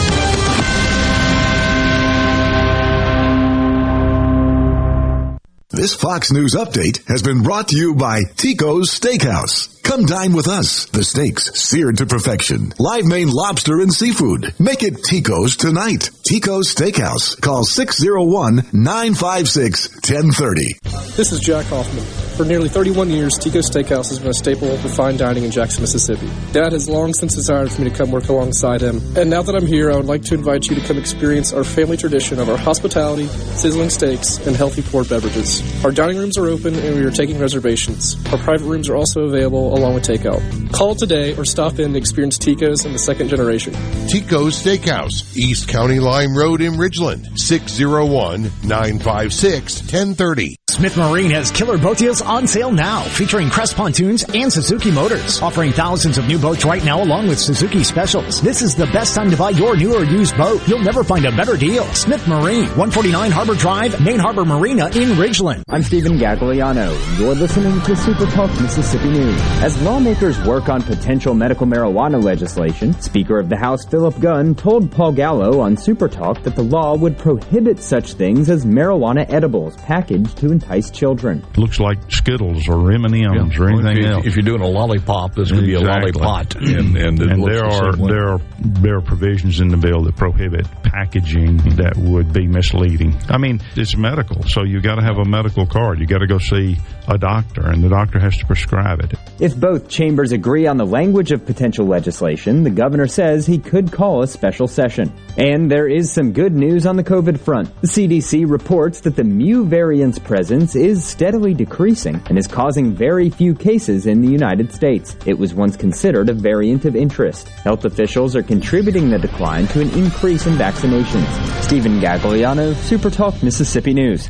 S45: This Fox News update has been brought to you by Tico's Steakhouse. Come dine with us. The steaks seared to perfection. Live Maine lobster and seafood. Make it Tico's tonight. Tico's Steakhouse. Call 601-956-1030.
S46: This is Jack Hoffman. For nearly 31 years, Tico's Steakhouse has been a staple of fine dining in Jackson, Mississippi. Dad has long since desired for me to come work alongside him. And now that I'm here, I would like to invite you to come experience our family tradition of our hospitality, sizzling steaks, and healthy poured beverages. Our dining rooms are open and we are taking reservations. Our private rooms are also available along with takeout. Call today or stop in to experience Tico's in the second generation.
S47: Tico's Steakhouse, East County Line Road in Ridgeland, 601-956-1030.
S11: Smith Marine has killer boat deals on sale now, featuring Crest pontoons and Suzuki motors, offering thousands of new boats right now along with Suzuki specials. This is the best time to buy your new or used boat. You'll never find a better deal. Smith Marine, 149 Harbor Drive, Main Harbor Marina in Ridgeland.
S14: I'm Stephen Gagliano. You're listening to Super Talk Mississippi News. As lawmakers work on potential medical marijuana legislation, Speaker of the House Philip Gunn told Paul Gallo on Super Talk that the law would prohibit such things as marijuana edibles packaged to entice children.
S15: Looks like Skittles or M&M's or anything
S12: if,
S15: else.
S12: If you're doing a lollipop, this could be a
S15: Exactly.
S12: lollipop.
S15: And, and,
S12: it looks
S15: there
S12: the
S15: are
S12: same
S15: there are there are provisions in the bill that prohibit packaging that would be misleading. I mean, it's medical, so you got to have a medical card. You got to go see a doctor, and the doctor has to prescribe it.
S14: If both chambers agree on the language of potential legislation, the governor says he could call a special session. And there is some good news on the COVID front. The CDC reports that the Mu variant's presence is steadily decreasing and is causing very few cases in the United States. It was once considered a variant of interest. Health officials are contributing the decline to an increase in vaccinations. Stephen Gagliano, SuperTalk Mississippi News.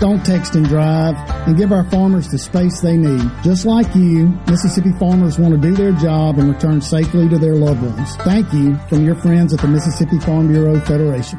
S48: don't text and drive, and give our farmers the space they need. Just like you, Mississippi farmers want to do their job and return safely to their loved ones. Thank you from your friends at the Mississippi Farm Bureau Federation.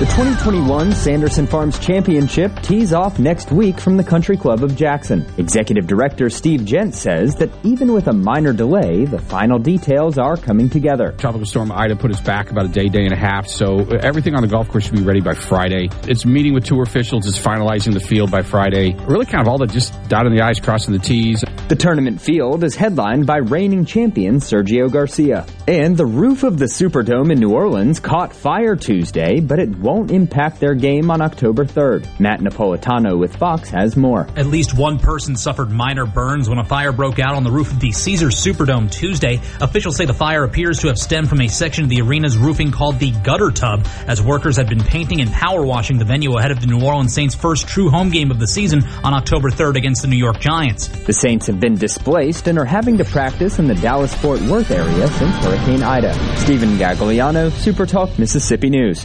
S14: The 2021 Sanderson Farms Championship tees off next week from the Country Club of Jackson. Executive Director Steve Jent says that even with a minor delay, the final details are coming together.
S49: Tropical Storm Ida put us back about a day, day and a half, so everything on the golf course should be ready by Friday. It's meeting with tour officials, it's finalizing the field by Friday. Really kind of all the just dotting the I's, crossing the T's.
S14: The tournament field is headlined by reigning champion Sergio Garcia. And the roof of the Superdome in New Orleans caught fire Tuesday, but it won't impact their game on October 3rd. Matt Napolitano with Fox has more.
S50: At least one person suffered minor burns when a fire broke out on the roof of the Caesars Superdome Tuesday. Officials say the fire appears to have stemmed from a section of the arena's roofing called the gutter tub, as workers had been painting and power washing the venue ahead of the New Orleans Saints' first true home game of the season on October 3rd against the New York Giants.
S14: The Saints have been displaced and are having to practice in the Dallas Fort Worth area since Hurricane Ida. Stephen Gagliano, SuperTalk, Mississippi News.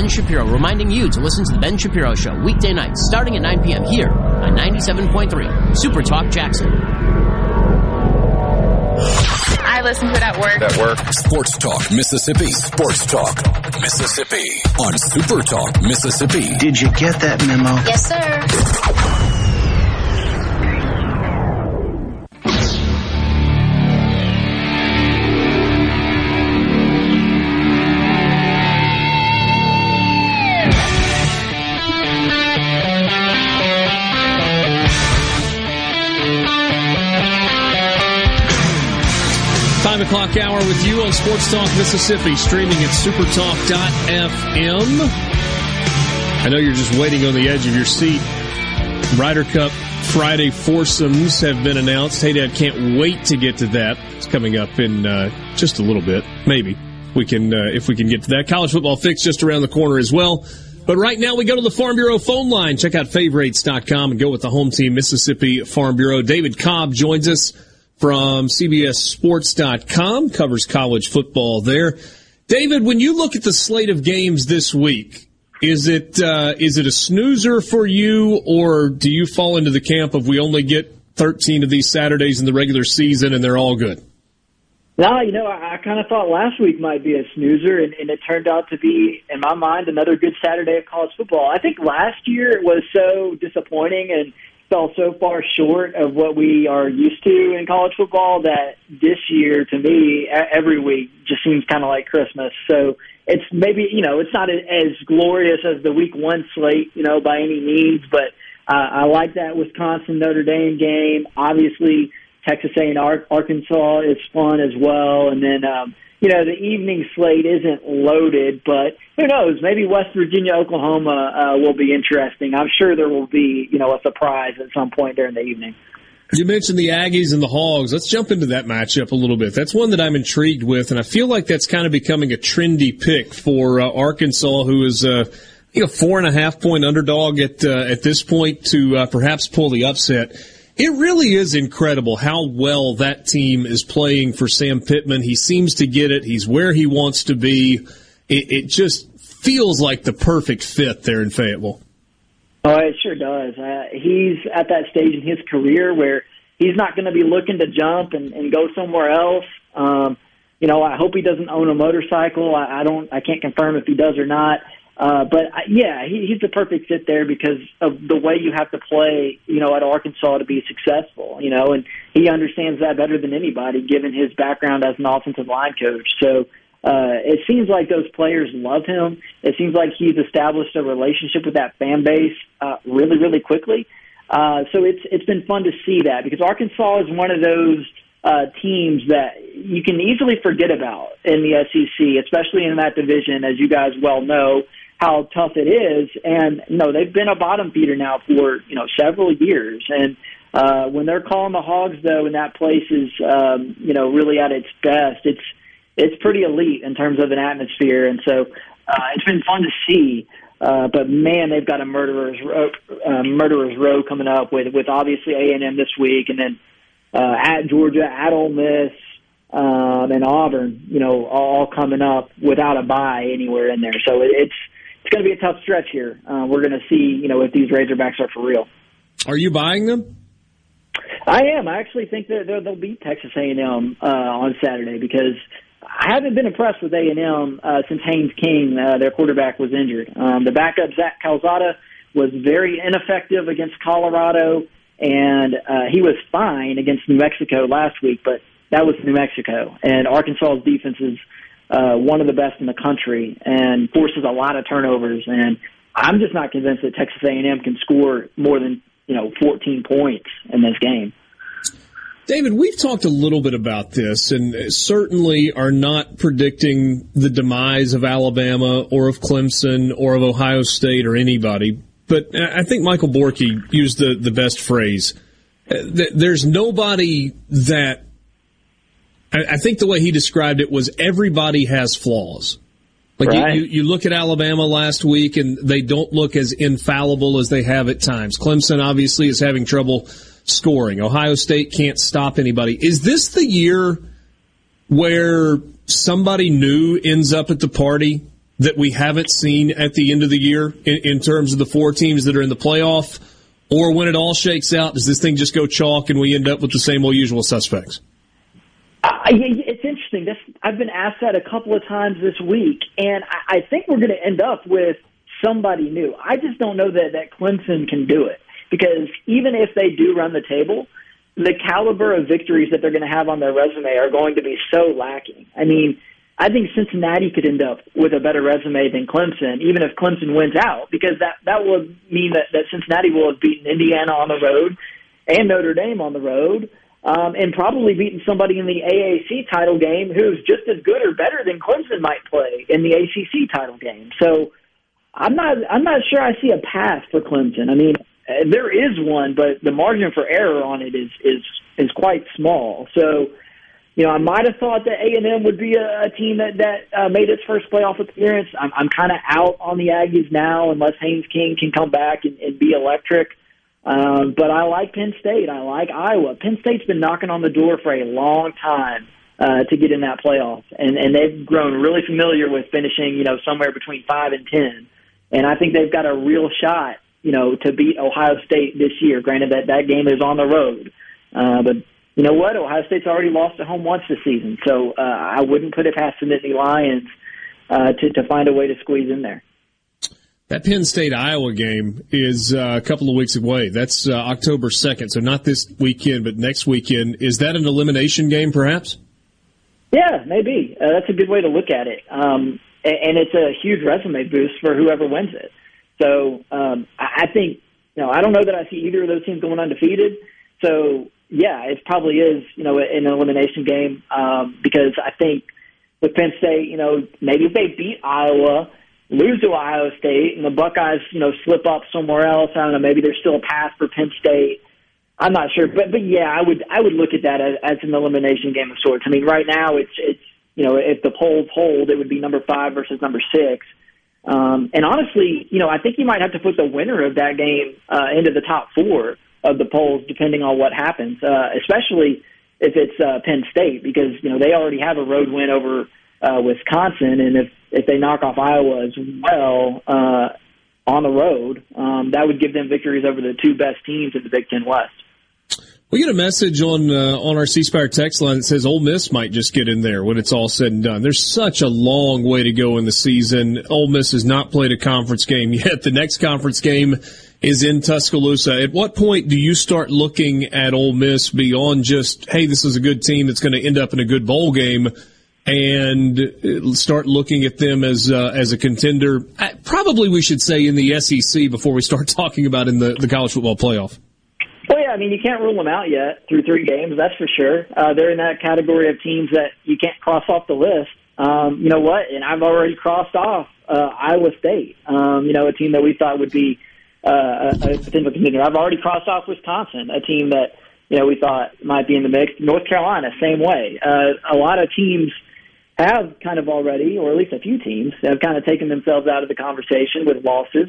S51: This is Ben Shapiro reminding you to listen to The Ben Shapiro Show weekday nights starting at 9 p.m. here on 97.3 Super Talk Jackson.
S52: I listen to it at work.
S8: At work. Sports Talk Mississippi. Sports Talk Mississippi. On Super Talk Mississippi.
S7: Did you get that memo?
S52: Yes, sir.
S1: O'clock hour with you on Sports Talk Mississippi, streaming at supertalk.fm. I know you're just waiting on the edge of your seat. Ryder Cup Friday foursomes have been announced. Hadad, can't wait to get to that. It's coming up in uh, just a little bit, maybe we can uh, if we can get to that. College football fix just around the corner as well. But right now we go to the Farm Bureau phone line. Check out favorites.com and go with the home team, Mississippi Farm Bureau. David Cobb joins us from CBSSports.com, covers college football there. David, when you look at the slate of games this week, is it uh, is it a snoozer for you, or do you fall into the camp of we only get 13 of these Saturdays in the regular season and they're all good?
S53: No, you know, I, I kind of thought last week might be a snoozer, and, and it turned out to be, in my mind, another good Saturday of college football. I think last year it was so disappointing and fell so far short of what we are used to in college football that this year, to me, every week just seems kind of like Christmas. So it's maybe you know it's not as glorious as the week one slate, you know, by any means, but uh, I like that Wisconsin Notre Dame game. Obviously, Texas A and Arkansas is fun as well, and then. um you know, the evening slate isn't loaded, but who knows? Maybe West Virginia, Oklahoma uh, will be interesting. I'm sure there will be, you know, a surprise at some point during the evening.
S1: You mentioned the Aggies and the Hogs. Let's jump into that matchup a little bit. That's one that I'm intrigued with, and I feel like that's kind of becoming a trendy pick for uh, Arkansas, who is uh, you know four and a half point underdog at uh, at this point to uh, perhaps pull the upset. It really is incredible how well that team is playing for Sam Pittman. He seems to get it. He's where he wants to be. It, it just feels like the perfect fit there in Fayetteville.
S53: Oh, it sure does. Uh, he's at that stage in his career where he's not going to be looking to jump and, and go somewhere else. Um, you know, I hope he doesn't own a motorcycle. I, I don't, I can't confirm if he does or not. Uh, but I, yeah, he, he's the perfect fit there because of the way you have to play, you know, at Arkansas to be successful, you know, and he understands that better than anybody given his background as an offensive line coach. So, uh, it seems like those players love him. It seems like he's established a relationship with that fan base, uh, really, really quickly. Uh, so it's, it's been fun to see that because Arkansas is one of those, uh, teams that you can easily forget about in the SEC, especially in that division, as you guys well know how tough it is. And know they've been a bottom feeder now for you know several years. And uh, when they're calling the Hogs, though, and that place is um, you know really at its best, it's it's pretty elite in terms of an atmosphere. And so uh, it's been fun to see. Uh, but man, they've got a murderers row, uh, murderers row coming up with with obviously A and M this week, and then uh, at Georgia, at Ole Miss, um, and Auburn. You know, all coming up without a bye anywhere in there. So it's going to be a tough stretch here. Uh, we're going to see, you know, if these Razorbacks are for real.
S1: Are you buying them?
S53: I am. I actually think that they'll beat Texas A&M uh, on Saturday because I haven't been impressed with A&M uh, since Haynes King, uh, their quarterback, was injured. Um, the backup Zach Calzada was very ineffective against Colorado, and uh, he was fine against New Mexico last week, but that was New Mexico, and Arkansas's defense is uh, one of the best in the country and forces a lot of turnovers. And I'm just not convinced that Texas A&M can score more than you know 14 points in this game.
S1: David, we've talked a little bit about this and certainly are not predicting the demise of Alabama or of Clemson or of Ohio State or anybody. But I think Michael Borky used the, the best phrase. Uh, there's nobody that I, think the way he described it was everybody has flaws. Like right. you, you, look at Alabama last week, and they don't look as infallible as they have at times. Clemson obviously is having trouble scoring. Ohio State can't stop anybody. Is this the year where somebody new ends up at the party that we haven't seen at the end of the year in, in terms of the four teams that are in the playoff? Or when it all shakes out, does this thing just go chalk and we end up with the same old usual suspects?
S53: I, it's interesting. This I've been asked that a couple of times this week, and I, I think we're going to end up with somebody new. I just don't know that that Clemson can do it because even if they do run the table, the caliber of victories that they're going to have on their resume are going to be so lacking. I mean, I think Cincinnati could end up with a better resume than Clemson, even if Clemson wins out, because that that would mean that that Cincinnati will have beaten Indiana on the road and Notre Dame on the road um, and probably beating somebody in the AAC title game who's just as good or better than Clemson might play in the ACC title game. So I'm not I'm not sure I see a path for Clemson. I mean, there is one, but the margin for error on it is is is quite small. So. You know, I might have thought that A and M would be a, a team that that uh, made its first playoff appearance. I'm, I'm kind of out on the Aggies now, unless Haynes King can come back and, and be electric. Um, but I like Penn State. I like Iowa. Penn State's been knocking on the door for a long time uh, to get in that playoff, and and they've grown really familiar with finishing, you know, somewhere between five and ten. And I think they've got a real shot, you know, to beat Ohio State this year. Granted that that game is on the road, uh, but you know what? Ohio State's already lost at home once this season, so uh, I wouldn't put it past the Nittany Lions uh, to to find a way to squeeze in there.
S1: That Penn State Iowa game is uh, a couple of weeks away. That's uh, October 2nd, so not this weekend, but next weekend. Is that an elimination game, perhaps?
S53: Yeah, maybe. Uh, that's a good way to look at it. Um, and it's a huge resume boost for whoever wins it. So um, I think, you know, I don't know that I see either of those teams going undefeated. So, yeah, it probably is, you know, an elimination game um, because I think with Penn State, you know, maybe if they beat Iowa – lose to Ohio State and the Buckeyes, you know, slip up somewhere else. I don't know. Maybe there's still a path for Penn State. I'm not sure, but but yeah, I would I would look at that as, as an elimination game of sorts. I mean, right now it's it's you know if the polls hold, it would be number five versus number six. Um, and honestly, you know, I think you might have to put the winner of that game uh, into the top four of the polls, depending on what happens. Uh, especially if it's uh, Penn State, because you know they already have a road win over uh, Wisconsin, and if if they knock off Iowa as well uh, on the road, um, that would give them victories over the two best teams in the Big Ten West.
S1: We get a message on uh, on our C Spire text line that says Ole Miss might just get in there when it's all said and done. There's such a long way to go in the season. Ole Miss has not played a conference game yet. The next conference game is in Tuscaloosa. At what point do you start looking at Ole Miss beyond just, hey, this is a good team that's going to end up in a good bowl game, and start looking at them as uh, as a contender? Probably we should say in the SEC before we start talking about in the, the college football playoff.
S53: Well, yeah, I mean, you can't rule them out yet through three games, that's for sure. Uh, they're in that category of teams that you can't cross off the list. Um, you know what? And I've already crossed off uh, Iowa State, um, you know, a team that we thought would be uh, a, a potential contender. I've already crossed off Wisconsin, a team that, you know, we thought might be in the mix. North Carolina, same way. Uh, a lot of teams have kind of already, or at least a few teams, have kind of taken themselves out of the conversation with losses.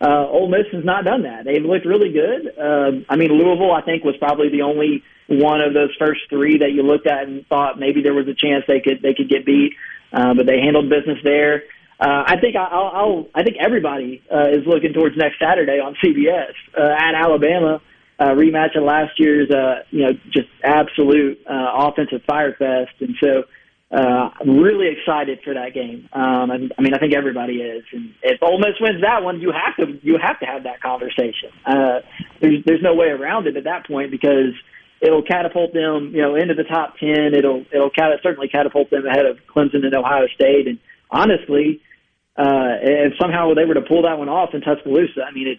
S53: Uh, Ole Miss has not done that. They've looked really good. Uh, I mean, Louisville, I think, was probably the only one of those first three that you looked at and thought maybe there was a chance they could they could get beat, uh, but they handled business there. Uh, I think I'll, I'll I think everybody uh, is looking towards next Saturday on CBS uh, at Alabama, uh, rematch of last year's uh, you know just absolute uh, offensive fire fest, and so uh, I'm really excited for that game. Um, I, I mean, I think everybody is. And if Ole Miss wins that one, you have to you have to have that conversation. Uh, there's there's no way around it at that point because it'll catapult them, you know, into the top ten. It'll it'll cat- certainly catapult them ahead of Clemson and Ohio State. And honestly, uh, if somehow they were to pull that one off in Tuscaloosa, I mean, it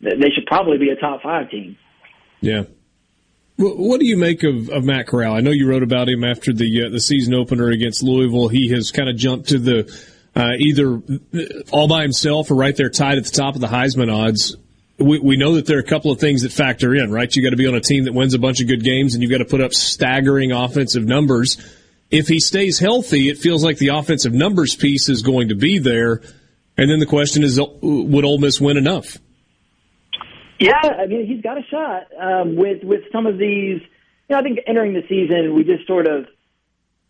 S53: they should probably be a top five team.
S1: Yeah. What do you make of, of Matt Corral? I know you wrote about him after the uh, the season opener against Louisville. He has kind of jumped to the uh, either all by himself or right there tied at the top of the Heisman odds. We, we know that there are a couple of things that factor in, right? You got to be on a team that wins a bunch of good games, and you've got to put up staggering offensive numbers. If he stays healthy, it feels like the offensive numbers piece is going to be there. And then the question is, would Ole Miss win enough?
S53: Yeah, I mean he's got a shot um, with with some of these. You know, I think entering the season we just sort of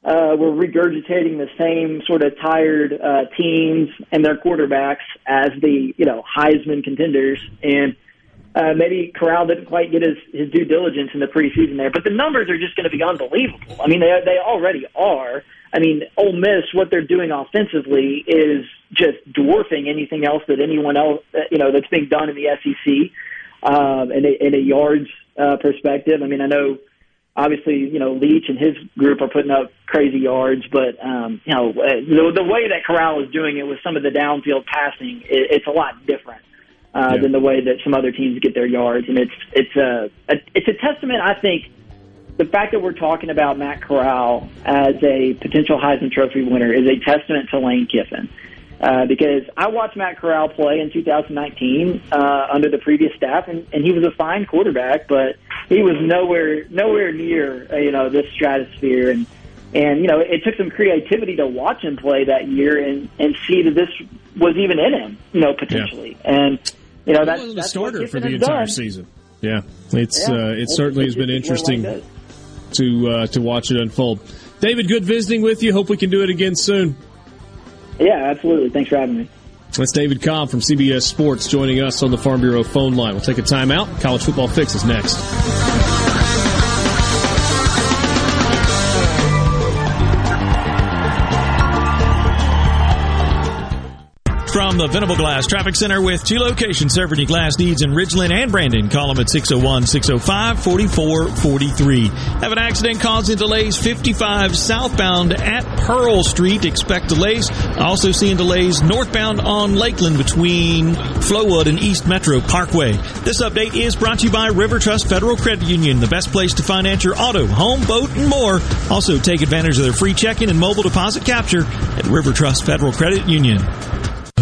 S53: uh, were regurgitating the same sort of tired uh, teams and their quarterbacks as the you know Heisman contenders, and uh, maybe Corral didn't quite get his his due diligence in the preseason there. But the numbers are just going to be unbelievable. I mean, they they already are. I mean, Ole Miss, what they're doing offensively is just dwarfing anything else that anyone else, you know, that's being done in the SEC um, in, a, in a yards uh, perspective. I mean, I know obviously you know Leach and his group are putting up crazy yards, but um, you know uh, the, the way that Corral is doing it with some of the downfield passing, it, it's a lot different. Uh, yeah. Than the way that some other teams get their yards, and it's it's a, a it's a testament, I think, the fact that we're talking about Matt Corral as a potential Heisman Trophy winner is a testament to Lane Kiffin. Uh, because I watched Matt Corral play in 2019 uh, under the previous staff, and, and he was a fine quarterback, but he was nowhere nowhere near uh, you know this stratosphere. And and you know it took some creativity to watch him play that year and and see that this was even in him, you know, potentially. Yeah. And you know that's,
S1: the starter for the entire done. season. Yeah, it's yeah. Uh, it certainly has been interesting to uh, to watch it unfold. David, good visiting with you. Hope we can do it again soon.
S53: Yeah, absolutely. Thanks for having me.
S1: That's David Cobb from CBS Sports joining us on the Farm Bureau phone line. We'll take a timeout. College Football Fix is next.
S54: From the Venable Glass Traffic Center with two locations serving your glass needs in Ridgeland and Brandon. Call them at 601-605-4443. Have an accident causing delays 55 southbound at Pearl Street. Expect delays. Also seeing delays northbound on Lakeland between Flowood and East Metro Parkway. This update is brought to you by River Trust Federal Credit Union, the best place to finance your auto, home, boat, and more. Also take advantage of their free checking and mobile deposit capture at River Trust Federal Credit Union.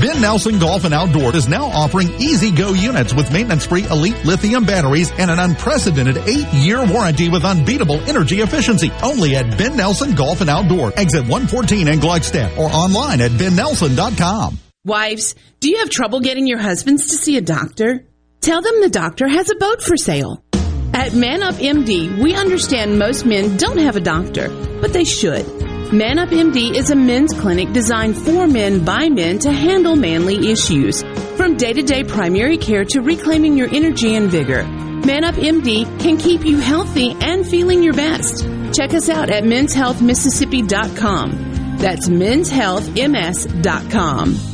S55: Ben Nelson Golf and Outdoor is now offering easy go units with maintenance free elite lithium batteries and an unprecedented eight year warranty with unbeatable energy efficiency. Only at Ben Nelson Golf and Outdoor, exit 114 in Gluckstadt or online at bennelson.com.
S56: Wives, do you have trouble getting your husbands to see a doctor? Tell them the doctor has a boat for sale. At Man Up MD, we understand most men don't have a doctor, but they should. Man Up MD is a men's clinic designed for men by men to handle manly issues. From day to day primary care to reclaiming your energy and vigor, Man Up MD can keep you healthy and feeling your best. Check us out at menshealthmississippi.com. That's menshealthms.com.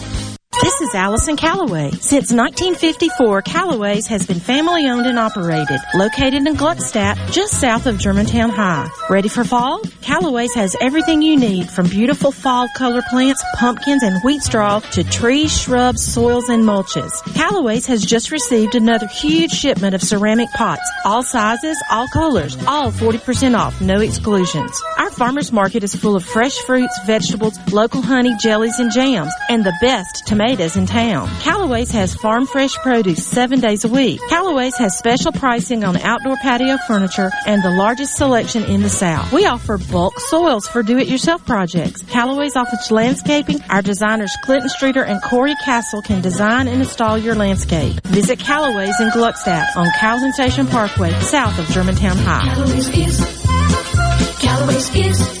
S57: This is Allison Callaway. Since 1954, Callaway's has been family owned and operated, located in Gluckstadt, just south of Germantown High. Ready for fall? Callaway's has everything you need from beautiful fall color plants, pumpkins, and wheat straw to trees, shrubs, soils, and mulches. Callaway's has just received another huge shipment of ceramic pots, all sizes, all colors, all 40% off, no exclusions. Our farmers market is full of fresh fruits, vegetables, local honey, jellies, and jams, and the best tomatoes in town. Callaway's has farm fresh produce seven days a week. Callaway's has special pricing on outdoor patio furniture and the largest selection in the South. We offer bulk soils for do-it-yourself projects. Callaway's offers landscaping. Our designers Clinton Streeter and Corey Castle can design and install your landscape. Visit Callaway's in Gluckstadt on Calhoun Station Parkway, south of Germantown High.
S58: Callaway's is, Callaway's is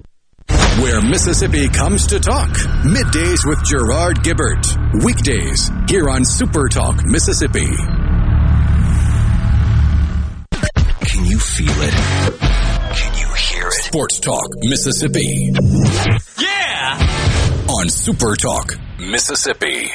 S8: Where Mississippi comes to talk. Middays with Gerard Gibert. Weekdays here on Super Talk Mississippi. Can you feel it? Can you hear it? Sports Talk Mississippi. Yeah! On Super Talk Mississippi.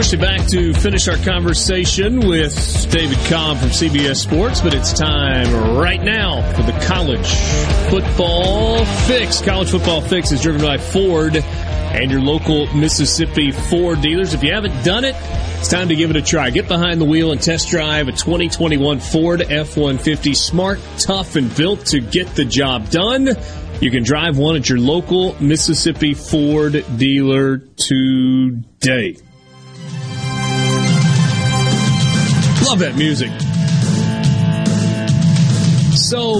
S1: It back to finish our conversation with David Cobb from CBS Sports, but it's time right now for the college football fix. College football fix is driven by Ford and your local Mississippi Ford dealers. If you haven't done it, it's time to give it a try. Get behind the wheel and test drive a 2021 Ford F-150. Smart, tough, and built to get the job done. You can drive one at your local Mississippi Ford dealer today. Love that music. So,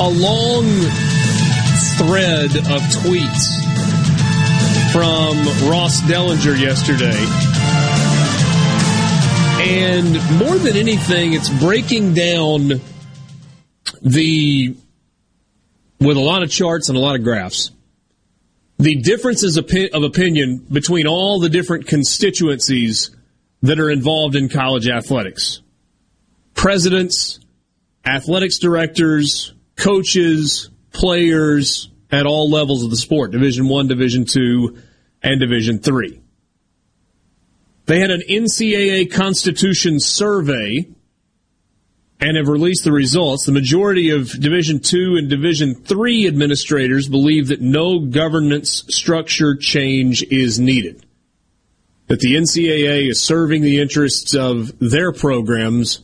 S1: a long thread of tweets from Ross Dellenger yesterday. And more than anything, it's breaking down the, with a lot of charts and a lot of graphs, the differences of opinion between all the different constituencies that are involved in college athletics. Presidents, athletics directors, coaches, players at all levels of the sport, Division 1, Division 2, and Division 3. They had an NCAA Constitution survey and have released the results. The majority of Division 2 and Division 3 administrators believe that no governance structure change is needed that the NCAA is serving the interests of their programs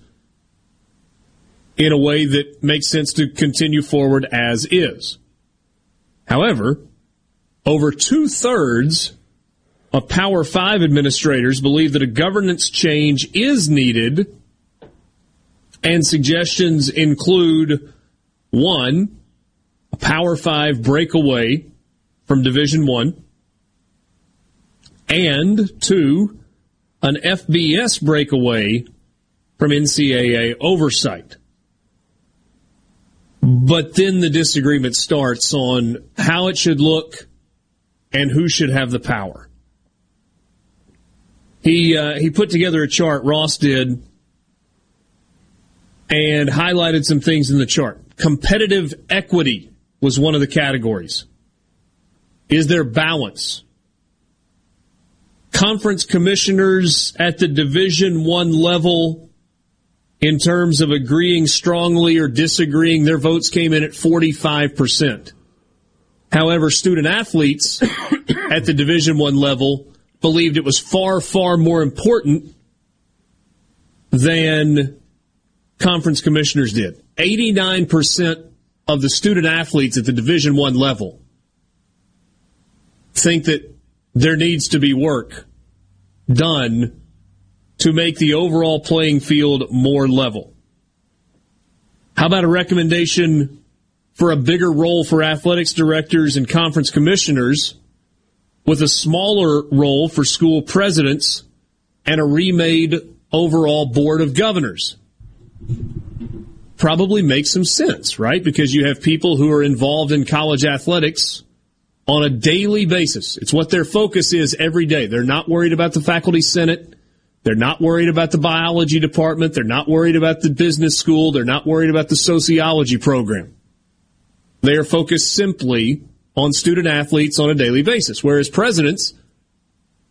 S1: in a way that makes sense to continue forward as is. However, over two thirds of Power 5 administrators believe that a governance change is needed, and suggestions include one, a Power 5 breakaway from Division 1 and two, an FBS breakaway from NCAA oversight. But then the disagreement starts on how it should look and who should have the power. He uh, he put together a chart. Ross did, and highlighted some things in the chart. Competitive equity was one of the categories. Is there balance? Conference commissioners at the Division One level, in terms of agreeing strongly or disagreeing, their votes came in at forty five percent. However, student athletes at the Division One level believed it was far, far more important than conference commissioners did. 89% of the student athletes at the Division One level think that there needs to be work done to make the overall playing field more level. How about a recommendation for a bigger role for athletics directors and conference commissioners with a smaller role for school presidents and a remade overall board of governors? Probably makes some sense, right? Because you have people who are involved in college athletics on a daily basis. It's what their focus is every day. They're not worried about the faculty senate. They're not worried about the biology department. They're not worried about the business school. They're not worried about the sociology program. They are focused simply on student athletes on a daily basis, whereas presidents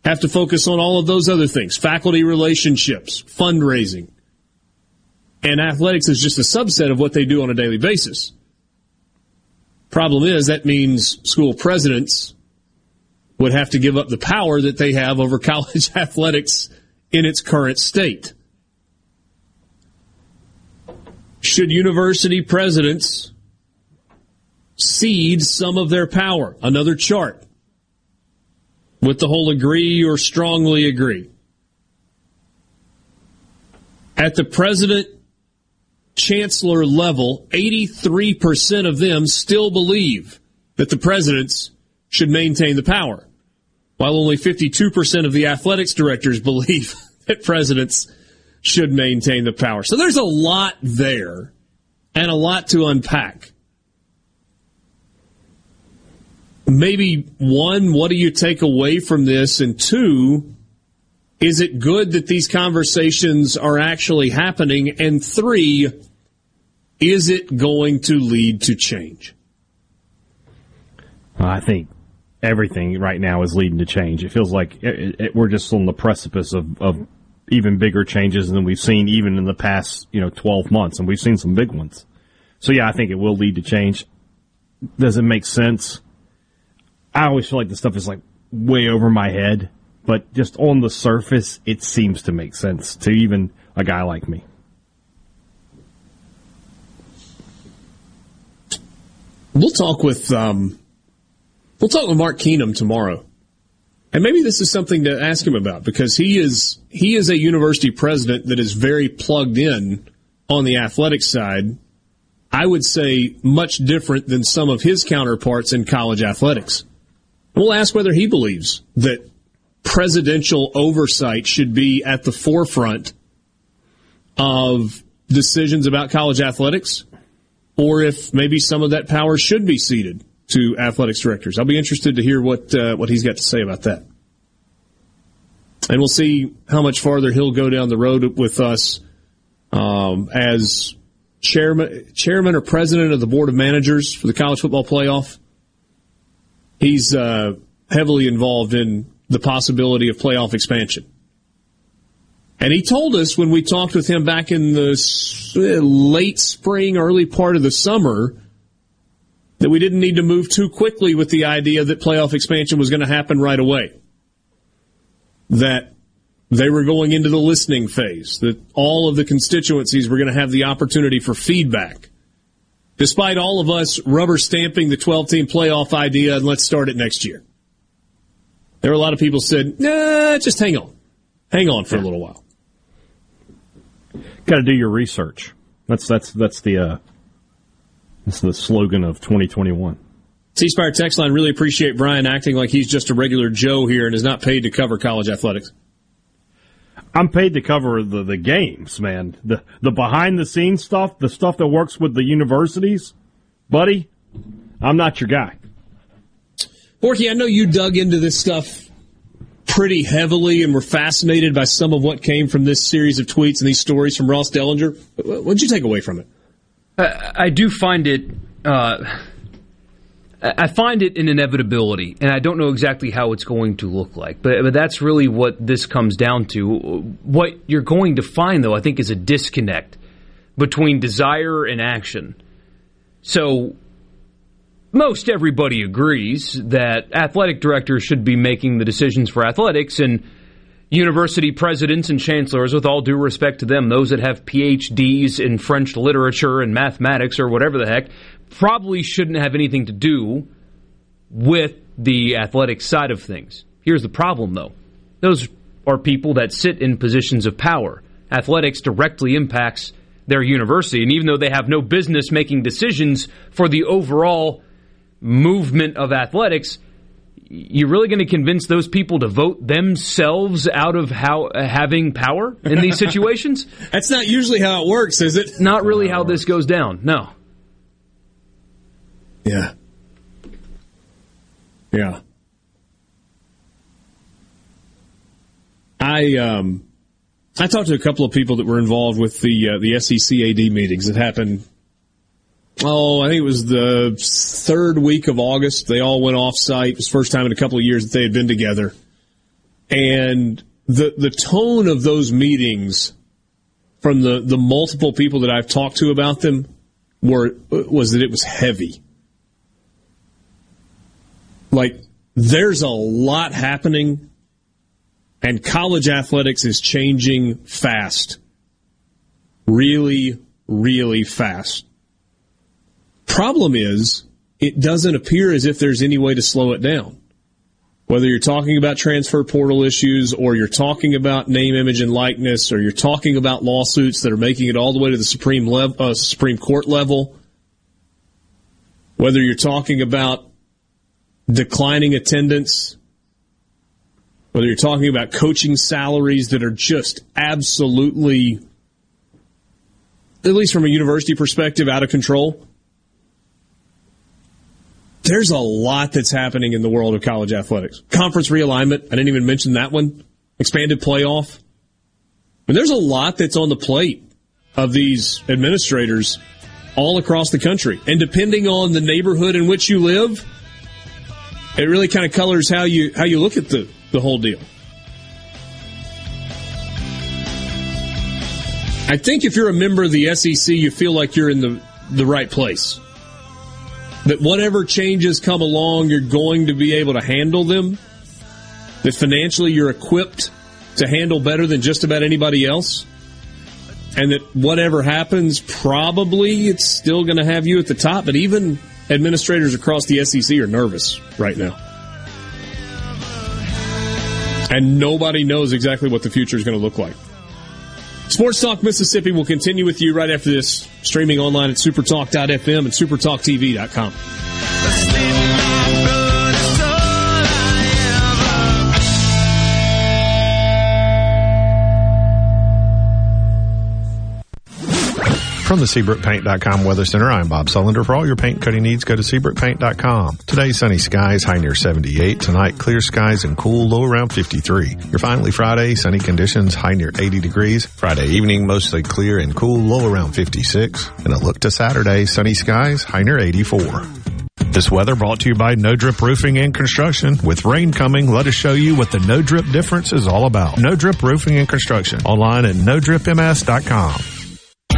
S1: have to focus on all of those other things faculty relationships, fundraising. And athletics is just a subset of what they do on a daily basis. Problem is, that means school presidents would have to give up the power that they have over college athletics in its current state. Should university presidents cede some of their power? Another chart with the whole agree or strongly agree. At the president chancellor level, 83% of them still believe that the presidents should maintain the power, while only 52% of the athletics directors believe that presidents should maintain the power. So there's a lot there and a lot to unpack. Maybe one, what do you take away from this? And two, is it good that these conversations are actually happening? And three, is it going to lead to change?
S59: I think everything right now is leading to change. It feels like it, it, we're just on the precipice of, of even bigger changes than we've seen even in the past, you know, 12 months. And we've seen some big ones. So yeah, I think it will lead to change. Does it make sense? I always feel like the stuff is like way over my head, but just on the surface, it seems to make sense to even a guy like me.
S1: We'll talk with um, we'll talk with Mark Keenum tomorrow, and maybe this is something to ask him about because he is he is a university president that is very plugged in on the athletic side. I would say much different than some of his counterparts in college athletics. We'll ask whether he believes that presidential oversight should be at the forefront of decisions about college athletics or if maybe some of that power should be ceded to athletics directors. I'll be interested to hear what uh, what he's got to say about that. And we'll see how much farther he'll go down the road with us um, as chairman, chairman or president of the board of managers for the college football playoff. He's uh, heavily involved in the possibility of playoff expansion. And he told us when we talked with him back in the eh, late spring, early part of the summer, that we didn't need to move too quickly with the idea that playoff expansion was going to happen right away. That they were going into the listening phase, that all of the constituencies were going to have the opportunity for feedback. Despite all of us rubber stamping the 12 team playoff idea and let's start it next year. There were a lot of people said, nah, just hang on. Hang on for a little while
S59: got to do your research. That's that's that's the uh, that's the slogan of 2021.
S1: C Spire text line really appreciate Brian acting like he's just a regular Joe here and is not paid to cover college athletics.
S59: I'm paid to cover the, the games, man. The the behind the scenes stuff, the stuff that works with the universities, buddy. I'm not your guy.
S1: Borky, I know you dug into this stuff pretty heavily and were fascinated by some of what came from this series of tweets and these stories from Ross Dellenger. What did you take away from it?
S2: I, I do find it. Uh, I find it an inevitability, and I don't know exactly how it's going to look like. But, but that's really what this comes down to. What you're going to find, though, I think, is a disconnect between desire and action. So, most everybody agrees that athletic directors should be making the decisions for athletics, and university presidents and chancellors, with all due respect to them, those that have PhDs in French literature and mathematics or whatever the heck, probably shouldn't have anything to do with the athletic side of things. Here's the problem, though those are people that sit in positions of power. Athletics directly impacts their university, and even though they have no business making decisions for the overall movement of athletics, you're really going to convince those people to vote themselves out of how uh, having power in these situations?
S1: That's not usually how it works, is it?
S2: Not really how this goes down. No.
S1: Yeah. Yeah. I um I talked to a couple of people that were involved with the uh, the SEC AD meetings that happened. Oh, I think it was the third week of August. They all went off site. It was the first time in a couple of years that they had been together. And the the tone of those meetings from the, the multiple people that I've talked to about them were was that it was heavy. Like there's a lot happening and college athletics is changing fast. Really, really fast. Problem is, it doesn't appear as if there's any way to slow it down. Whether you're talking about transfer portal issues or you're talking about name, image, and likeness, or you're talking about lawsuits that are making it all the way to the Supreme, level, uh, Supreme Court level, whether you're talking about declining attendance, whether you're talking about coaching salaries that are just absolutely, at least from a university perspective, out of control. There's a lot that's happening in the world of college athletics. Conference realignment, I didn't even mention that one. Expanded playoff. And there's a lot that's on the plate of these administrators all across the country. And depending on the neighborhood in which you live, it really kind of colors how you how you look at the, the whole deal. I think if you're a member of the SEC, you feel like you're in the, the right place. That whatever changes come along, you're going to be able to handle them. That financially you're equipped to handle better than just about anybody else. And that whatever happens, probably it's still going to have you at the top. But even administrators across the SEC are nervous right now. And nobody knows exactly what the future is going to look like. Sports Talk Mississippi will continue with you right after this, streaming online at supertalk.fm and supertalktv.com.
S5: From the SeabrookPaint.com Weather Center, I'm Bob Sullender. For all your paint coating needs, go to SeabrookPaint.com. Today, sunny skies, high near 78. Tonight, clear skies and cool, low around 53. Your finally Friday, sunny conditions, high near 80 degrees. Friday evening, mostly clear and cool, low around 56. And a look to Saturday, sunny skies, high near 84. This weather brought to you by No Drip Roofing and Construction. With rain coming, let us show you what the No Drip difference is all about. No Drip Roofing and Construction. Online at NoDripMS.com.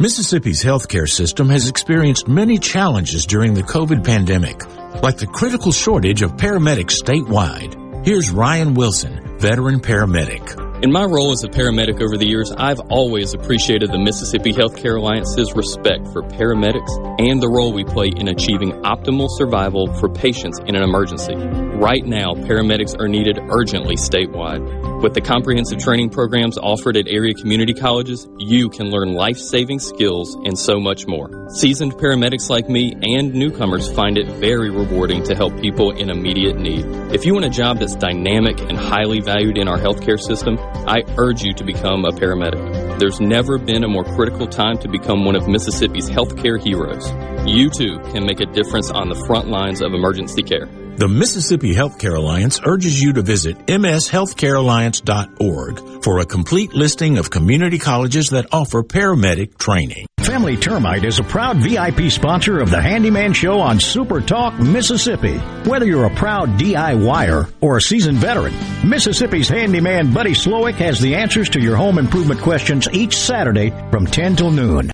S60: Mississippi's healthcare system has experienced many challenges during the COVID pandemic, like the critical shortage of paramedics statewide. Here's Ryan Wilson, veteran paramedic. In my role as a paramedic over the years, I've always appreciated the Mississippi Healthcare Alliance's respect for paramedics and the role we play in achieving optimal survival for patients in an emergency. Right now, paramedics are needed urgently statewide. With the comprehensive training programs offered at area community colleges, you can learn life saving skills and so much more. Seasoned paramedics like me and newcomers find it very rewarding to help people in immediate need. If you want a job that's dynamic and highly valued in our healthcare system, I urge you to become a paramedic. There's never been a more critical time to become one of Mississippi's healthcare heroes. You too can make a difference on the front lines of emergency care.
S61: The Mississippi Healthcare Alliance urges you to visit mshealthcarealliance.org for a complete listing of community colleges that offer paramedic training.
S46: Family Termite is a proud VIP sponsor of the Handyman Show on Super Talk, Mississippi. Whether you're a proud DIYer or a seasoned veteran, Mississippi's handyman Buddy Slowick has the answers to your home improvement questions each Saturday from 10 till noon.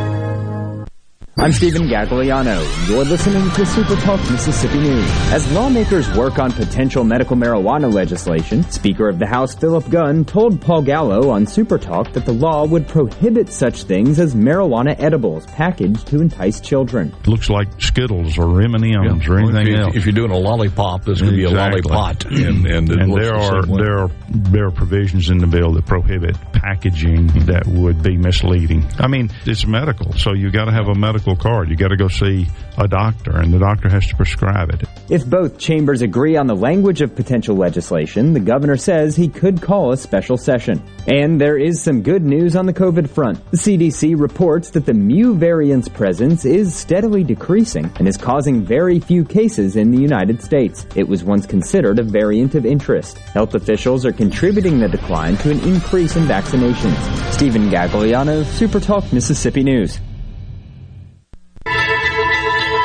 S14: I'm Stephen Gagliano. You're listening to Super Talk Mississippi News. As lawmakers work on potential medical marijuana legislation, Speaker of the House Philip Gunn told Paul Gallo on Super Talk that the law would prohibit such things as marijuana edibles packaged to entice children.
S15: Looks like Skittles or M&Ms or anything
S12: if you,
S15: else.
S12: If you're doing a lollipop, there's going to be a
S15: Exactly.
S12: lollipot. And, and,
S15: And there
S12: the
S15: are
S12: same
S15: there are there are provisions in the bill that prohibit packaging that would be misleading. I mean, it's medical, so you got to have a medical card. You got to go see a doctor, and the doctor has to prescribe it.
S14: If both chambers agree on the language of potential legislation, the governor says he could call a special session. And there is some good news on the COVID front. The CDC reports that the Mu variant's presence is steadily decreasing and is causing very few cases in the United States. It was once considered a variant of interest. Health officials are contributing the decline to an increase in vaccinations. Stephen Gagliano, Super Talk, Mississippi News.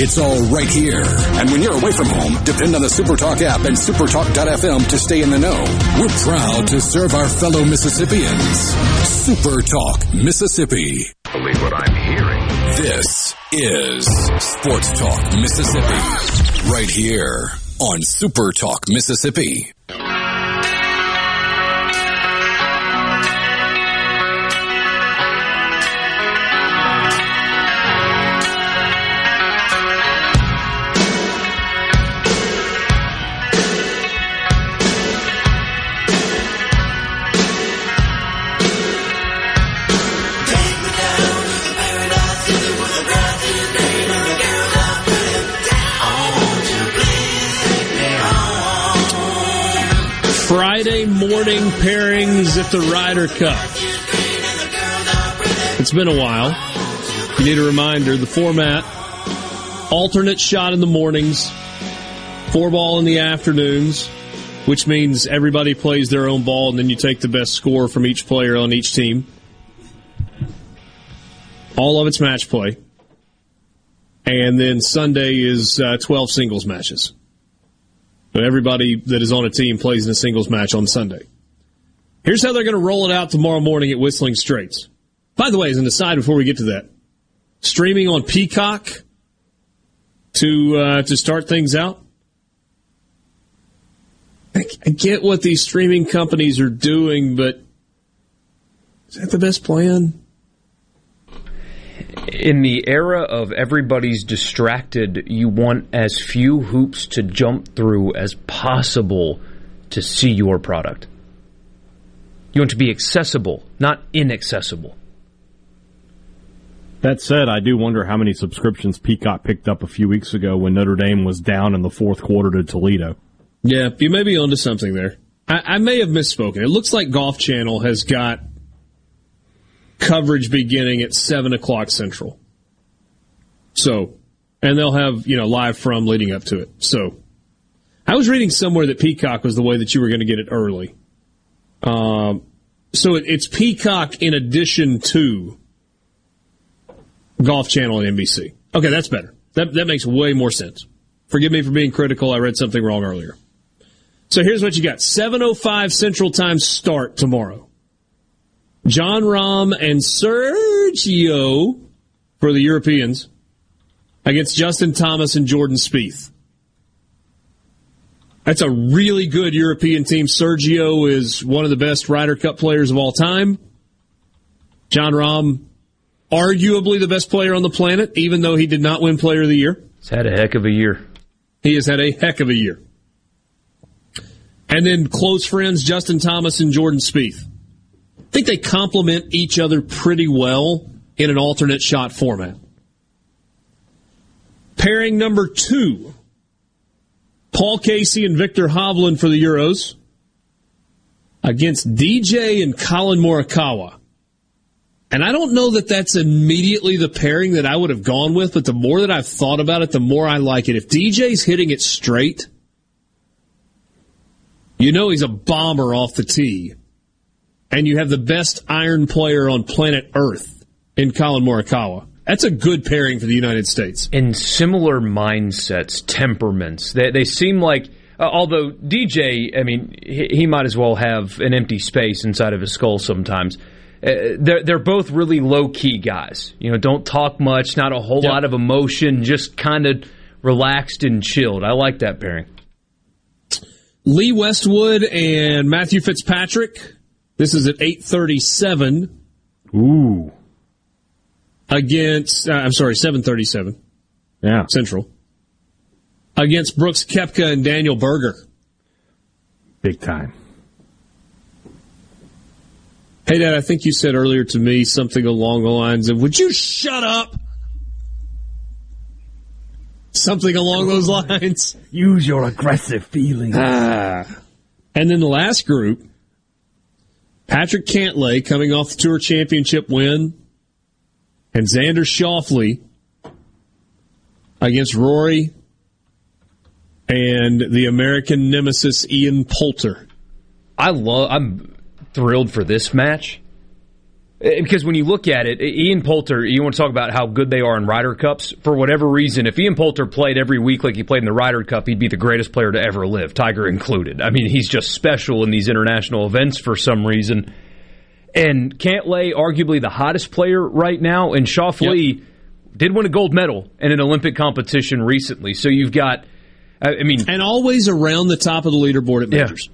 S8: It's all right here. And when you're away from home, depend on the Supertalk app and supertalk.fm to stay in the know. We're proud to serve our fellow Mississippians. Supertalk, Mississippi.
S62: Believe what I'm hearing.
S8: This is Sports Talk Mississippi. Right here on SuperTalk Mississippi.
S1: Pairings at the Ryder Cup. It's been a while. You need a reminder the format alternate shot in the mornings, four ball in the afternoons, which means everybody plays their own ball and then you take the best score from each player on each team. All of it's match play. And then Sunday is uh, 12 singles matches. So everybody that is on a team plays in a singles match on Sunday. Here's how they're going to roll it out tomorrow morning at Whistling Straits. By the way, as an aside before we get to that, streaming on Peacock to uh, to start things out. I, I get what these streaming companies are doing, but is that the best plan?
S2: in the era of everybody's distracted, you want as few hoops to jump through as possible to see your product. You want to be accessible, not inaccessible.
S3: That said, I do wonder how many subscriptions Peacock picked up a few weeks ago when Notre Dame was down in the fourth quarter to Toledo.
S1: Yeah, you may be onto something there. I, I may have misspoken. It looks like Golf Channel has got coverage beginning at seven o'clock central. So, and they'll have you know live from leading up to it. So, I was reading somewhere that Peacock was the way that you were going to get it early. Um, so it, it's Peacock in addition to Golf Channel and NBC. Okay, that's better. That that makes way more sense. Forgive me for being critical. I read something wrong earlier. So here's what you got: 7:05 Central Time start tomorrow. Jon Rahm and Sergio for the Europeans against Justin Thomas and Jordan Spieth. That's a really good European team. Sergio is one of the best Ryder Cup players of all time. Jon Rahm, arguably the best player on the planet, even though he did not win Player of the Year.
S2: He's had a heck of a year.
S1: He has had a heck of a year. And then close friends Justin Thomas and Jordan Spieth. I think they complement each other pretty well in an alternate shot format. Pairing number two Paul Casey and Viktor Hovland for the Euros against DJ and Collin Morikawa. And I don't know that that's immediately the pairing that I would have gone with, but the more that I've thought about it, the more I like it. If DJ's hitting it straight, you know he's a bomber off the tee and you have the best iron player on planet Earth in Collin Morikawa. That's a good pairing for the United States.
S2: In similar mindsets, temperaments, they, they seem like. Uh, although DJ, I mean, he, he, might as well have an empty space inside of his skull sometimes. Uh, they're they're both really low key guys. You know, don't talk much, not a whole yep. lot of emotion, just kind of relaxed and chilled. I like that pairing.
S1: Lee Westwood and Matthew Fitzpatrick this is at 837.
S3: Ooh.
S1: Against, uh, I'm sorry, 737.
S3: Yeah.
S1: Central. Against Brooks Koepka and Daniel Berger.
S3: Big time.
S1: Hey, Dad, I think you said earlier to me something along the lines of, would you shut up? Something along those lines.
S3: Use your aggressive feelings.
S1: Ah. And then the last group Patrick Cantlay coming off the Tour Championship win, and Xander Schauffele against Rory and the American nemesis Ian Poulter.
S2: I love. I'm thrilled for this match. Eh, because when you look at it, Ian Poulter, you want to talk about how good they are in Ryder Cups. For whatever reason, if Ian Poulter played every week like he played in the Ryder Cup, he'd be the greatest player to ever live, Tiger included. I mean, he's just special in these international events for some reason. And Cantlay, arguably the hottest player right now, and Schauffele yep. did win a gold medal in an Olympic competition recently. So you've got, I mean,
S1: and always around the top of the leaderboard at majors.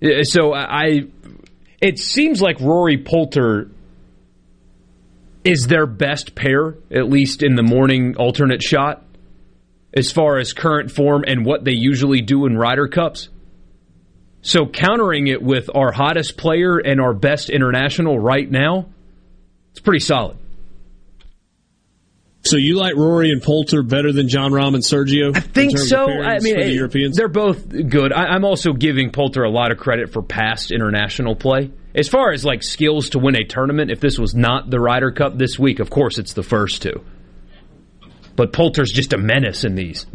S2: Yeah. So I, it seems like Rory Poulter is their best pair, at least in the morning alternate shot, as far as current form and what they usually do in Ryder Cups. So countering it with our hottest player and our best international right now, it's pretty solid.
S1: So you like Rory and Poulter better than Jon Rahm and Sergio?
S2: I think so. I mean, the Europeans? they're both good. I, I'm also giving Poulter a lot of credit for past international play. As far as like skills to win a tournament, if this was not the Ryder Cup this week, of course it's the first two. But Poulter's just a menace in these.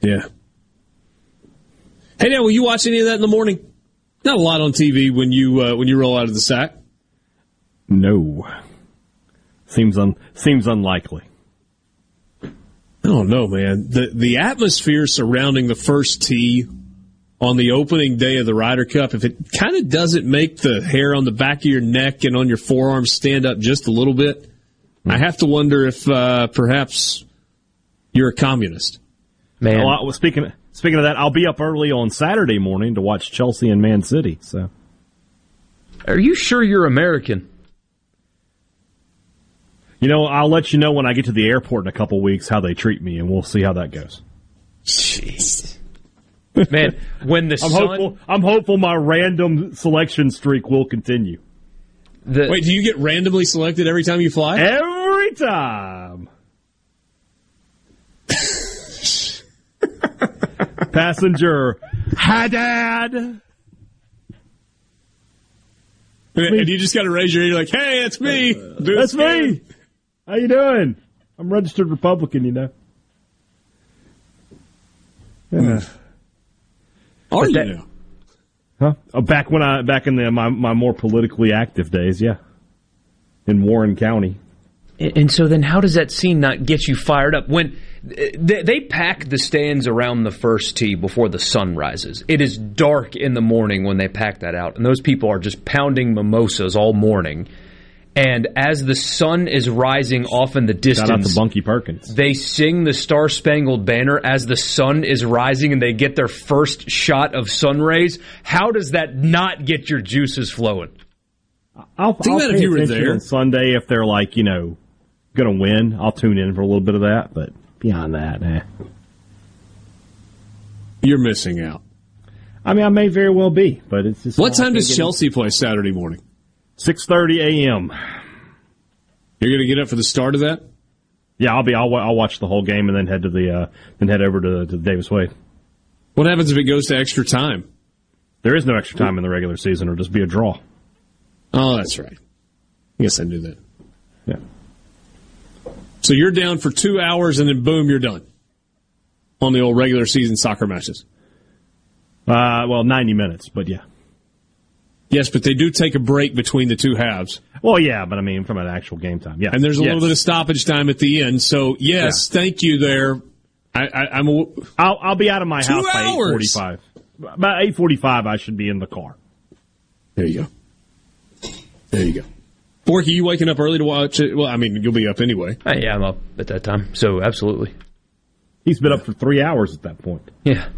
S1: Yeah. Hey, now will you watch any of that in the morning? Not a lot on TV when you uh, when you roll out of the sack.
S3: No. Seems un seems unlikely.
S1: I don't know, man. The the atmosphere surrounding the first tee on the opening day of the Ryder Cup, if it kind of doesn't make the hair on the back of your neck and on your forearms stand up just a little bit, mm. I have to wonder if uh, perhaps you're a communist.
S3: Man, well, speaking speaking of that, I'll be up early on Saturday morning to watch Chelsea and Man City. So,
S2: are you sure you're American?
S3: You know, I'll let you know when I get to the airport in a couple weeks how they treat me, and we'll see how that goes.
S2: Jeez. Man, when the
S3: I'm
S2: sun...
S3: hopeful, I'm hopeful my random selection streak will continue.
S1: The... Wait, do you get randomly selected every time you fly?
S3: Every time. Passenger Hadad.
S1: And you just got to raise your hand. You're like, "Hey, it's me.
S3: That's me. How you doing? I'm registered Republican, you know."
S1: Yeah. Are you?
S3: Huh? Oh, back when I back in the my my more politically active days, yeah, in Warren County.
S2: And so then, how does that scene not get you fired up when they, they pack the stands around the first tee before the sun rises? It is dark in the morning when they pack that out, and those people are just pounding mimosas all morning and as the sun is rising off in the distance,
S3: Shout out to Bunky Perkins.
S2: They sing the Star Spangled Banner as the sun is rising, and they get their first shot of sun rays. How does that not get your juices flowing?
S3: I'll, think I'll that if you were there on Sunday, if they're like you know going to win, I'll tune in for a little bit of that. But beyond that, eh.
S1: You're missing out.
S3: I mean, I may very well be, but it's just.
S1: What time does Chelsea play Saturday morning?
S3: 6:30 a.m.
S1: You're going to get up for the start of that?
S3: Yeah, I'll be. I'll, I'll watch the whole game and then head to the uh, then head over to, to Davis Wade.
S1: What happens if it goes to extra time?
S3: There is no extra time in the regular season. It'll just be a draw.
S1: Oh, that's right. I guess I knew that.
S3: Yeah.
S1: So you're down for two hours and then boom, you're done on the old regular season soccer matches.
S3: Uh, well, 90 minutes, but yeah.
S1: Yes, but they do take a break between the two halves.
S3: Well, yeah, but I mean, from an actual game time, yeah.
S1: And there's a
S3: yes.
S1: little bit of stoppage time at the end. So yes, yeah. thank you there. I, am
S3: a, I'll, I'll be out of my house hours. by eight forty-five. About eight forty-five, I should be in the car.
S1: There you go. There you go. Borky, you waking up early to watch it? Well, I mean, you'll be up anyway.
S2: Uh, yeah, I'm up at that time. So absolutely.
S3: He's been up for three hours at that point.
S2: Yeah.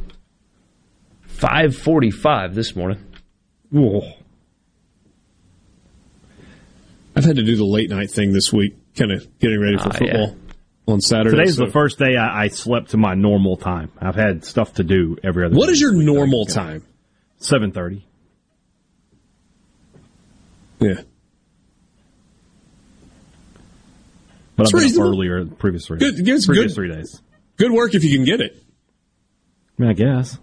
S2: Five forty-five this morning.
S3: Whoa.
S1: I've had to do the late night thing this week, kind of getting ready for uh, football yeah. on Saturday.
S3: Today's so. the first day I, I, slept to my normal time. I've had stuff to do every other.
S1: What is your normal time?
S3: Seven thirty.
S1: Yeah.
S3: But That's I've been reasonable. up earlier previous three.
S1: Good,
S3: previous
S1: good,
S3: three days.
S1: Good work if you can get it.
S3: I mean, I guess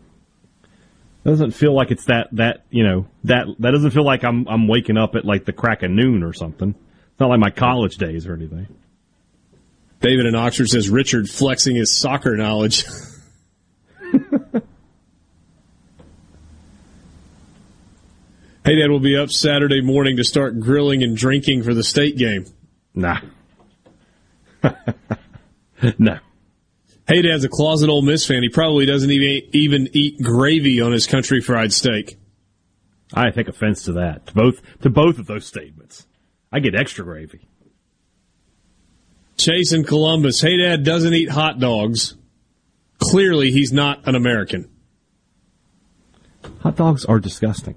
S3: doesn't feel like it's that that you know that that doesn't feel like I'm I'm waking up at like the crack of noon or something. It's not like my college days or anything.
S1: David in Oxford says Richard flexing his soccer knowledge. hey, Dad, we'll be up Saturday morning to start grilling and drinking for the state game.
S3: Nah. no.
S1: Hey, Dad's a closet Ole Miss fan. He probably doesn't even even eat gravy on his country fried steak.
S3: I take offense to that. To both to both of those statements. I get extra gravy.
S1: Chase in Columbus. Hey, Dad doesn't eat hot dogs. Clearly, he's not an American.
S3: Hot dogs are disgusting.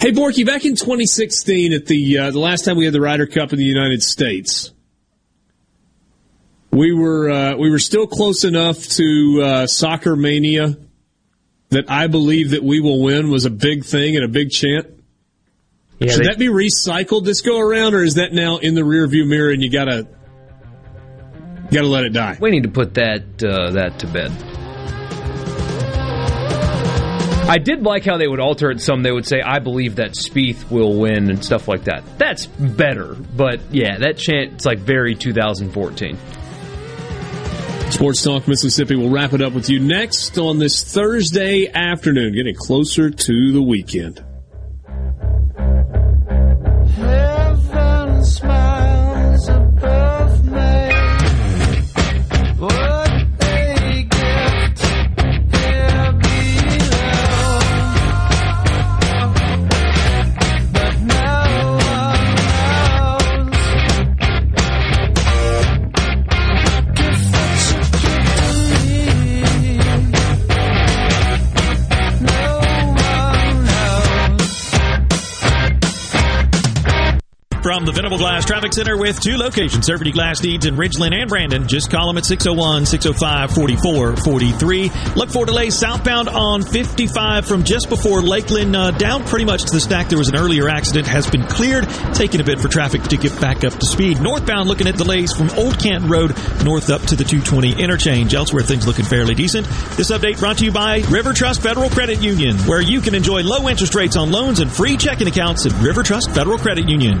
S1: Hey, Borky, back in 2016, at the uh, the last time we had the Ryder Cup in the United States, we were uh, we were still close enough to uh, soccer mania that I believe that we will win was a big thing and a big chant.
S2: Yeah,
S1: Should
S2: they-
S1: that be recycled this go around, or is that now in the rearview mirror and you gotta gotta let it die?
S2: We need to put that uh, that to bed. I did like how they would alter it some. They would say, "I believe that Spieth will win" and stuff like that. That's better, but yeah, that chant it's like very 2014.
S1: Sports Talk Mississippi will wrap it up with you next on this Thursday afternoon, getting closer to the weekend.
S4: From the Venable Glass Traffic Center with two locations serving glass needs in Ridgeland and Brandon. Just call them at 601 605 4443. Look for delays southbound on 55 from just before Lakeland uh, down pretty much to the stack. There was an earlier accident, has been cleared, taking a bit for traffic to get back up to speed. Northbound looking at delays from Old Canton Road north up to the 220 interchange. Elsewhere, things looking fairly decent. This update brought to you by River Trust Federal Credit Union, where you can enjoy low interest rates on loans and free checking accounts at River Trust Federal Credit Union.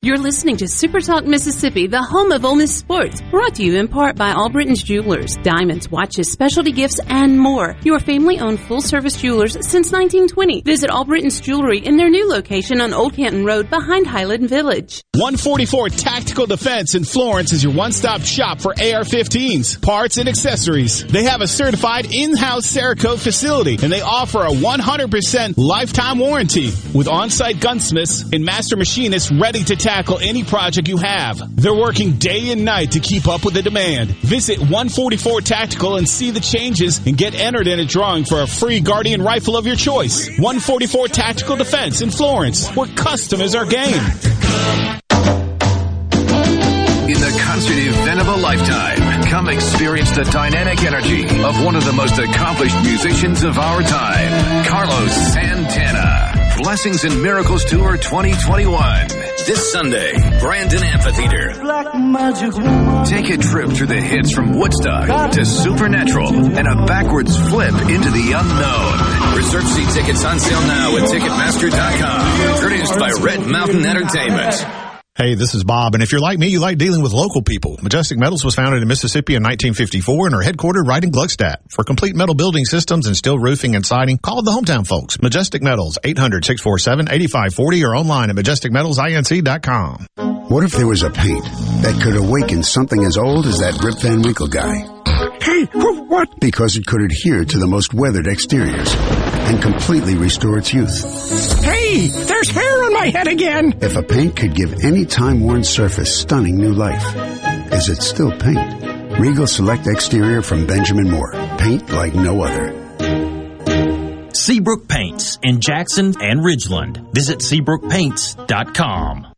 S63: You're listening to Super Talk Mississippi, the home of Ole Miss sports, brought to you in part by Albritton's Jewelers, diamonds, watches, specialty gifts, and more. Your family-owned full-service jewelers since 1920. Visit Albritton's Jewelry in their new location on Old Canton Road behind Highland Village.
S64: 144 Tactical Defense in Florence is your one-stop shop for AR-15s, parts, and accessories. They have a certified in-house Cerakote facility, and they offer a 100% lifetime warranty with on-site gunsmiths and master machinists ready to tackle any project you have. They're working day and night to keep up with the demand. Visit 144 Tactical and see the changes and get entered in a drawing for a free Guardian rifle of your choice. 144 Tactical Defense in Florence, where custom is our game.
S65: In the concert event of a lifetime, come experience the dynamic energy of one of the most accomplished musicians of our time, Carlos Santana. Blessings and Miracles Tour 2021. This Sunday, Brandon Amphitheater.
S66: Black magic
S65: Take a trip through the hits from Woodstock to Supernatural and a backwards flip into the unknown. Reserve seat tickets on sale now at Ticketmaster.com. Produced by Red Mountain Entertainment.
S5: Hey, this is Bob, and if you're like me, you like dealing with local people. Majestic Metals was founded in Mississippi in 1954 and are headquartered right in Gluckstadt. For complete metal building systems and steel roofing and siding, call the hometown folks. Majestic Metals, 800-647-8540 or online at majesticmetalsinc.com.
S7: What if there was a paint that could awaken something as old as that Rip Van Winkle guy? Hey, what? Because it could adhere to the most weathered exteriors and completely restore its youth.
S67: Hey, there's hair on my head again.
S7: If a paint could give any time-worn surface stunning new life, is it still paint? Regal Select Exterior from Benjamin Moore. Paint like no other.
S4: Seabrook Paints in Jackson and Ridgeland. Visit SeabrookPaints.com.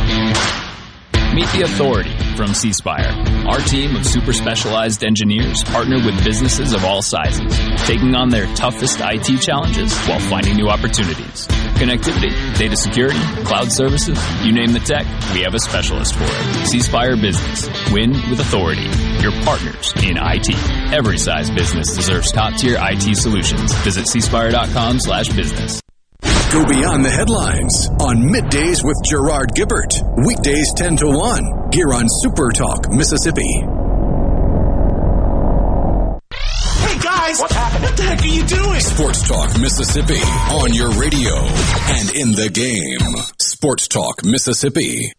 S16: Meet the authority from C Spire. Our team of super specialized engineers partner with businesses of all sizes, taking on their toughest IT challenges while finding new opportunities. connectivity, data security, cloud services, you name the tech, we have a specialist for it. C Spire Business. Win with authority. Your partners in IT. Every size business deserves top tier IT solutions. Visit cspire.com slash business.
S8: Go beyond the headlines on Middays with Gerard Gibert. Weekdays 10 to 1 here on Super Talk, Mississippi.
S68: Hey guys, what's happening? What the heck are you doing?
S8: Sports Talk Mississippi on your radio and in the game. Sports Talk Mississippi.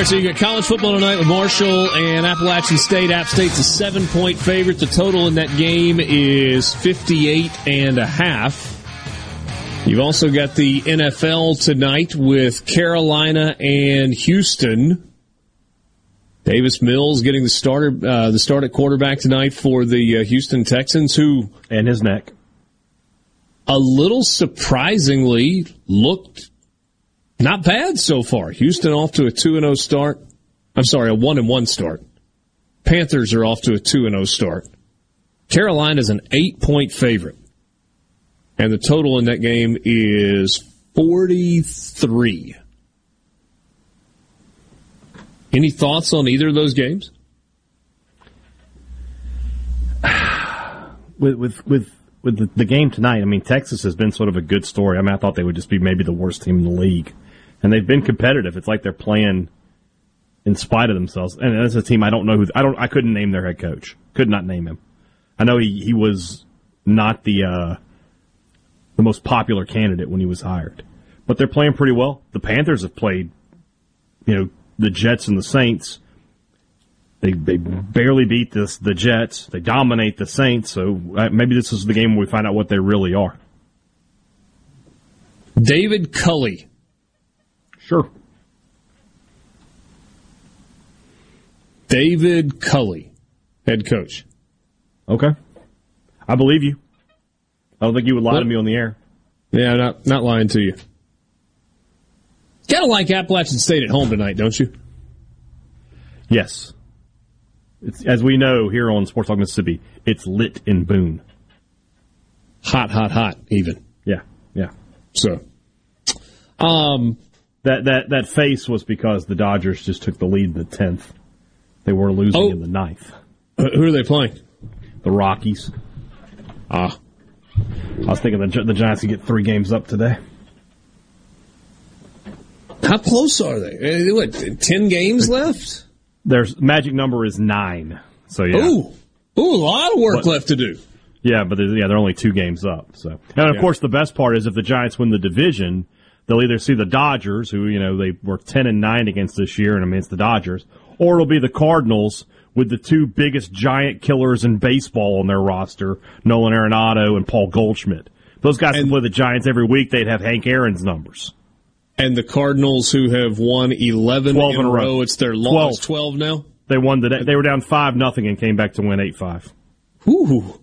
S1: Right, so you got college football tonight with Marshall and Appalachian State. App State's a seven point favorite. The total in that game is 58 and a half. You've also got the NFL tonight with Carolina and Houston. Davis Mills getting the starter, uh, the start at quarterback tonight for the uh, Houston Texans, who
S3: and his neck,
S1: a little surprisingly looked not bad so far. Houston off to a 2 0 start. I'm sorry, a 1 1 start. Panthers are off to a 2 0 start. Carolina's an eight point favorite. And the total in that game is 43. Any thoughts on either of those games?
S3: with with with with the, the, game tonight, I mean, Texas has been sort of a good story. I mean, I thought they would just be maybe the worst team in the league, and they've been competitive. It's like they're playing in spite of themselves. And as a team, I don't know who I don't I couldn't name their head coach. Could not name him. I know he he was not the uh, the most popular candidate when he was hired, but they're playing pretty well. The Panthers have played, you know, the Jets and the Saints. They they barely beat this the Jets. They dominate the Saints. So uh, maybe this is the game where we find out what they really are.
S1: David Culley.
S3: Sure.
S1: David Culley, head coach.
S3: Okay. I believe you. I don't think you would lie what? to me on the air.
S1: Yeah, not not lying to you. Kind of like Appalachian State at home tonight, don't you?
S3: Yes. It's, as we know here on Sports Talk Mississippi, it's lit in Boone.
S1: Hot, hot, hot, even.
S3: Yeah, yeah.
S1: So, um,
S3: that that that face was because the Dodgers just took the lead in the tenth. They were losing oh, in the ninth.
S1: Who are they playing?
S3: The Rockies.
S1: Ah,
S3: I was thinking the the Giants could get three games up today.
S1: How close are they? What, ten games left?
S3: Their magic number is nine. So yeah.
S1: Ooh, ooh, a lot of work but, left to do.
S3: Yeah, but yeah, they're only two games up. So, and of yeah. course, the best part is if the Giants win the division, they'll either see the Dodgers, who you know they were ten and nine against this year, and I mean it's the Dodgers, or it'll be the Cardinals with the two biggest giant killers in baseball on their roster, Nolan Arenado and Paul Goldschmidt. Those guys and, play the Giants every week. They'd have Hank Aaron's numbers.
S1: And the Cardinals, who have won 11 in, in a row, row. it's their longest 12. 12 now?
S3: They won the They were down 5 nothing and came back to win 8 5.
S1: Ooh.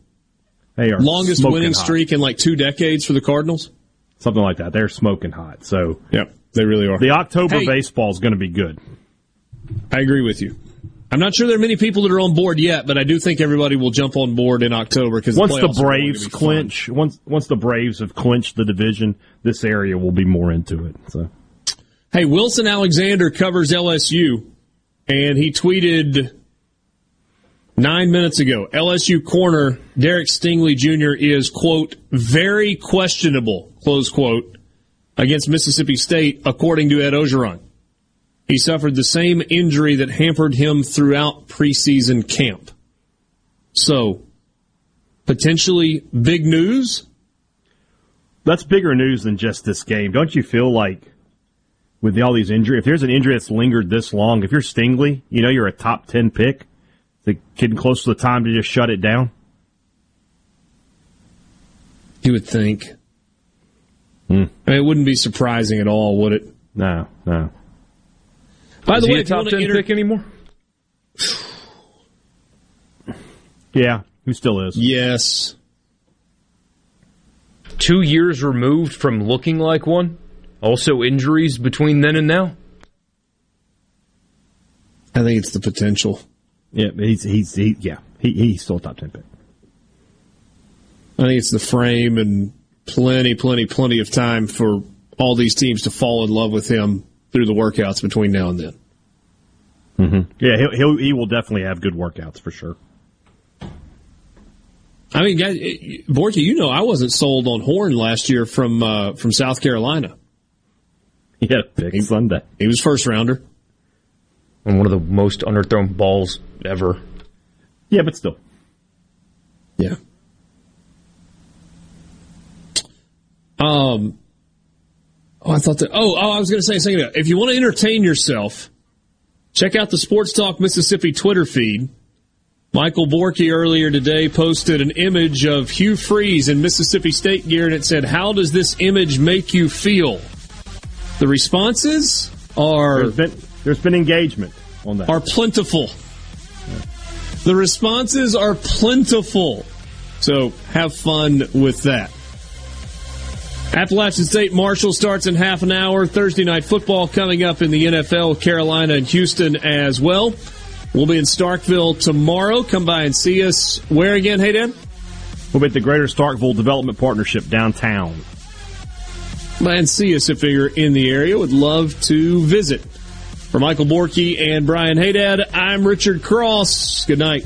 S3: They are
S1: Longest winning
S3: hot.
S1: streak in like two decades for the Cardinals?
S3: Something like that. They're smoking hot. So,
S1: Yep, they really are.
S3: The October hey, baseball is going to be good.
S1: I agree with you. I'm not sure there are many people that are on board yet, but I do think everybody will jump on board in October because
S3: once the, the Braves clinch, fun. once once the Braves have clinched the division, this area will be more into it. So,
S1: hey, Wilson Alexander covers LSU, and he tweeted nine minutes ago: LSU corner Derek Stingley Jr. is quote very questionable close quote against Mississippi State, according to Ed Orgeron. He suffered the same injury that hampered him throughout preseason camp. So, potentially big news?
S3: That's bigger news than just this game. Don't you feel like with all these injuries, if there's an injury that's lingered this long, if you're Stingley, you know you're a top 10 pick, is it getting close to the time to just shut it down?
S1: You would think.
S3: Hmm.
S1: I mean, it wouldn't be surprising at all, would it?
S3: No, no.
S1: By
S2: Is
S1: the
S2: he
S1: way,
S2: a
S1: if you
S2: top
S1: wanna
S2: ten
S1: enter-
S2: pick anymore?
S3: Yeah, he still is.
S1: Yes.
S2: Two years removed from looking like one. Also, injuries between then and now.
S1: I think it's the potential.
S3: Yeah, he's he's he, yeah he, he's still a top ten pick.
S1: I think it's the frame and plenty, plenty, plenty of time for all these teams to fall in love with him through the workouts between now and then.
S3: Mm-hmm. Yeah, he'll, he'll he will definitely have good workouts for sure.
S1: I mean, guys, Borky, you know, I wasn't sold on Horn last year from uh, from South Carolina.
S3: He had a pick Sunday.
S1: He was first rounder.
S2: And one of the most underthrown balls ever.
S3: Yeah, but still.
S1: Yeah. Um. Oh, I thought that. Oh, oh I was going to say a second ago. If you want to entertain yourself, check out the Sports Talk Mississippi Twitter feed. Michael Borky earlier today posted an image of Hugh Freeze in Mississippi State gear, and it said, "How does this image make you feel?" The responses are
S3: There's been there's been engagement on that.
S1: are plentiful. The responses are plentiful. So have fun with that. Appalachian State Marshall starts in half an hour. Thursday night football coming up in the NFL, Carolina and Houston as well. We'll be in Starkville tomorrow. Come by and see us. Where again, hey Dan?
S3: We'll be at the Greater Starkville Development Partnership downtown.
S1: Come by and see us if you're in the area. Would love to visit. For Michael Borky and Brian Hadad, I'm Richard Cross. Good night.